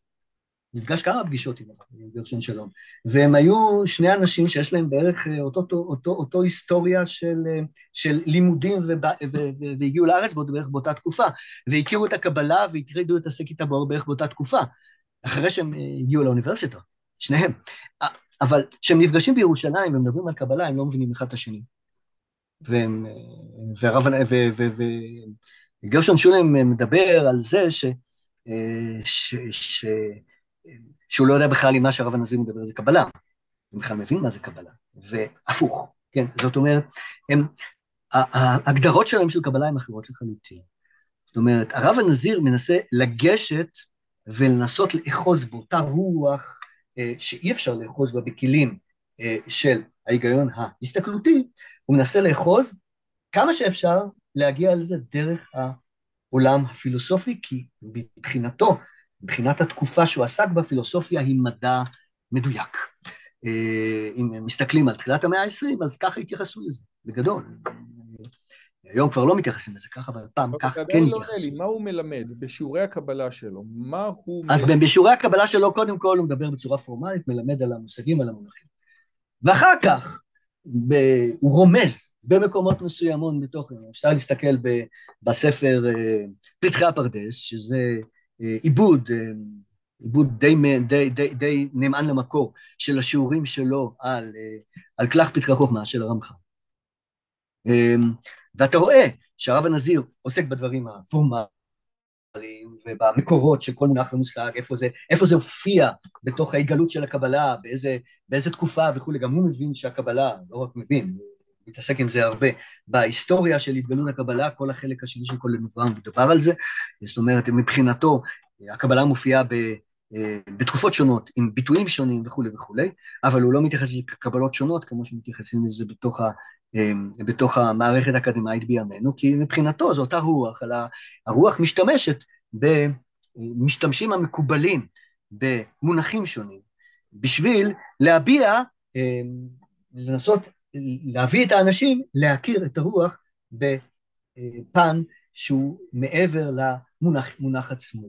נפגש כמה פגישות עם גרשון שלום, והם היו שני אנשים שיש להם בערך אותו, אותו, אותו, אותו היסטוריה של, של לימודים ובא, ו, ו, והגיעו לארץ בערך באותה תקופה, והכירו את הקבלה והטרידו את השקית הבור בערך באותה תקופה, אחרי שהם הגיעו לאוניברסיטה, שניהם. אבל כשהם נפגשים בירושלים ומדברים על קבלה, הם לא מבינים אחד את השני. והם, והרב, וגרשון שולם מדבר על זה ש, ש, ש, שהוא לא יודע בכלל אם מה שהרב הנזיר מדבר זה קבלה, הוא בכלל מבין מה זה קבלה, והפוך, כן, זאת אומרת, הם, ההגדרות שלהם של קבלה הן אחרות לחלוטין. זאת אומרת, הרב הנזיר מנסה לגשת ולנסות לאחוז באותה רוח שאי אפשר לאחוז בה בכלים אה, של ההיגיון ההסתכלותי, הוא מנסה לאחוז כמה שאפשר להגיע לזה דרך העולם הפילוסופי, כי מבחינתו, מבחינת התקופה שהוא עסק בה, פילוסופיה היא מדע מדויק. אה, אם מסתכלים על תחילת המאה ה-20, אז ככה התייחסו לזה, בגדול. היום כבר לא מתייחסים לזה ככה, אבל פעם כך כן לא התייחסו. מה הוא מלמד בשיעורי הקבלה שלו? מה הוא... אז בשיעורי הקבלה שלו, קודם כל הוא מדבר בצורה פורמלית, מלמד על המושגים, על המונחים. ואחר כך, ב... הוא רומז במקומות מסוימות בתוך, אפשר להסתכל ב... בספר אה, פתחי הפרדס, שזה אה, עיבוד, אה, עיבוד די, די, די, די נאמן למקור של השיעורים שלו על, על כלך פתחי חוכמה של הרמח"ל. ואתה רואה שהרב הנזיר עוסק בדברים הפורמליים ובמקורות של כל מונח ומושג, איפה זה, איפה זה הופיע בתוך ההתגלות של הקבלה, באיזה, באיזה תקופה וכולי, גם הוא מבין שהקבלה, לא רק מבין, הוא מתעסק עם זה הרבה, בהיסטוריה של התגלות הקבלה, כל החלק השני של כל הנבואה מדובר על זה, זאת אומרת, מבחינתו, הקבלה מופיעה ב... בתקופות שונות, עם ביטויים שונים וכולי וכולי, אבל הוא לא מתייחס לזה כקבלות שונות, כמו שמתייחסים לזה בתוך אמ, בתוך המערכת האקדמית בימינו, כי מבחינתו זו אותה רוח, אלא הרוח משתמשת במשתמשים המקובלים במונחים שהוא בשביל להביע, אמ, לנסות להביא את האנשים להכיר את הרוח בפן שהוא מעבר למונח עצמו.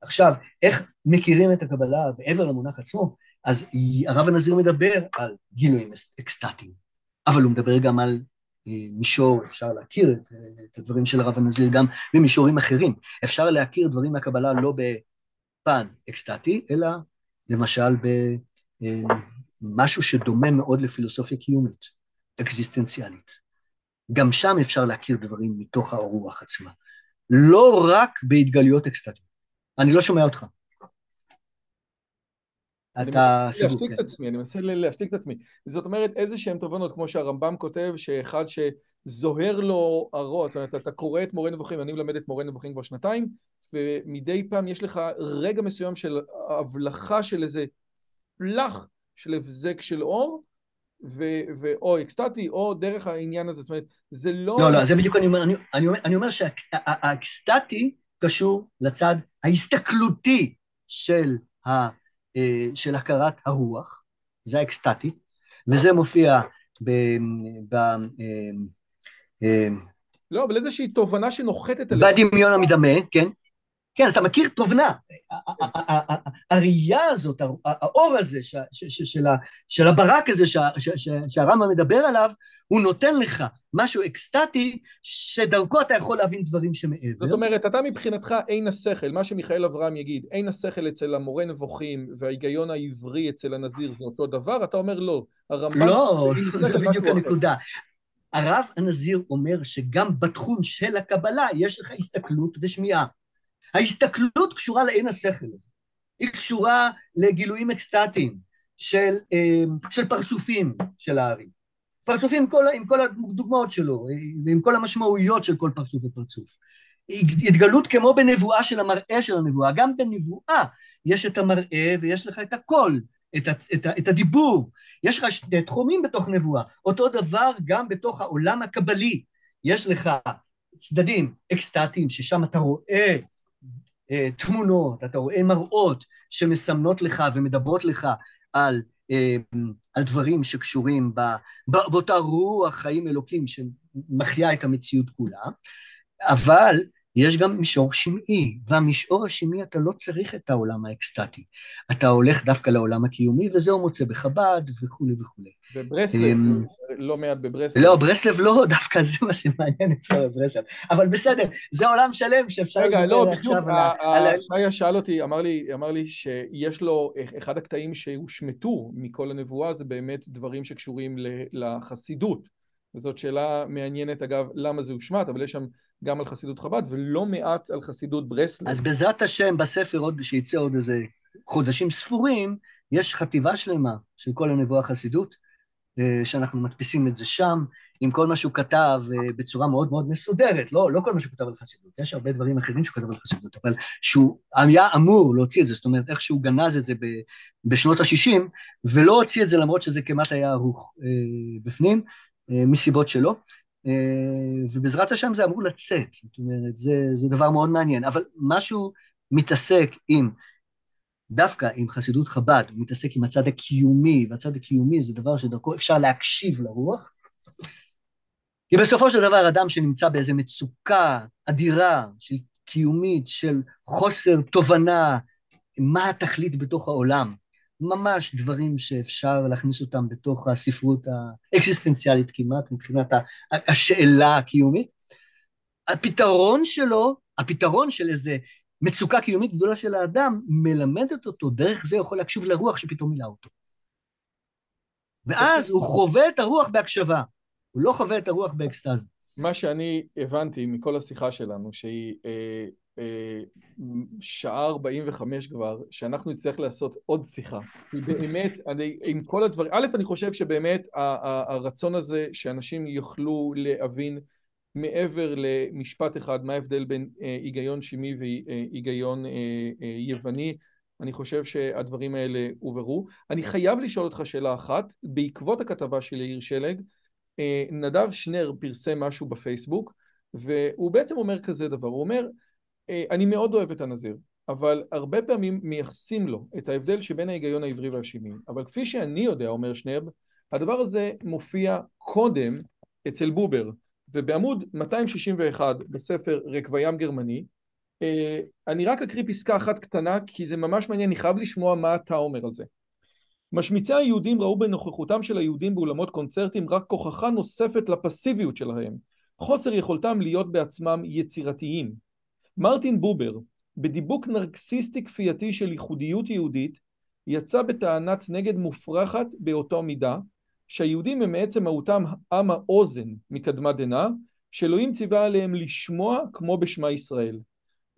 עכשיו, איך מכירים את הקבלה מעבר למונח עצמו? אז הרב הנזיר מדבר על גילויים אקסטטיים. אבל הוא מדבר גם על אה, מישור, אפשר להכיר את, את הדברים של הרב הנזיר גם במישורים אחרים. אפשר להכיר דברים מהקבלה לא בפן אקסטטי, אלא למשל במשהו אה, שדומה מאוד לפילוסופיה קיומית, אקזיסטנציאלית. גם שם אפשר להכיר דברים מתוך הרוח עצמה. לא רק בהתגלויות אקסטטיות. אני לא שומע אותך. אתה סגור, כן. עצמי, אני מנסה להשתיק את עצמי. זאת אומרת, איזה שהן תובנות, כמו שהרמב"ם כותב, שאחד שזוהר לו הראש, זאת אומרת, אתה קורא את מורה נבוכים, אני מלמד את מורה נבוכים כבר שנתיים, ומדי פעם יש לך רגע מסוים של הבלחה של איזה פלח של הבזק של אור, ו- או אקסטטי, או דרך העניין הזה, זאת אומרת, זה לא... לא, לא, זה בדיוק אני אומר, אני, אני אומר, אני אומר שהאקסטטי קשור לצד ההסתכלותי של ה... אה, של הכרת הרוח, זה האקסטטי, וזה מופיע ב... ב אה, אה, לא, אבל איזושהי תובנה שנוחתת עליך. בדמיון המדמה, כן. כן, אתה מכיר תובנה. הראייה הזאת, האור הזה של הברק הזה שהרמב"ם מדבר עליו, הוא נותן לך משהו אקסטטי, שדרכו אתה יכול להבין דברים שמעבר. זאת אומרת, אתה מבחינתך עין השכל, מה שמיכאל אברהם יגיד, עין השכל אצל המורה נבוכים וההיגיון העברי אצל הנזיר זה אותו דבר, אתה אומר לא. הרמב"ם... לא, זה בדיוק הנקודה. הרב הנזיר אומר שגם בתחום של הקבלה יש לך הסתכלות ושמיעה. ההסתכלות קשורה לעין השכל הזה. היא קשורה לגילויים אקסטטיים של, אה, של פרצופים של הארי. פרצופים כל, עם כל הדוגמאות שלו, ועם כל המשמעויות של כל פרצוף ופרצוף. התגלות כמו בנבואה של המראה של הנבואה. גם בנבואה יש את המראה ויש לך את הקול, את, את, את הדיבור. יש לך שני תחומים בתוך נבואה. אותו דבר גם בתוך העולם הקבלי. יש לך צדדים אקסטטיים, ששם אתה רואה אה, תמונות, אתה רואה מראות שמסמנות לך ומדברות לך על, אה, על דברים שקשורים ב, באותה רוח חיים אלוקים שמחיה את המציאות כולה, אבל יש גם מישור שמעי, והמישור השמעי אתה לא צריך את העולם האקסטטי. אתה הולך דווקא לעולם הקיומי, וזה הוא מוצא בחב"ד וכולי וכולי. בברסלב, אמ, לא מעט בברסלב. לא, ברסלב לא, דווקא זה מה שמעניין אצלו בברסלב. אבל בסדר, זה עולם שלם שאפשר לדבר לא, עכשיו על... שיה שאל אותי, אמר לי, אמר לי שיש לו, אחד הקטעים שהושמטו מכל הנבואה זה באמת דברים שקשורים לחסידות. וזאת שאלה מעניינת, אגב, למה זה הושמט, אבל יש שם גם על חסידות חב"ד ולא מעט על חסידות ברסלב. אז בעזרת השם, בספר עוד, שיצא עוד איזה חודשים ספורים, יש חטיבה שלמה של כל הנבואה החסידות, אה, שאנחנו מדפיסים את זה שם, עם כל מה שהוא כתב אה, בצורה מאוד מאוד מסודרת, לא, לא כל מה שהוא כתב על חסידות, יש הרבה דברים אחרים שהוא כתב על חסידות, אבל שהוא היה אמור להוציא את זה, זאת אומרת, איך שהוא גנז את זה בשנות ה-60, ולא הוציא את זה למרות שזה כמעט היה ערוך אה, בפנים, מסיבות שלו, ובעזרת השם זה אמור לצאת, זאת אומרת, זה, זה דבר מאוד מעניין, אבל משהו מתעסק עם, דווקא עם חסידות חב"ד, הוא מתעסק עם הצד הקיומי, והצד הקיומי זה דבר שדרכו אפשר להקשיב לרוח, כי בסופו של דבר אדם שנמצא באיזו מצוקה אדירה של קיומית, של חוסר תובנה, מה התכלית בתוך העולם, ממש דברים שאפשר להכניס אותם בתוך הספרות האקסיסטנציאלית כמעט, מבחינת השאלה הקיומית. הפתרון שלו, הפתרון של איזה מצוקה קיומית גדולה של האדם, מלמדת אותו, דרך זה יכול להקשיב לרוח שפתאום מילא אותו. ואז הוא חווה את הרוח בהקשבה, הוא לא חווה את הרוח באקסטזה. מה שאני הבנתי מכל השיחה שלנו, שהיא אה, שעה 45 כבר, שאנחנו נצטרך לעשות עוד שיחה. באמת, אני, עם כל הדברים, א', אני חושב שבאמת הרצון הזה שאנשים יוכלו להבין מעבר למשפט אחד, מה ההבדל בין אה, היגיון שמי והיגיון אה, אה, יווני, אני חושב שהדברים האלה הובהרו. אני חייב לשאול אותך שאלה אחת, בעקבות הכתבה של יאיר שלג, נדב שנר פרסם משהו בפייסבוק, והוא בעצם אומר כזה דבר, הוא אומר, אה, אני מאוד אוהב את הנזיר, אבל הרבה פעמים מייחסים לו את ההבדל שבין ההיגיון העברי והשמעי. אבל כפי שאני יודע, אומר שנרב, הדבר הזה מופיע קודם אצל בובר, ובעמוד 261 בספר רקווים גרמני, אה, אני רק אקריא פסקה אחת קטנה, כי זה ממש מעניין, אני חייב לשמוע מה אתה אומר על זה. משמיצי היהודים ראו בנוכחותם של היהודים באולמות קונצרטים רק כוכחה נוספת לפסיביות שלהם, חוסר יכולתם להיות בעצמם יצירתיים. מרטין בובר, בדיבוק נרקסיסטי כפייתי של ייחודיות יהודית, יצא בטענת נגד מופרכת באותו מידה, שהיהודים הם מעצם מהותם עם האוזן מקדמת דנא, שאלוהים ציווה עליהם לשמוע כמו בשמע ישראל.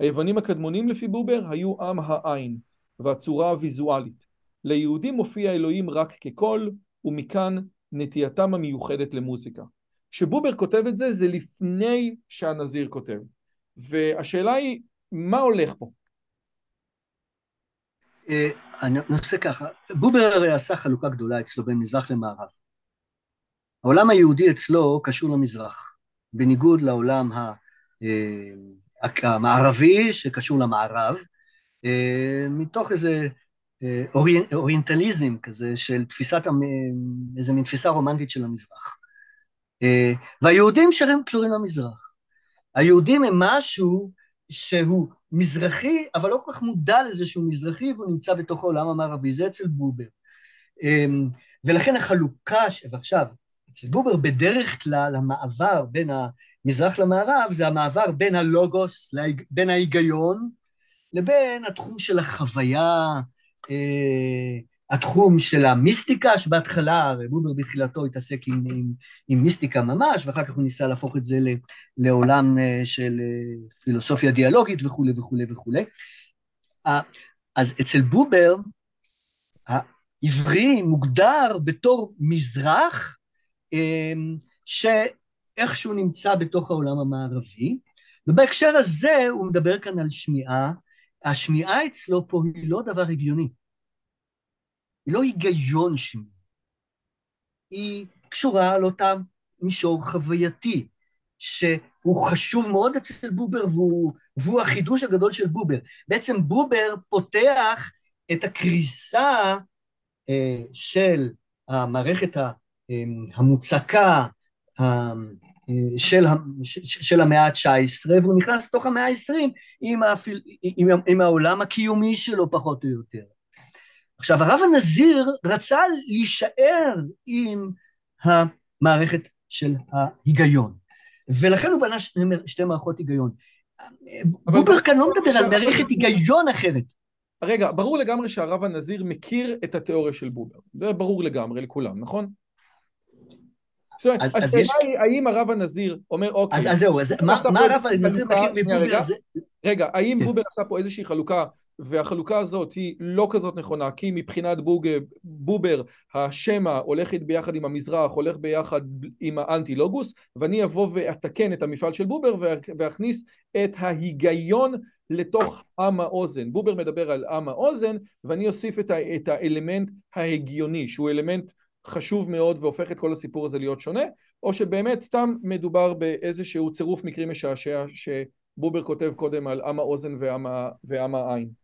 היוונים הקדמונים לפי בובר היו עם העין, והצורה הוויזואלית. ליהודים מופיע אלוהים רק כקול, ומכאן נטייתם המיוחדת למוזיקה. כשבובר כותב את זה, זה לפני שהנזיר כותב. והשאלה היא, מה הולך פה? אה, אני נעשה ככה, בובר הרי עשה חלוקה גדולה אצלו בין מזרח למערב. העולם היהודי אצלו קשור למזרח, בניגוד לעולם אה, המערבי שקשור למערב, אה, מתוך איזה אוריינטליזם כזה של תפיסת, איזה מין תפיסה רומנטית של המזרח. והיהודים שלהם קשורים למזרח. היהודים הם משהו שהוא מזרחי, אבל לא כל כך מודע לזה שהוא מזרחי והוא נמצא בתוך העולם המערבי, זה אצל בובר. אמ, ולכן החלוקה, ועכשיו, אצל בובר בדרך כלל המעבר בין המזרח למערב זה המעבר בין הלוגוס, בין ההיגיון, לבין התחום של החוויה, אה, התחום של המיסטיקה, שבהתחלה, הרי בובר בתחילתו התעסק עם, עם, עם מיסטיקה ממש, ואחר כך הוא ניסה להפוך את זה לעולם אה, של אה, פילוסופיה דיאלוגית וכולי וכולי וכולי. אז אצל בובר, העברי מוגדר בתור מזרח, אה, שאיכשהו נמצא בתוך העולם המערבי, ובהקשר הזה הוא מדבר כאן על שמיעה. השמיעה אצלו פה היא לא דבר הגיוני. היא לא היגיון שמי, היא קשורה על אותה מישור חווייתי, שהוא חשוב מאוד אצל בובר והוא, והוא החידוש הגדול של בובר. בעצם בובר פותח את הקריסה אה, של המערכת המוצקה, של, של המאה ה-19, והוא נכנס לתוך המאה ה-20 עם, עם, עם העולם הקיומי שלו פחות או יותר. עכשיו, הרב הנזיר רצה להישאר עם המערכת של ההיגיון, ולכן הוא בנה שתי, שתי מערכות היגיון. בובר כאן לא מדבר על מערכת היגיון אחרת. רגע, ברור לגמרי שהרב הנזיר מכיר את התיאוריה של בובר. זה ברור לגמרי לכולם, נכון? אז השאלה היא, האם הרב הנזיר אומר, אוקיי... אז זהו, מה הרב הנזיר מכיר מבובר? רגע, האם כן. בובר עשה פה איזושהי חלוקה, והחלוקה הזאת היא לא כזאת נכונה, כי מבחינת בובר, השמע הולך ביחד עם המזרח, הולך ביחד עם האנטי-לוגוס, ואני אבוא ואתקן את המפעל של בובר ואכניס את ההיגיון לתוך עם האוזן. בובר מדבר על עם האוזן, ואני אוסיף את האלמנט ההגיוני, שהוא אלמנט... חשוב מאוד והופך את כל הסיפור הזה להיות שונה, או שבאמת סתם מדובר באיזשהו צירוף מקרים משעשע שבובר כותב קודם על עם האוזן ועם העין.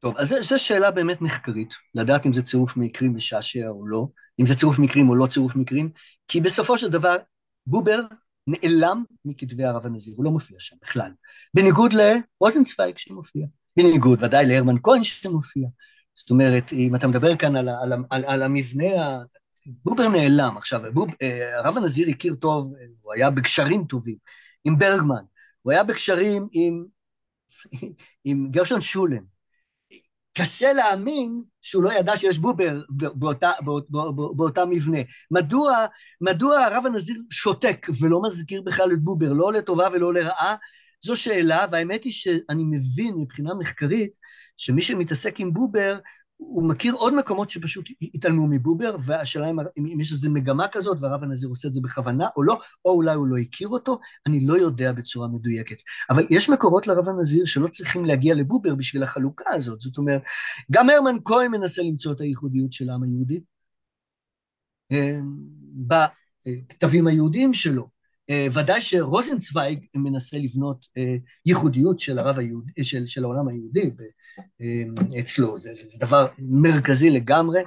טוב, אז זו שאלה באמת מחקרית, לדעת אם זה צירוף מקרים משעשע או לא, אם זה צירוף מקרים או לא צירוף מקרים, כי בסופו של דבר בובר נעלם מכתבי הרב הנזיר, הוא לא מופיע שם בכלל. בניגוד לרוזנצוויג שמופיע, בניגוד ודאי להרמן כהן שמופיע, זאת אומרת, אם אתה מדבר כאן על, על, על, על המבנה, בובר נעלם. עכשיו, בוב, אה, הרב הנזיר הכיר טוב, הוא היה בקשרים טובים עם ברגמן, הוא היה בקשרים עם, עם גרשון שולם. קשה להאמין שהוא לא ידע שיש בובר באותה, באות, באות, באותה מבנה. מדוע, מדוע הרב הנזיר שותק ולא מזכיר בכלל את בובר, לא לטובה ולא לרעה? זו שאלה, והאמת היא שאני מבין מבחינה מחקרית שמי שמתעסק עם בובר, הוא מכיר עוד מקומות שפשוט התעלמו מבובר, והשאלה אם יש איזו מגמה כזאת, והרב הנזיר עושה את זה בכוונה או לא, או אולי הוא לא הכיר אותו, אני לא יודע בצורה מדויקת. אבל יש מקורות לרב הנזיר שלא צריכים להגיע לבובר בשביל החלוקה הזאת. זאת אומרת, גם הרמן כהן מנסה למצוא את הייחודיות של העם היהודי אה, בכתבים היהודיים שלו. אה, ודאי שרוזנצוויג מנסה לבנות אה, ייחודיות של הרב היהודי, של, של העולם היהודי אה, אצלו, זה, זה, זה דבר מרכזי לגמרי.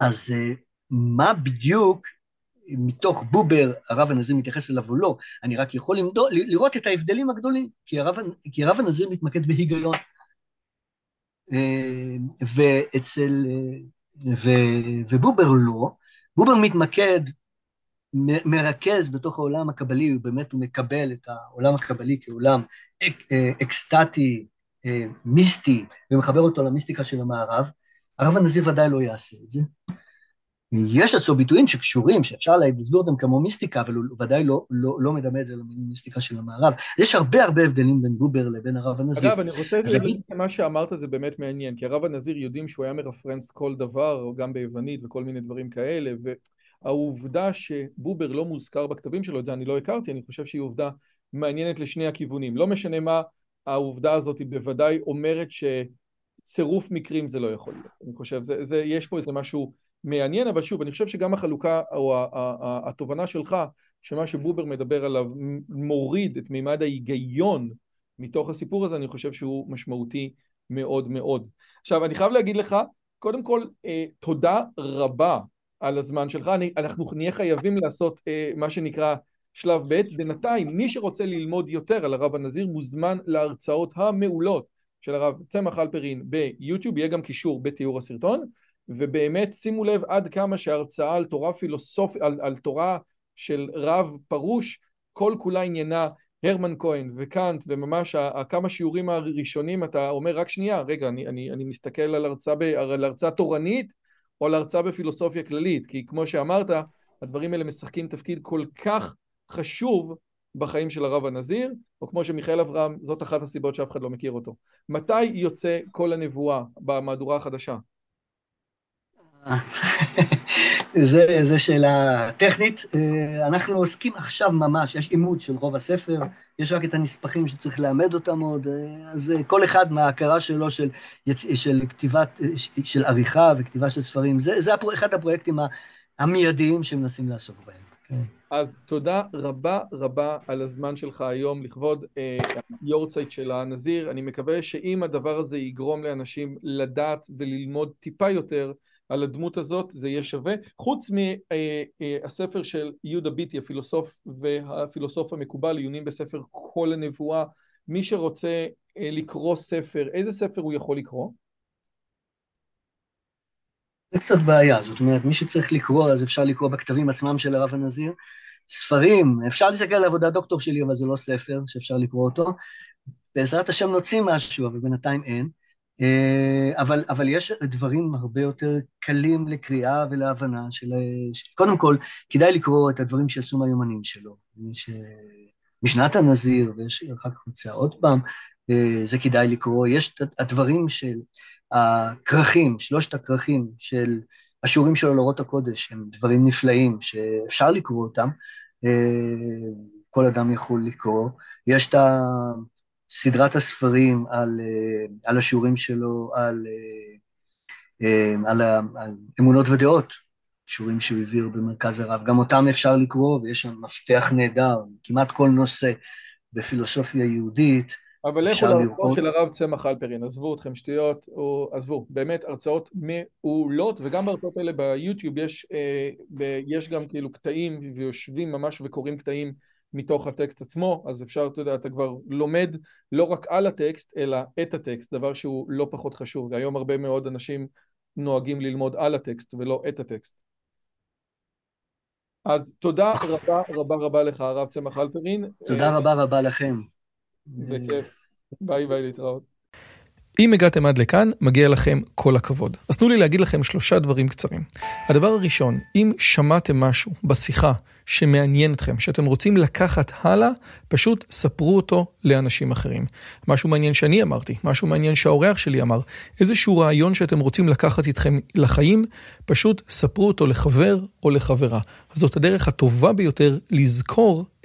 אז מה בדיוק מתוך בובר הרב הנזיר מתייחס אליו או לא, אני רק יכול למדוד, לראות את ההבדלים הגדולים, כי הרב, כי הרב הנזיר מתמקד בהיגיון. ואצל, ו, ובובר לא, בובר מתמקד, מרכז בתוך העולם הקבלי, הוא באמת, הוא מקבל את העולם הקבלי כעולם אק, אה, אקסטטי, אה, מיסטי, ומחבר אותו למיסטיקה של המערב. הרב הנזיר ודאי לא יעשה את זה. יש אצלו ביטויים שקשורים, שאפשר להסביר אותם כמו מיסטיקה, אבל הוא ודאי לא, לא, לא מדמה את זה למיסטיקה של המערב. יש הרבה הרבה הבדלים בין בובר לבין הרב הנזיר. אגב, אני רוצה להגיד שמה שאמרת זה באמת מעניין, כי הרב הנזיר יודעים שהוא היה מרפרנס כל דבר, גם ביוונית וכל מיני דברים כאלה, והעובדה שבובר לא מוזכר בכתבים שלו, את זה אני לא הכרתי, אני חושב שהיא עובדה מעניינת לשני הכיוונים. לא משנה מה, העובדה הזאת היא בוודאי אומרת שצירוף מקרים זה לא יכול להיות. אני חושב, זה, זה, יש פה איזה משהו... מעניין, אבל שוב, אני חושב שגם החלוקה או התובנה שלך, שמה שבובר מדבר עליו מוריד את מימד ההיגיון מתוך הסיפור הזה, אני חושב שהוא משמעותי מאוד מאוד. עכשיו, אני חייב להגיד לך, קודם כל, אה, תודה רבה על הזמן שלך. אני, אנחנו נהיה חייבים לעשות אה, מה שנקרא שלב ב'. בינתיים, מי שרוצה ללמוד יותר על הרב הנזיר מוזמן להרצאות המעולות של הרב צמח אלפרין ביוטיוב, יהיה גם קישור בתיאור הסרטון. ובאמת שימו לב עד כמה שהרצאה על תורה פילוסופית, על, על תורה של רב פרוש, כל כולה עניינה הרמן כהן וקאנט, וממש כמה שיעורים הראשונים אתה אומר רק שנייה, רגע, אני, אני, אני מסתכל על הרצאה, ב, על הרצאה תורנית או על הרצאה בפילוסופיה כללית, כי כמו שאמרת, הדברים האלה משחקים תפקיד כל כך חשוב בחיים של הרב הנזיר, או כמו שמיכאל אברהם, זאת אחת הסיבות שאף אחד לא מכיר אותו. מתי יוצא כל הנבואה במהדורה החדשה? זו שאלה טכנית. אה, אנחנו עוסקים עכשיו ממש, יש עימות של רוב הספר, יש רק את הנספחים שצריך לאמד אותם עוד, אה, אז אה, כל אחד מההכרה שלו של. של כתיבת, של עריכה וכתיבה של ספרים, זה, זה אחד הפרויקטים המיידיים שמנסים לעסוק בהם. כן. אז תודה רבה רבה על הזמן שלך היום לכבוד היורצייט של הנזיר. אני מקווה שאם הדבר הזה יגרום לאנשים לדעת וללמוד טיפה יותר, על הדמות הזאת, זה יהיה שווה. חוץ מהספר של יהודה ביטי, הפילוסוף והפילוסוף המקובל, עיונים בספר כל הנבואה, מי שרוצה לקרוא ספר, איזה ספר הוא יכול לקרוא? זה קצת בעיה, זאת אומרת, מי שצריך לקרוא, אז אפשר לקרוא בכתבים עצמם של הרב הנזיר. ספרים, אפשר להסתכל על עבודת דוקטור שלי, אבל זה לא ספר שאפשר לקרוא אותו. בעזרת השם נוציא משהו, אבל בינתיים אין. אה, אבל, אבל יש דברים הרבה יותר קלים לקריאה ולהבנה של... קודם כל, כדאי לקרוא את הדברים שיצאו מהיומנים שלו. יש משנת הנזיר, ויש אחר כך יוצא עוד פעם, אה, זה כדאי לקרוא. יש הדברים של הכרכים, שלושת הכרכים של השיעורים של אורות הקודש, הם דברים נפלאים שאפשר לקרוא אותם, אה, כל אדם יכול לקרוא. יש את סדרת הספרים על, אה, על השיעורים שלו, על, על, על אמונות ודעות, שיעורים שהוא העביר במרכז הרב, גם אותם אפשר לקרוא, ויש שם מפתח נהדר, כמעט כל נושא בפילוסופיה יהודית, אבל לכו להרצאות של הרב צמח אלפרין, עזבו אתכם שטויות, או עזבו, באמת הרצאות מעולות, וגם בהרצאות האלה ביוטיוב יש, אה, ב, יש גם כאילו קטעים, ויושבים ממש וקוראים קטעים מתוך הטקסט עצמו, אז אפשר, אתה יודע, אתה כבר לומד לא רק על הטקסט, אלא את הטקסט, דבר שהוא לא פחות חשוב, והיום הרבה מאוד אנשים נוהגים ללמוד על הטקסט ולא את הטקסט. אז תודה רבה רבה רבה לך, הרב צמח הלפרין. תודה רבה רבה לכם. בכיף. ביי ביי להתראות. אם הגעתם עד לכאן, מגיע לכם כל הכבוד. אז תנו לי להגיד לכם שלושה דברים קצרים. הדבר הראשון, אם שמעתם משהו בשיחה שמעניין אתכם, שאתם רוצים לקחת הלאה, פשוט ספרו אותו לאנשים אחרים. משהו מעניין שאני אמרתי, משהו מעניין שהאורח שלי אמר, איזשהו רעיון שאתם רוצים לקחת איתכם לחיים, פשוט ספרו אותו לחבר או לחברה. זאת הדרך הטובה ביותר לזכור